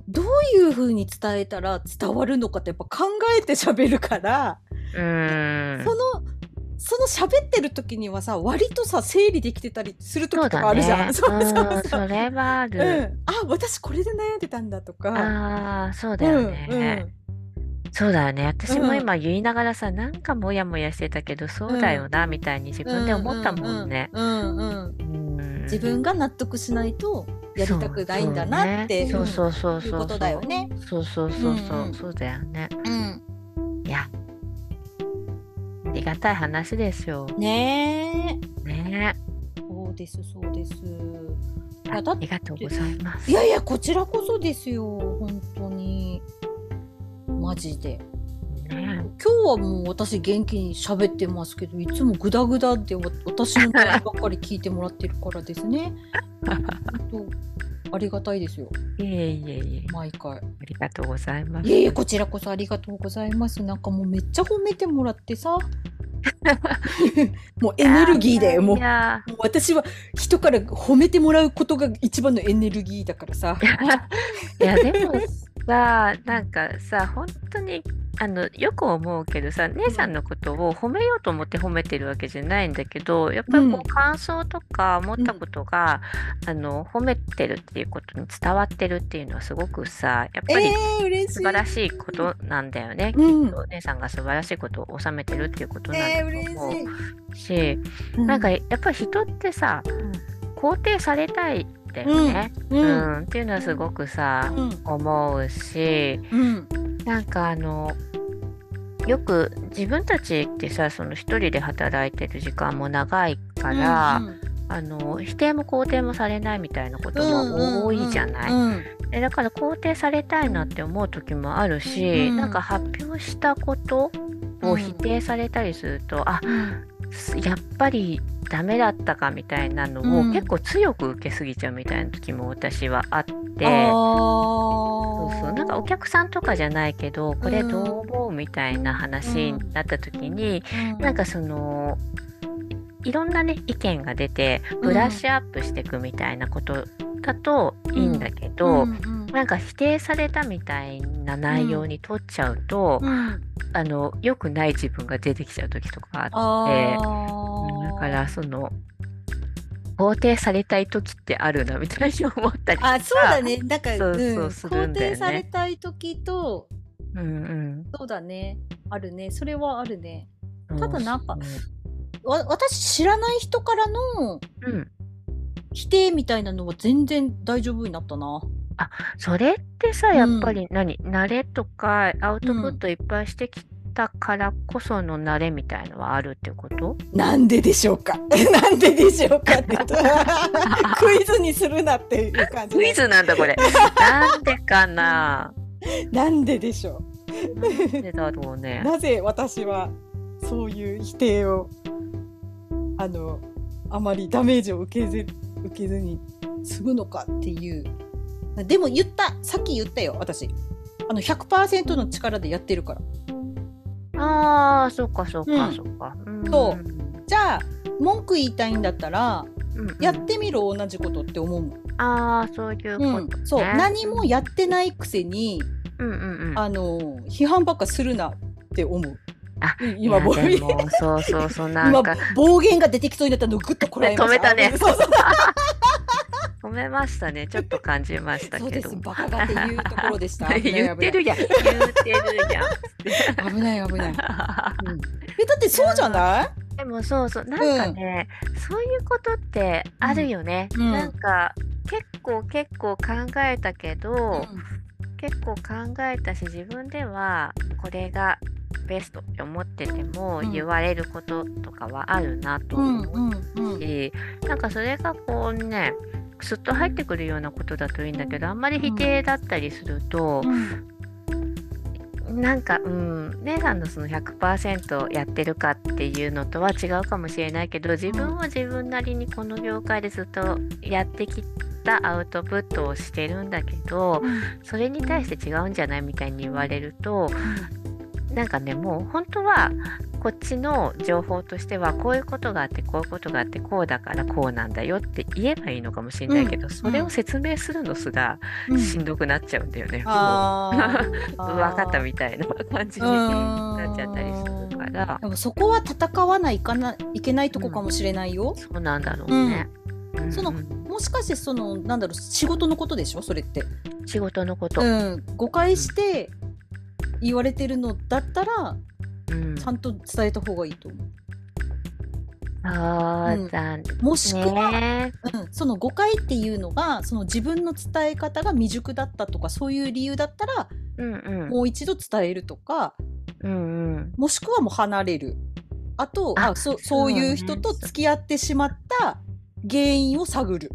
どういう風に伝えたら伝わるのかってやっぱ考えて喋るから、うん。そのその喋ってる時にはさ割とさ整理できてたりする時とかあるじゃん。そう、ね、そうそうそれはある、うん。あ私これで悩んでたんだとか。ああそうだよね。うんうんそうだよね。私も今言いながらさ、うん、なんかモヤモヤしてたけど、そうだよな、みたいに自分で思ったもんね。自分が納得しないとやりたくないんだなってそうそうそうそういうことだよね。そうそうそうそう、そうだよね。うん。いや、ありがたい話ですよ。ねえ。ねえ。そうです、そうです。ありがとうございます。いやいや、こちらこそですよ。本当に。マジで。ね、今日はもう私元気に喋ってますけどいつもグダグダで私の声ばっかり聞いてもらってるからですね。ありがたいですよ。いえいえいえ。毎回。ありがとうございます。いえいえ、こちらこそありがとうございます。なんかもうめっちゃ褒めてもらってさ。もうエネルギーだよ。もうもう私は人から褒めてもらうことが一番のエネルギーだからさ。いやでもさなんかさ本当にあのよく思うけどさ姉さんのことを褒めようと思って褒めてるわけじゃないんだけどやっぱりこう感想とか思ったことが、うん、あの褒めてるっていうことに伝わってるっていうのはすごくさやっぱり素晴らしいことなんだよね、えー、きっと姉さんが素晴らしいことを収めてるっていうことなんだと思う、えー、し、うん、なんかやっぱり人ってさ、肯定されたいだよね、うん、うん、っていうのはすごくさ、思うし、なんかあのよく自分たちってさその一人で働いてる時間も長いから、うんうん、あの否定も肯定もされないみたいなことも多いじゃない。うんうん。うん、だから肯定されたいなって思う時もあるし、うん、なんか発表したことを否定されたりすると、うん、あやっぱりダメだったかみたいなのを、結構強く受けすぎちゃうみたいな時も私はあって、そうそう。なんかお客さんとかじゃないけどこれどう思うみたいな話になった時に、うん、なんかそのいろんなね意見が出てブラッシュアップしていくみたいなことだといいんだけど、うんうんなんか否定されたみたいな内容に取っちゃうと、うん、あの良くない自分が出てきちゃう時とかあってだからその肯定されたい時ってあるなみたいに思ったりあそうだね。だからそうそうするんだよ、ね、肯定されたい時と、うんうん、そうだね。あるね。それはあるね。ただなんか、わ私知らない人からの否定みたいなのは全然大丈夫になったな。あ、それってさ、やっぱり何、慣れとかアウトプットいっぱいしてきたからこその慣れみたいのはあるってこと？なんででしょうか？なんででしょうかって クイズにするなっていう感じ。クイズなんだこれ。なんでかな？なんででしょう？なんでだろうね。なぜ私はそういう否定をあのあまりダメージを受けず受けずに済むのかっていうでも言ったさっき言ったよ私。あの100%の力でやってるから。あーそっかそっか、うん、そっか。そう。じゃあ文句言いたいんだったら、うんうん、やってみろ同じことって思うもん。ああそういうこと、ね。うん、そう。何もやってないくせに、うんうんうん、あの批判ばっかするなって思う。あ今暴言そうそうそうなんか。暴言が出てきそうになったのをグッとこらえました、ね、止めたね。そうそう止めましたね。ちょっと感じましたけど。バカがっていうところでした。言ってるやん。言ってるやん。危ない危ない。うん、えだってそうじゃない？でもそうそうなんかね、うん、そういうことってあるよね。うん、なんか結構結構考えたけど、結構考えたし自分ではこれがベストって思ってても言われることとかはあるなと思うし、なんかそれがこうねすっと入ってくるようなことだといいんだけどあんまり否定だったりすると、うん、なんかうん姉さんのその100%やってるかっていうのとは違うかもしれないけど自分は自分なりにこの業界でずっとやってきたアウトプットをしてるんだけど、それに対して違うんじゃないみたいに言われると、なんかねもう本当はこっちの情報としてはこういうことがあってこういうことがあってこうだからこうなんだよって言えばいいのかもしれないけど、うん、それを説明するのすらしんどくなっちゃうんだよね。うん、分 かったみたいな感じになっちゃったりするから。でもそこは戦わないかないけないとこかもしれないよ。うん、そうなんだろうね。そのもしかしてそのなんだろう仕事のことでしょ？それって。仕事のこと。うん、誤解して言われてるのだったら、ちゃんと伝えた方がいいと思う。あうん、もしくは、ね、うん、その誤解っていうのがその自分の伝え方が未熟だったとかそういう理由だったら、うんうん、もう一度伝えるとか、うんうん、もしくはもう離れる。あとあそそういう人と付き合ってしまった原因を探る。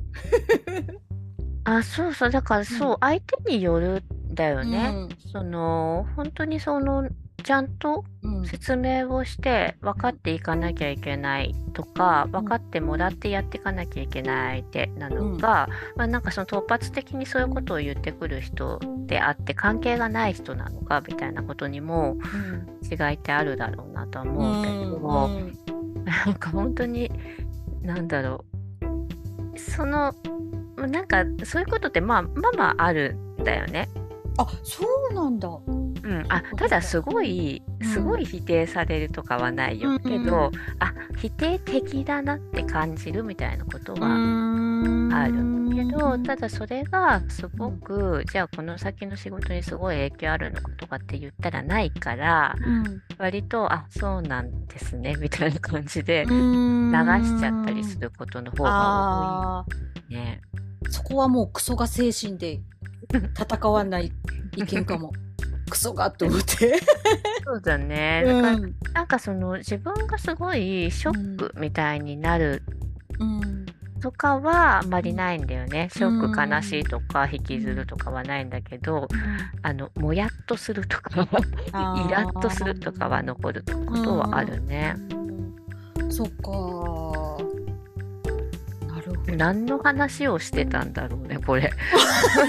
あそうそう。だからそう、うん、相手によるんだよね。うん、その本当にそのちゃんと説明をして分かっていかなきゃいけないとか、分かってもらってやっていかなきゃいけないってなのか、うん、まあ、なんかその突発的にそういうことを言ってくる人であって関係がない人なのかみたいなことにも違いってあるだろうなとは思うけども、うん、なんか本当に何だろう。そのなんかそういうことってまあまあまああるんだよね。あそうなんだ。うん、あただすごいすごい否定されるとかはないよ、うん、けど、あ否定的だなって感じるみたいなことはあるけどただそれがすごくじゃあこの先の仕事にすごい影響あるのかとかって言ったらないから、うん、割とあそうなんですねみたいな感じで流しちゃったりすることの方が多いね。そこはもうクソが精神で戦わない意見かも。クソがと思って。そうだね、だから、うん、なんかその自分がすごいショックみたいになる、とかはあんまりないんだよね。ショック、悲しいとか引きずるとかはないんだけど、あのもやっとするとかイラッとするとかは残ることはあるね。そっか何の話をしてたんだろうねこれ。なん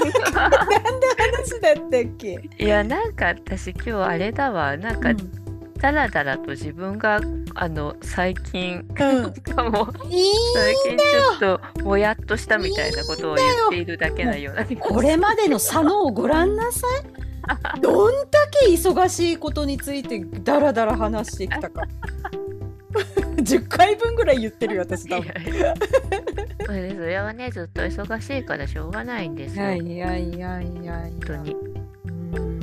で話だったっけ？いやなんか私今日あれだわ。なんか、うん、だらだらと自分があの最近、うん、かも最近ちょっともやっとしたみたいなことを言っているだけなような。これまでの佐野をご覧なさい。どんだけ忙しいことについてだらだら話してきたか 10回分ぐらい言ってるよ私多分それはねずっと忙しいからしょうがないんですよ。いやいやいや本当に。うん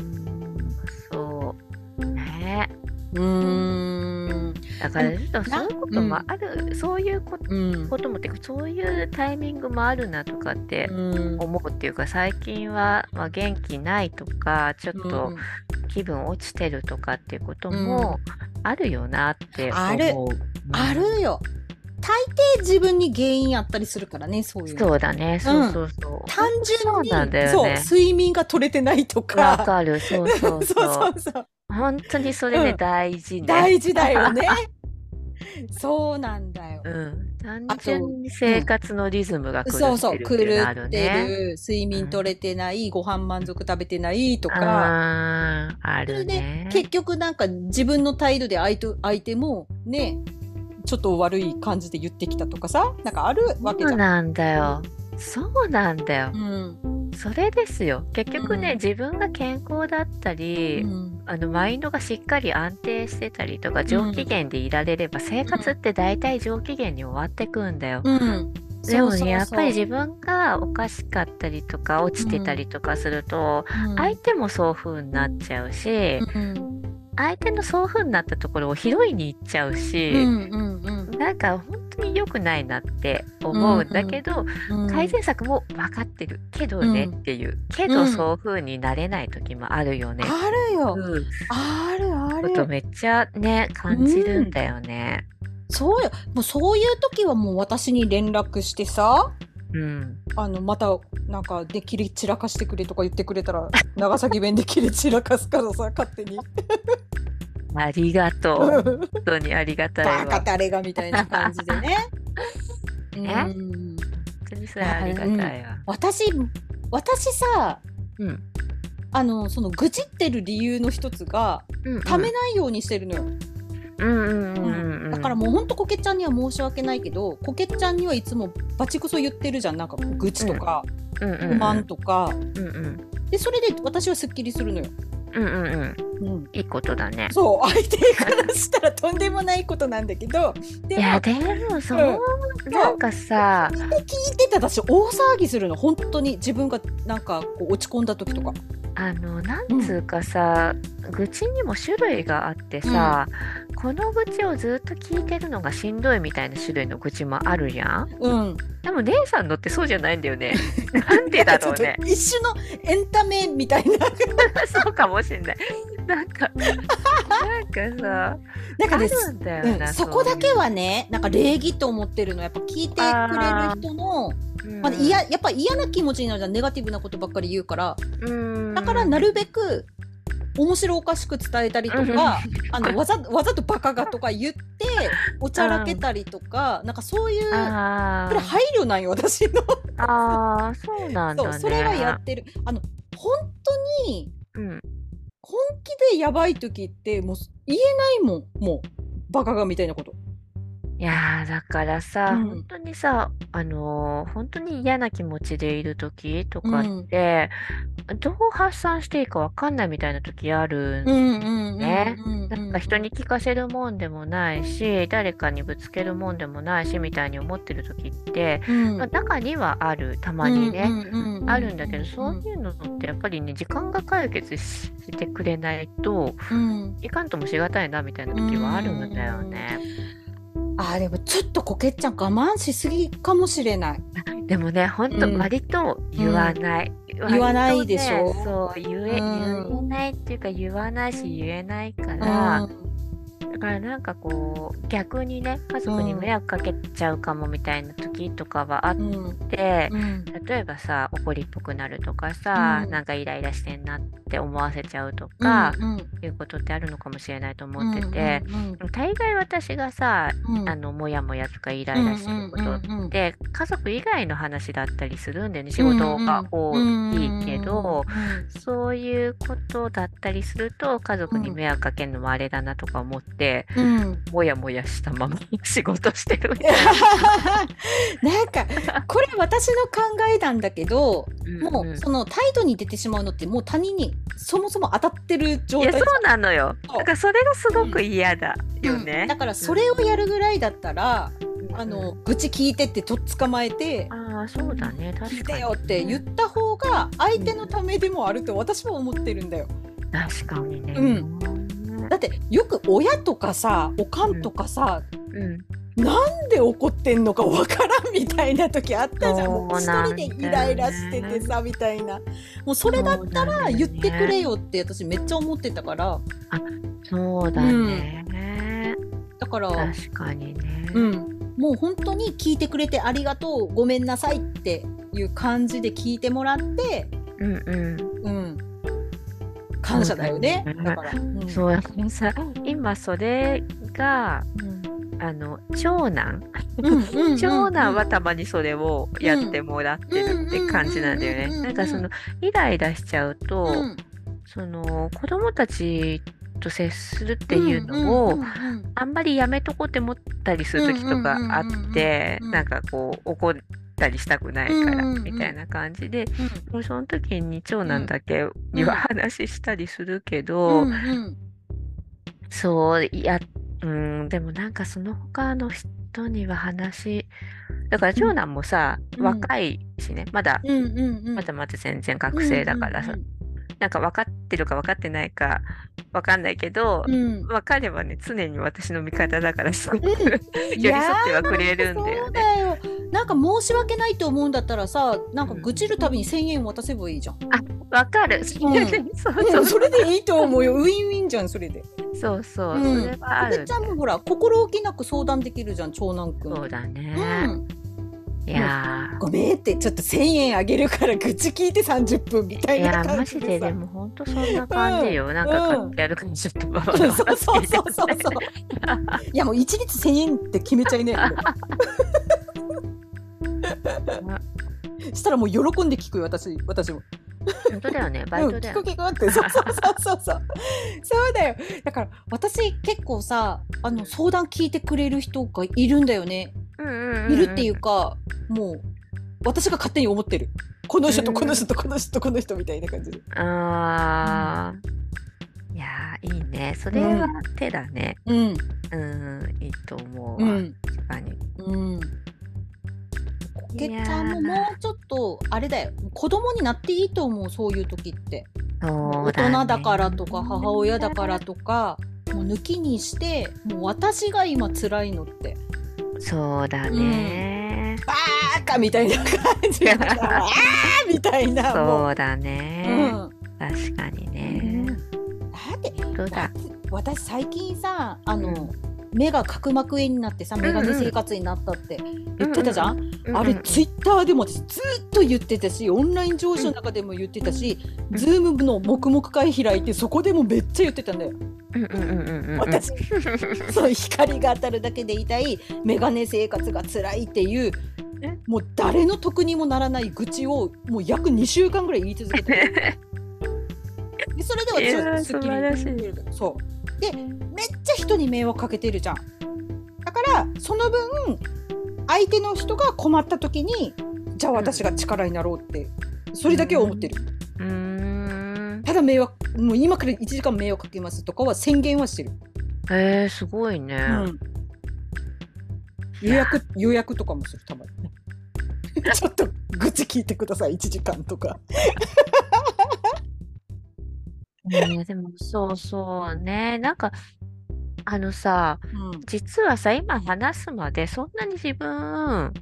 そうね。うんだからちょっとそういうこともある、うん、そういうこと,、もってそういうタイミングもあるなとかって思うっていうか、最近は、まあ、元気ないとかちょっと気分落ちてるとかっていうこともあるよなって思う。ある、あるよ。大抵自分に原因あったりするからねそういう。そうだね。そうそうそう、うん、単純にそう、ね、睡眠が取れてないとか。わかる。そう。そうそうそう本当にそれで大事ね、うん、大事だよね そうなんだよ。うん。単純に生活のリズムが狂ってる、そうそう、狂ってる、睡眠取れてない、うん、ご飯満足食べてないとか。ああるね。結局なんか自分の態度で相手相手もね、ちょっと悪い感じで言ってきたとかさ、なんかあるわけじゃん。そうなんだよ。そうなんだよ。うん、それですよ。結局ね、うん、自分が健康だったり、うん、あのマインドがしっかり安定してたりとか上機嫌でいられれば、生活って大体上機嫌に終わってくんだよ。でもねやっぱり自分がおかしかったりとか落ちてたりとかすると、相手もそう風になっちゃうし、相手のそう風になったところを拾いに行っちゃうし、うんうんうん、なんか本当に良くないなって思うんだけど、うんうん、改善策も分かってるけどねっていう、うん、けどそう風になれない時もあるよね。あるよ、あるある。ことめっちゃね感じるんだよね。そうよ。もうそういう時はもう私に連絡してさうん、あのまたなんかできり散らかしてくれとか言ってくれたら 長崎弁できり散らかすからさ勝手に。ありがとう。本当にありがたいわ。バカタレがみたいな感じでね。え、うん、本当にそれありがたいわ。うん、私私さ、うん、あのその愚痴ってる理由の一つが、うんうん、ためないようにしてるのよ。だからもうほんとこけちゃんには申し訳ないけどこけちゃんにはいつもバチクソ言ってるじゃん。なんか愚痴とか、不満とか、うんうん、でそれで私はすっきりするのよ。うんうんうん、いいことだね。そう相手からしたらとんでもないことなんだけど。いやでもそう、うん、なんかさ。聞いてた私大騒ぎするの。本当に自分がなんかこう落ち込んだ時とか。あのなんつうかさ、うん、愚痴にも種類があってさ、うん、この愚痴をずっと聞いてるのがしんどいみたいな種類の愚痴もあるやん。うん、でも姉さんのってそうじゃないんだよね。なんでだろうね。一種のエンタメみたいな。そうかもしんない。なんか、なんかさ、なんかです、うん、そこだけはね、なんか礼儀と思ってるの、やっぱ聞いてくれる人の、まあ、いややっぱ嫌な気持ちになるじゃん。ネガティブなことばっかり言うから。だからなるべく面白おかしく伝えたりとか、あのわざわざとバカがとか言っておちゃらけたりとか、なんかそういうこれ配慮なんよ私の。ああそうなんだ、ね、そうそれはやってる。あの本当に、うん、本気でやばい時ってもう言えないもんもうバカがみたいなこと。いやー、だからさ、うん。本当にさ、あのー、本当に嫌な気持ちでいる時とかって、どう発散していいかわかんないみたいな時あるんね。なんか人に聞かせるもんでもないし、誰かにぶつけるもんでもないしみたいに思ってる時って、まあ、中にはある、たまにね、あるんだけど、そういうのってやっぱりね、時間が解決してくれないと、いかんともしがたいなみたいな時はあるんだよね。あでもちょっとこけっちゃん我慢しすぎかもしれない。でもね、ほんと割と言わない。うん、言わないでしょ。そう言え、言えないっていうか言わないし言えないから、だからなんかこう逆にね家族に迷惑かけちゃうかもみたいな時とかはあって、うん、例えばさ怒りっぽくなるとかさ、うん、なんかイライラしてんなって思わせちゃうとか、うんうん、いうことってあるのかもしれないと思ってて、うんうんうん、大概私がさ、うん、あのモヤモヤとかイライラしてることって、家族以外の話だったりするんだよね仕事が多いけど、そういうことだったりすると家族に迷惑かけるのもあれだなとか思って。て、うん、もやもやしたまま仕事してるな。んかこれ私の考えなんだけど、うんうん、もうその態度に出てしまうのってもう他人にそもそも当たってる状態。そうなのよ。だからそれがすごく嫌だよね、うん、だからそれをやるぐらいだったら、あの愚痴聞いてってとっ捕まえてあそうだね。聞いてよって言った方が相手のためでもあると私は思ってるんだよ。確かにね、うん、だってよく親とかさおかんとかさ、うん。なんで怒ってんのかわからんみたいな時あったじゃん。もう一人でイライラしててさみたいな。もうそれだったら言ってくれよって私めっちゃ思ってたから。あそうだね、うん、だから確かにね、うん、もう本当に聞いてくれてありがとうごめんなさいっていう感じで聞いてもらってうんうん。うん感謝だよね。だから。そうやさ今それが、あの長男、長男はたまにそれをやってもらってるって感じなんだよね。なんかそのイライラしちゃうと、その子供たちと接するっていうのを、あんまりやめとこうって思ったりする時とかあって、なんかこう怒ったりしたくないからみたいな感じで、もうその時に長男だけには話したりするけど、そういやうんでもなんかその他の人には話だから長男もさ、若いしねまだ、まだまだ全然学生だからさ、なんか分かってるか分かってないか分かんないけど、うん、分かればね常に私の味方だからすごく、うん、寄り添ってはくれるんだよね。よなんか申し訳ないと思うんだったらさなんか愚痴るたびに1,000円渡せばいいじゃん。あ分かる、うん、そうそう。それでいいと思うよ。ウィンウィンじゃんそれで。そうそう、うん、それはある、ちゃんもほら心置きなく相談できるじゃん長男くん。そうだね。うん。いやごめんってちょっと1,000円あげるから愚痴聞いて30分みたいな感じでいやマジででも本当そんな感じよ、うん、なんかやる感じちょっと、そうそうそうそうそう。いやもう一律1,000円って決めちゃいね したらもう喜んで聞くよ私私も。本当だよね、バイトだよ、ね。聞く聞くって、そうそうそうそう そう。だよ。だから私結構さ、あの相談聞いてくれる人がいるんだよね。いるっていうか、もう私が勝手に思ってる。この人とこの人とこの人とこの人みたいな感じで。ああ、うん、いやいいね。それは手だね。うん。うん、いいと思うわ。うん、確かに。うん。けちゃんももうちょっとあれだよ。子供になっていいと思うそういう時って、ね、大人だからとか母親だからとかもう抜きにしてもう私が今辛いのって。そうだね、うん、バーカみたいな感じ あーみたいなそうだね、うん、確かにね、うん、だって私最近さあの、うん目が角膜炎になってさ眼鏡生活になったって言ってたじゃん、うんうん、あれツイッターでも私ずっと言ってたしオンライン上司の中でも言ってたし、うん、ズームの黙々会開いてそこでもめっちゃ言ってたんだよ。私 そう光が当たるだけで痛い眼鏡生活が辛いっていうもう誰の得にもならない愚痴をもう約2週間ぐらい言い続けて でそれではちょっとすっきりそう。でめっ人に迷惑かけてるじゃんだからその分相手の人が困った時にじゃあ私が力になろうってそれだけは思ってる。ただ迷惑もう今から1時間迷惑かけますとかは宣言はしてる。へえー、すごいね。うん、予約予約とかもするたまにね。ちょっと愚痴聞いてください1時間とか。ね、でもそうそうね。なんか、あのさ、うん。実はさ、今話すまでそんなに自分、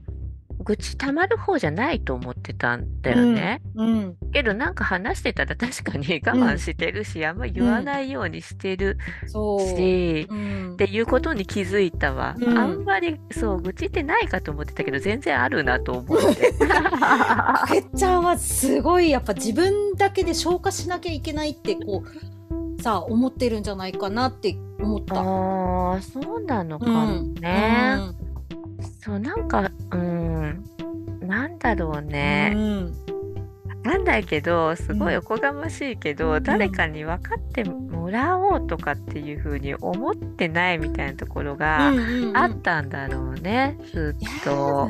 愚痴たまる方じゃないと思ってたんだよね。うん。けどなんか話してたら確かに我慢してるし、あんま言わないようにしてるそし、うん。っていうことに気づいたわ。うあんまりそう愚痴ってないかと思ってたけど全然あるなと思って。かけちゃんはすごいやっぱ自分だけで消化しなきゃいけないってこうさ思ってるんじゃないかなって思った。ああ、そうなのかもね。うんそう、なんか、うん、なんだろうね。うんなんだけどすごいおこがましいけど、うん、誰かに分かってもらおうとかっていうふうに思ってないみたいなところがあったんだろうね、ずっと。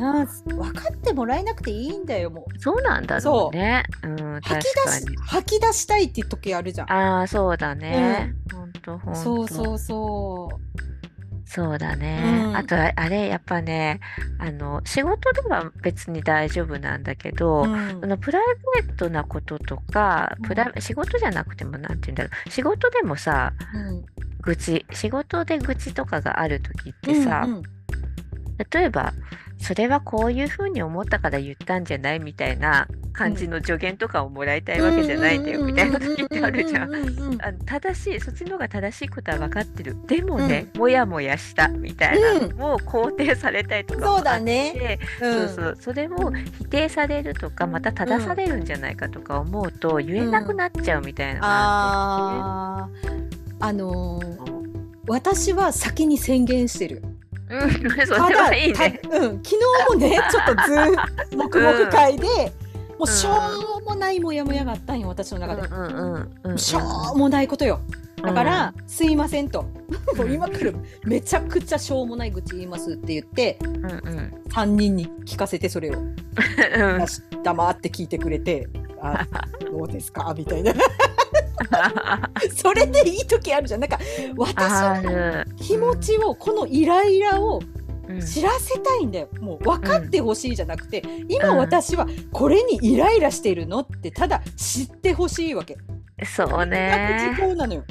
分かってもらえなくていいんだよもう。そうなんだろうね。ううん、吐き出し吐き出したいって時あるじゃん。ああそうだね。うん、ほんとほんと。そうそうそう。そうだね。うん、あとあれやっぱねあの仕事では別に大丈夫なんだけど、うん、そのプライベートなこととか、プラ仕事じゃなくても何て言うんだろう。仕事でもさ、愚痴仕事で愚痴とかがある時ってさ、うんうん、例えばそれはこういうふうに思ったから言ったんじゃない？みたいな感じの助言とかをもらいたいわけじゃないんだよみたいな時ってあるじゃん。あの正しいそっちの方が正しいこと？は分かってるでもね、うん、もやもやしたみたいなのを肯定されたりとかもあって、そうだね、そうそうそれを否定されるとかまた正されるん。じゃないかとか思うと言えなくなっちゃうみたいな、ああのー、私は先に宣言してる。うん、それはいいね。うん、昨日もね、ちょっとず、黙々会で、もうしょうもないモヤモヤがあったんよ、私の中で。しょうもないことよ。だから、うん、すいませんと。もう今からめちゃくちゃしょうもない愚痴言いますって言って、うんうん、3人に聞かせてそれを。黙って聞いてくれて、あ、どうですか？みたいな。それでいい時あるじゃん。なんか私の気持ちをこのイライラを知らせたいんだよ、もう分かってほしいじゃなくて、うん、今私はこれにイライラしてるのってただ知ってほしいわけ。そうね。時効なのよ。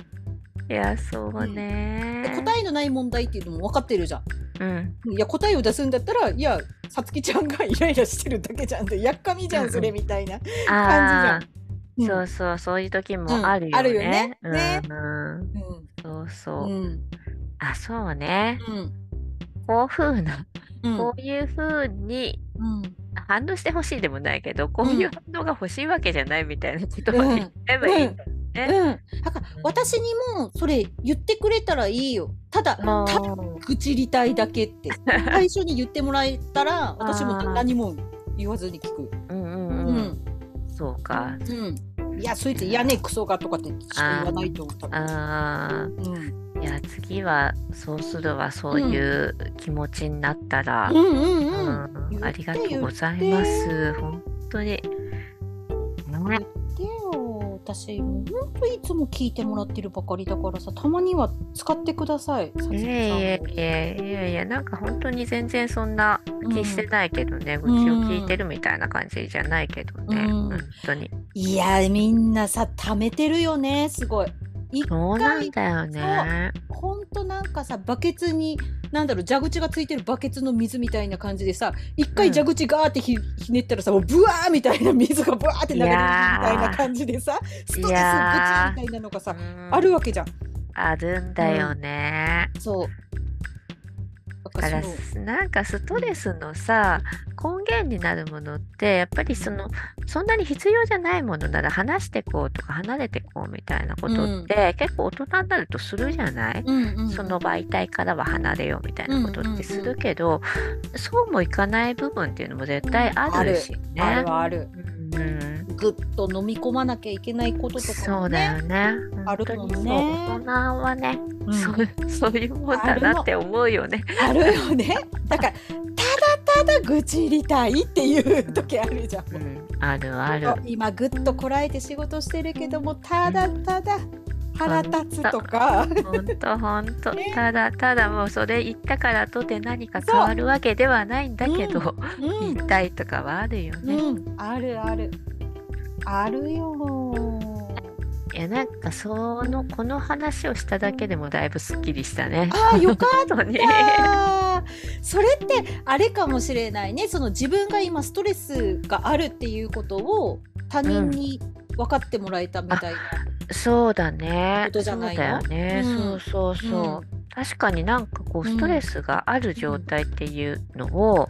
いやそうね、うん、答えのない問題っていうのも分かってるじゃん、うん、いや答えを出すんだったらいやさつきちゃんがイライラしてるだけじゃんってやっかみじゃんそれみたいな感じじゃん、そうそう、そういう時もあるよね。あるよね。ね。うん。そうそう。あ、そうね。こうふうな、こういうふうに反応してほしいでもないけどこういう反応が欲しいわけじゃないみたいなことは言えばいいんだね。うん。だから私にもそれ言ってくれたらいいよ。ただ、ただ愚痴りたいだけって 最初に言ってもらえたら私も何も言わずに聞く。うんうんうん。うん、そうか。うん。いやそいつ嫌ねクソがとかってしか言わないと思ったああ。うんいや次はそうするわそういう気持ちになったら、うんうんうんうん、ありがとうございます本当に。私もう本当いつも聞いてもらってるばかりだからさたまには使ってください。いやいやいやいやいやなんか本当に全然そんな気してないけどね、うん、愚痴を聞いてるみたいな感じじゃないけどね、うん、本当に。いやみんなさ貯めてるよねすごい。そうなんだよね。ほんとなんかさバケツになんだろう蛇口がついてるバケツの水みたいな感じでさ一回蛇口ガーってひ,、ひねったらさもうブワーみたいな 水がブワーって流れるみたいな感じでさストレス愚痴みたいなのがさあるわけじゃん。あるんだよね。うん、そうからなんかストレスのさ根源になるものってやっぱりそのそんなに必要じゃないものなら話してこうとか離れてこうみたいなことって、結構大人になるとするじゃない、その媒体からは離れようみたいなことってするけど、そうもいかない部分っていうのも絶対あるしね。あるある、うんぐっと飲み込まなきゃいけないこととか、ね、そうだよね。あるもんね。大人はね、うん、そうそういうもんだなって思うよね。あるよね。だからただただ愚痴りたいっていう時あるじゃん。うん、あるある。今ぐっとこらえて仕事してるけどもただただ。腹立つとか。本当本当。ただただもうそれ言ったからとて何か変わるわけではないんだけど、うんうん、言いたいとかはあるよね。うん、あるある。あるよ。いやなんかそのこの話をしただけでもだいぶすっきりしたね。ああよかった。それってあれかもしれないね。その自分が今ストレスがあるっていうことを他人に分かってもらえたみたいな、うん、そうだね。ことじゃないの？そうだよね、うん、そうそうそう、うん、確かになんかこうストレスがある状態っていうのを、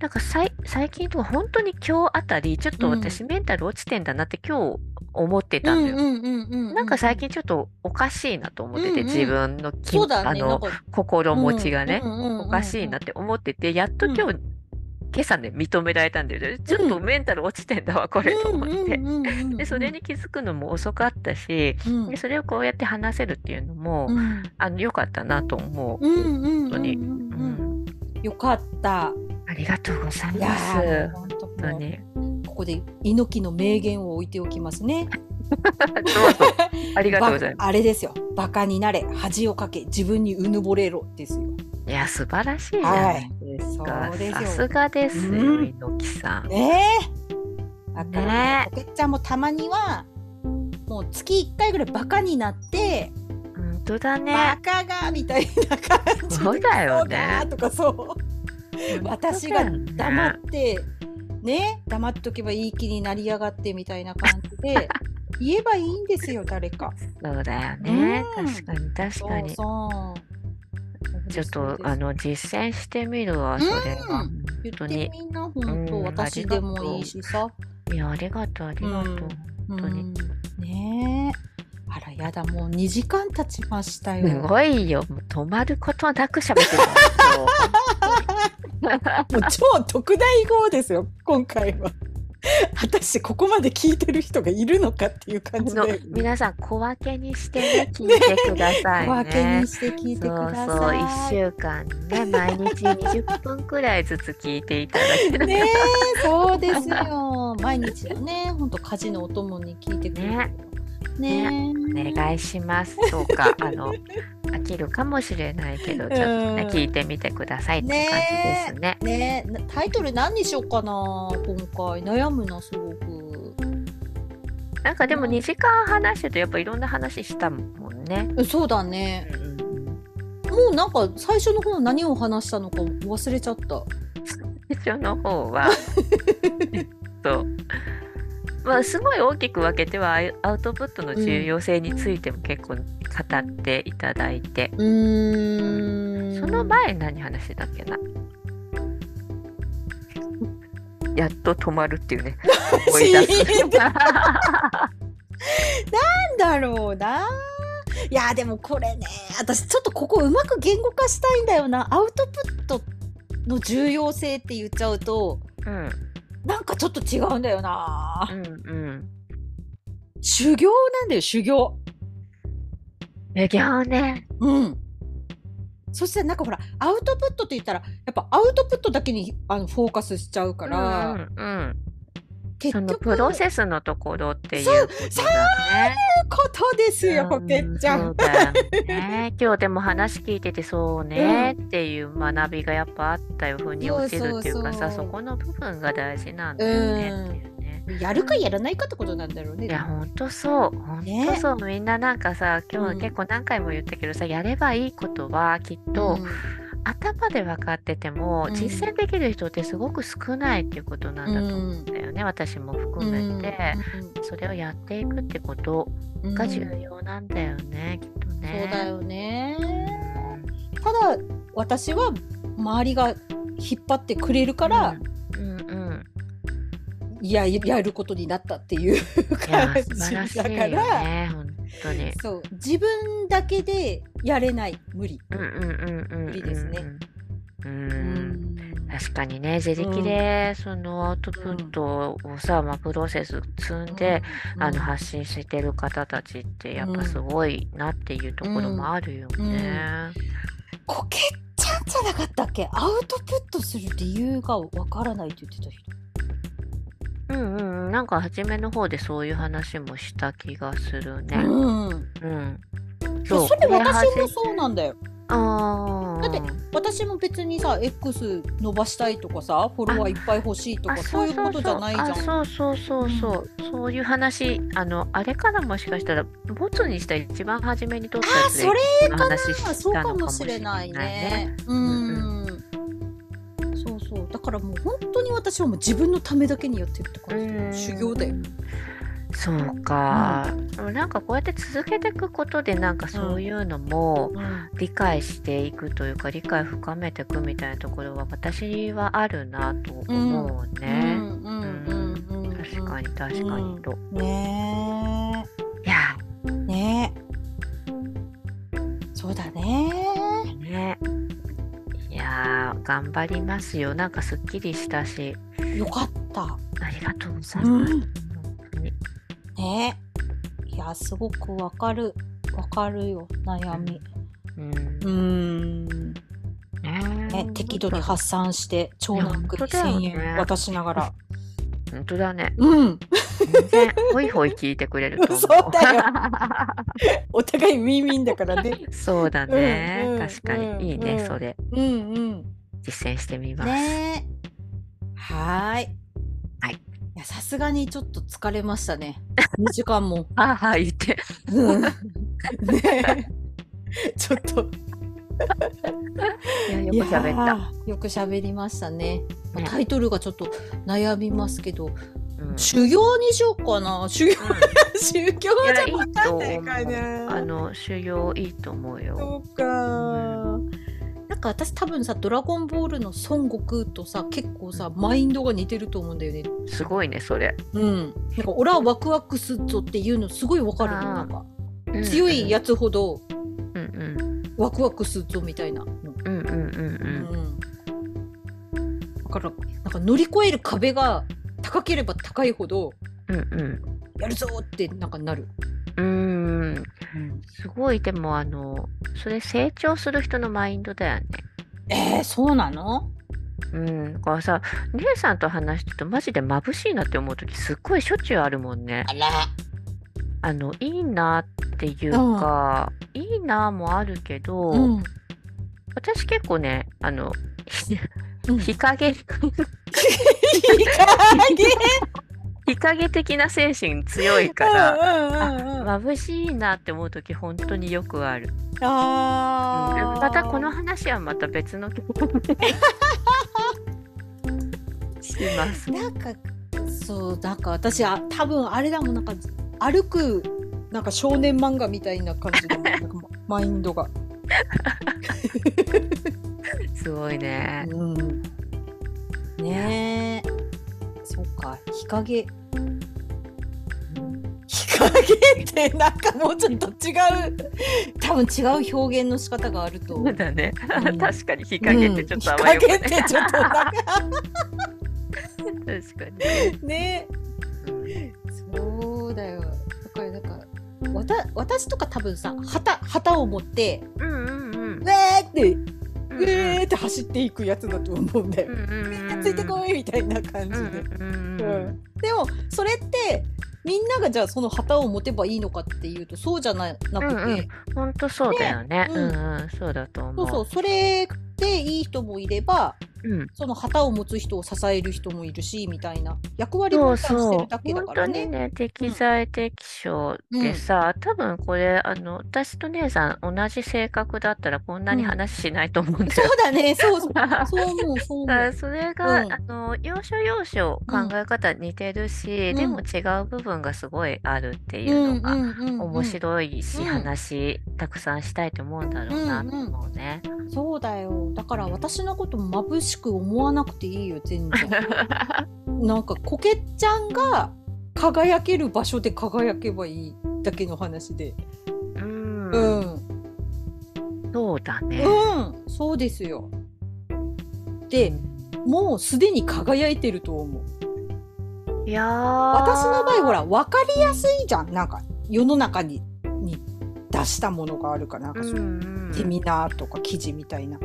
なんか最近とか本当に今日あたりちょっと私メンタル落ちてんだなって今日思ってたんだよ。なんか最近ちょっとおかしいなと思ってて、うんうん、自分のあの心持ちがね、おかしいなって思っててやっと今日、うん、今朝ね認められたんだよね。ちょっとメンタル落ちてんだわこれと思って。でそれに気づくのも遅かったし、うん、でそれをこうやって話せるっていうのも、うん、あのよかったなと思う、本当に、よかったありがとうございます。本当に。ここで猪木の名言を置いておきますね。ありがとうございます。あれですよ。バカになれ、恥をかけ、自分にうぬぼれろですよ。いや、素晴らしいじゃないですか。さすがですよ、うん、猪木さん。ねえ。だから、ね、ちゃんもたまには、もう月一回ぐらいバカになって、本当だね。バカがみたいな感じそうだよね。とかそう。私が黙ってね黙っとけばいい気になりやがってみたいな感じで 言えばいいんですよ誰か。そうだよね、うん、確かに確かに。そうちょっとあの実践してみるわ、それは。うん、言ってみんな、本当、うん、私でもいいしさ。いや、ありがとう、ありがとう。本当に。ねえ。あらやだもう2時間経ちましたよ。すごいよ。止まることなく喋ってる。もう超特大号ですよ今回は。私ここまで聞いてる人がいるのかっていう感じで。皆さん小分けにしてね聞いてくださいね。小分けにして聞いてください。そうそう1週間ね 毎日20分くらいずつ聞いていただける。ねそうですよ。毎日のね本当家事のお供に聞いてくれる、ねねお願いします。どうか あの飽きるかもしれないけどちょっとね聞いてみてくださいって感じですね。ねタイトル何にしようかな今回悩むなすごく。なんかでも2時間話してるとやっぱいろんな話したもんね。そうだね。もうなんか最初の方何を話したのか忘れちゃった。最初の方はそうまあ、すごい大きく分けてはアウトプットの重要性についても結構語っていただいて、うん、その前何話してたっけな？やっと止まるっていうね。思い出す。なんだろうな。いやでもこれね私ちょっとここうまく言語化したいんだよなアウトプットの重要性って言っちゃうと、うん、なんかちょっと違うんだよな。うんうん、修行なんだよ修行。修行ね。うん。そしてなんかほらアウトプットって言ったらやっぱアウトプットだけにあのフォーカスしちゃうから、うんうん、結局プロセスのところっていうことだね。そういうことですよ、ポケちゃん。ね。今日でも話聞いててそうねっていう学びがやっぱあったよ、ふうに落ちるっていうかさ、そこの部分が大事なんだよねっていう。やるかやらないかってことなんだろうね。いや、ほんとそう。ほんとそう。ね、みんななんかさ、今日結構何回も言ったけどさ、うん、やればいいことはきっと、うん、頭で分かってても、うん、実践できる人ってすごく少ないっていうことなんだと思うんだよね、私も含めて、それをやっていくってことが重要なんだよね、きっとね。そうだよね。ただ私は周りが引っ張ってくれるから、うんうんややることになったっていう 感じだから、ね、本当に。そう。自分だけでやれない無理、無理ですね。うん確かにね自力でそのアウトプットをさ、まあ、プロセス積んで、あの発信してる方たちってやっぱすごいなっていうところもあるよね。こけちゃんじゃなかったっけ？アウトプットする理由がわからないって言ってた人。うんうん、なんか初めの方でそういう話もした気がするね。うん。うん。そう。それ私もそうなんだよ。あだって私も別にさ X 伸ばしたいとかさフォロワーいっぱい欲しいとかそういうことじゃないじゃんそうそうそうそう、うん、そういう話あのあれからもしかしたらボツにした一番初めに撮ったやつで話したのかもしれないねうん、うんそうだからもう本当に私はもう自分のためだけにやってるって感じ修行だよそうか、うん、なんかこうやって続けていくことでなんかそういうのも理解していくというか、理解深めていくみたいなところは私はあるなと思うね。確かに確かにと。うん、ねいやねそうだね。ねや頑張りますよ。なんかすっきりしたし。よかった。ありがとうございます。うん、ねいや、すごくわかる。わかるよ、悩み。うん。うんね、適度に発散して長男に1000円渡しながら。本当だね。うん。全然ほいほい聞いてくれるとそうだよ。お互いミンミンだからね。そうだね。うんうん、確かにいいね、うん、それ。うんうん。実践してみます。ね。はい。はい。いや、さすがにちょっと疲れましたね。2時間も。あは言って。うん。ね。ちょっと。いやよく喋った。よく喋りましたね。まあ、タイトルがちょっと悩みますけど、うん、修行にしようかな。修行、うん、修行じゃないかな。あの修行いいと思うよ。そうか、うん。なんか私多分さ「ドラゴンボール」の孫悟空とさ結構さマインドが似てると思うんだよね。すごいねそれ。うん。なんか俺はワクワクすっぞっていうのすごいわかるのなんか、強いやつほど、うんうん、ワクワクすっぞみたいな。うんうんうんうん。だからなんか乗り越える壁が高ければ高いほど、うんうん、やるぞってなんかなる。うんすごいでもあのそれ成長する人のマインドだよね。えー、そうなの？うん、だからさ姉さんと話してるとマジで眩しいなって思う時すっごいしょっちゅうあるもんね。あらあのいいなっていうか、うん、いいなもあるけど、うん、私結構ねあの日陰。日陰？日陰的な精神強いから、眩しいなって思う時本当によくある。あうん、またこの話はまた別の。曲 でします。なんかそうなんか私は多分あれだもんなんか歩くなんか少年漫画みたいな感じで マインドが。すごいね。うん、ね日陰。日陰ってなんかもうちょっと違う。多分違う表現の仕方があると。そうだね、うん、確かに日陰ってちょっと甘い、ね、日陰ってちょっとなんか。確かに。ねそうだよ。だからなんかわた私とか多分さ旗旗を持って、うんうんうん、ウェーってウェーって走っていくやつだと思うんだよ。みんなついてこいみたいな感じで。うん、でもそれってみんながじゃあその旗を持てばいいのかっていうとそうじゃななくて、本、う、当、ん、そうだよね、うん、うん、そうだと思う。そうそう。それでいい人もいれば、うん、その旗を持つ人を支える人もいるしみたいな役割分担してるだけだからね。そうそうね適材適所でさ、うん、多分これあの私と姉さん同じ性格だったらこんなに話しないと思うんだよ、そうだね。そうそうそう思うそう思う。それが、あの要所要所考え方似てるし、でも違う部分がすごいあるっていうのが面白いし、話たくさんしたいと思うんだろうなと思うね。そうだよだから私のこと眩しく思わなくていいよ全然。なんかこけちゃんが輝ける場所で輝けばいいだけの話で。うん。うん。そうだね。うん。そうですよ。でもうすでに輝いてると思う。いや私の場合ほら分かりやすいじゃん。なんか世の中にに出したものがあるかなんかそう、うんうん、セミナーとか記事みたいな、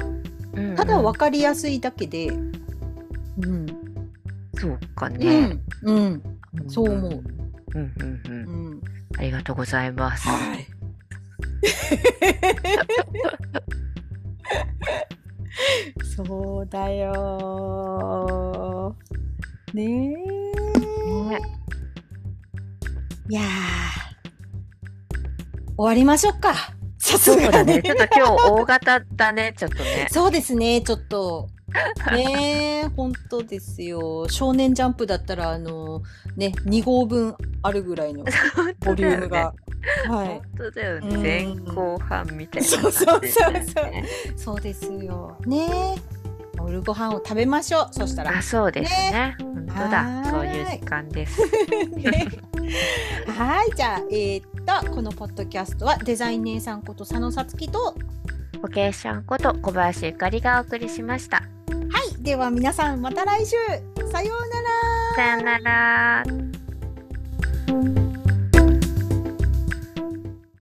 うんうん、ただ分かりやすいだけで。うん。そうかね、うん、うん、そう思う、うんうんうん、うん、ありがとうございます、はい、そうだよ。ねえ。ね。いや終わりましょうか。さすがね。ちょっと今日大型だね、ちょっとね。そうですね、ちょっと。ね本当ですよ。少年ジャンプだったら、あの、ね、2号分あるぐらいの ボリュームが。はい。本当だよね。前後半みたいな、ね、そうそうそうそう。そうですよ。ね夜ご飯を食べましょう。そしたら。あ、そうですね。ね本当だ。そういう時間です。ね、はい、じゃあ、えー、っと、このポッドキャストはデザイン姉さんこと佐野さつきと。ポケーションこと小林ゆかりがお送りしました。はい、では皆さんまた来週。さようなら。さようなら。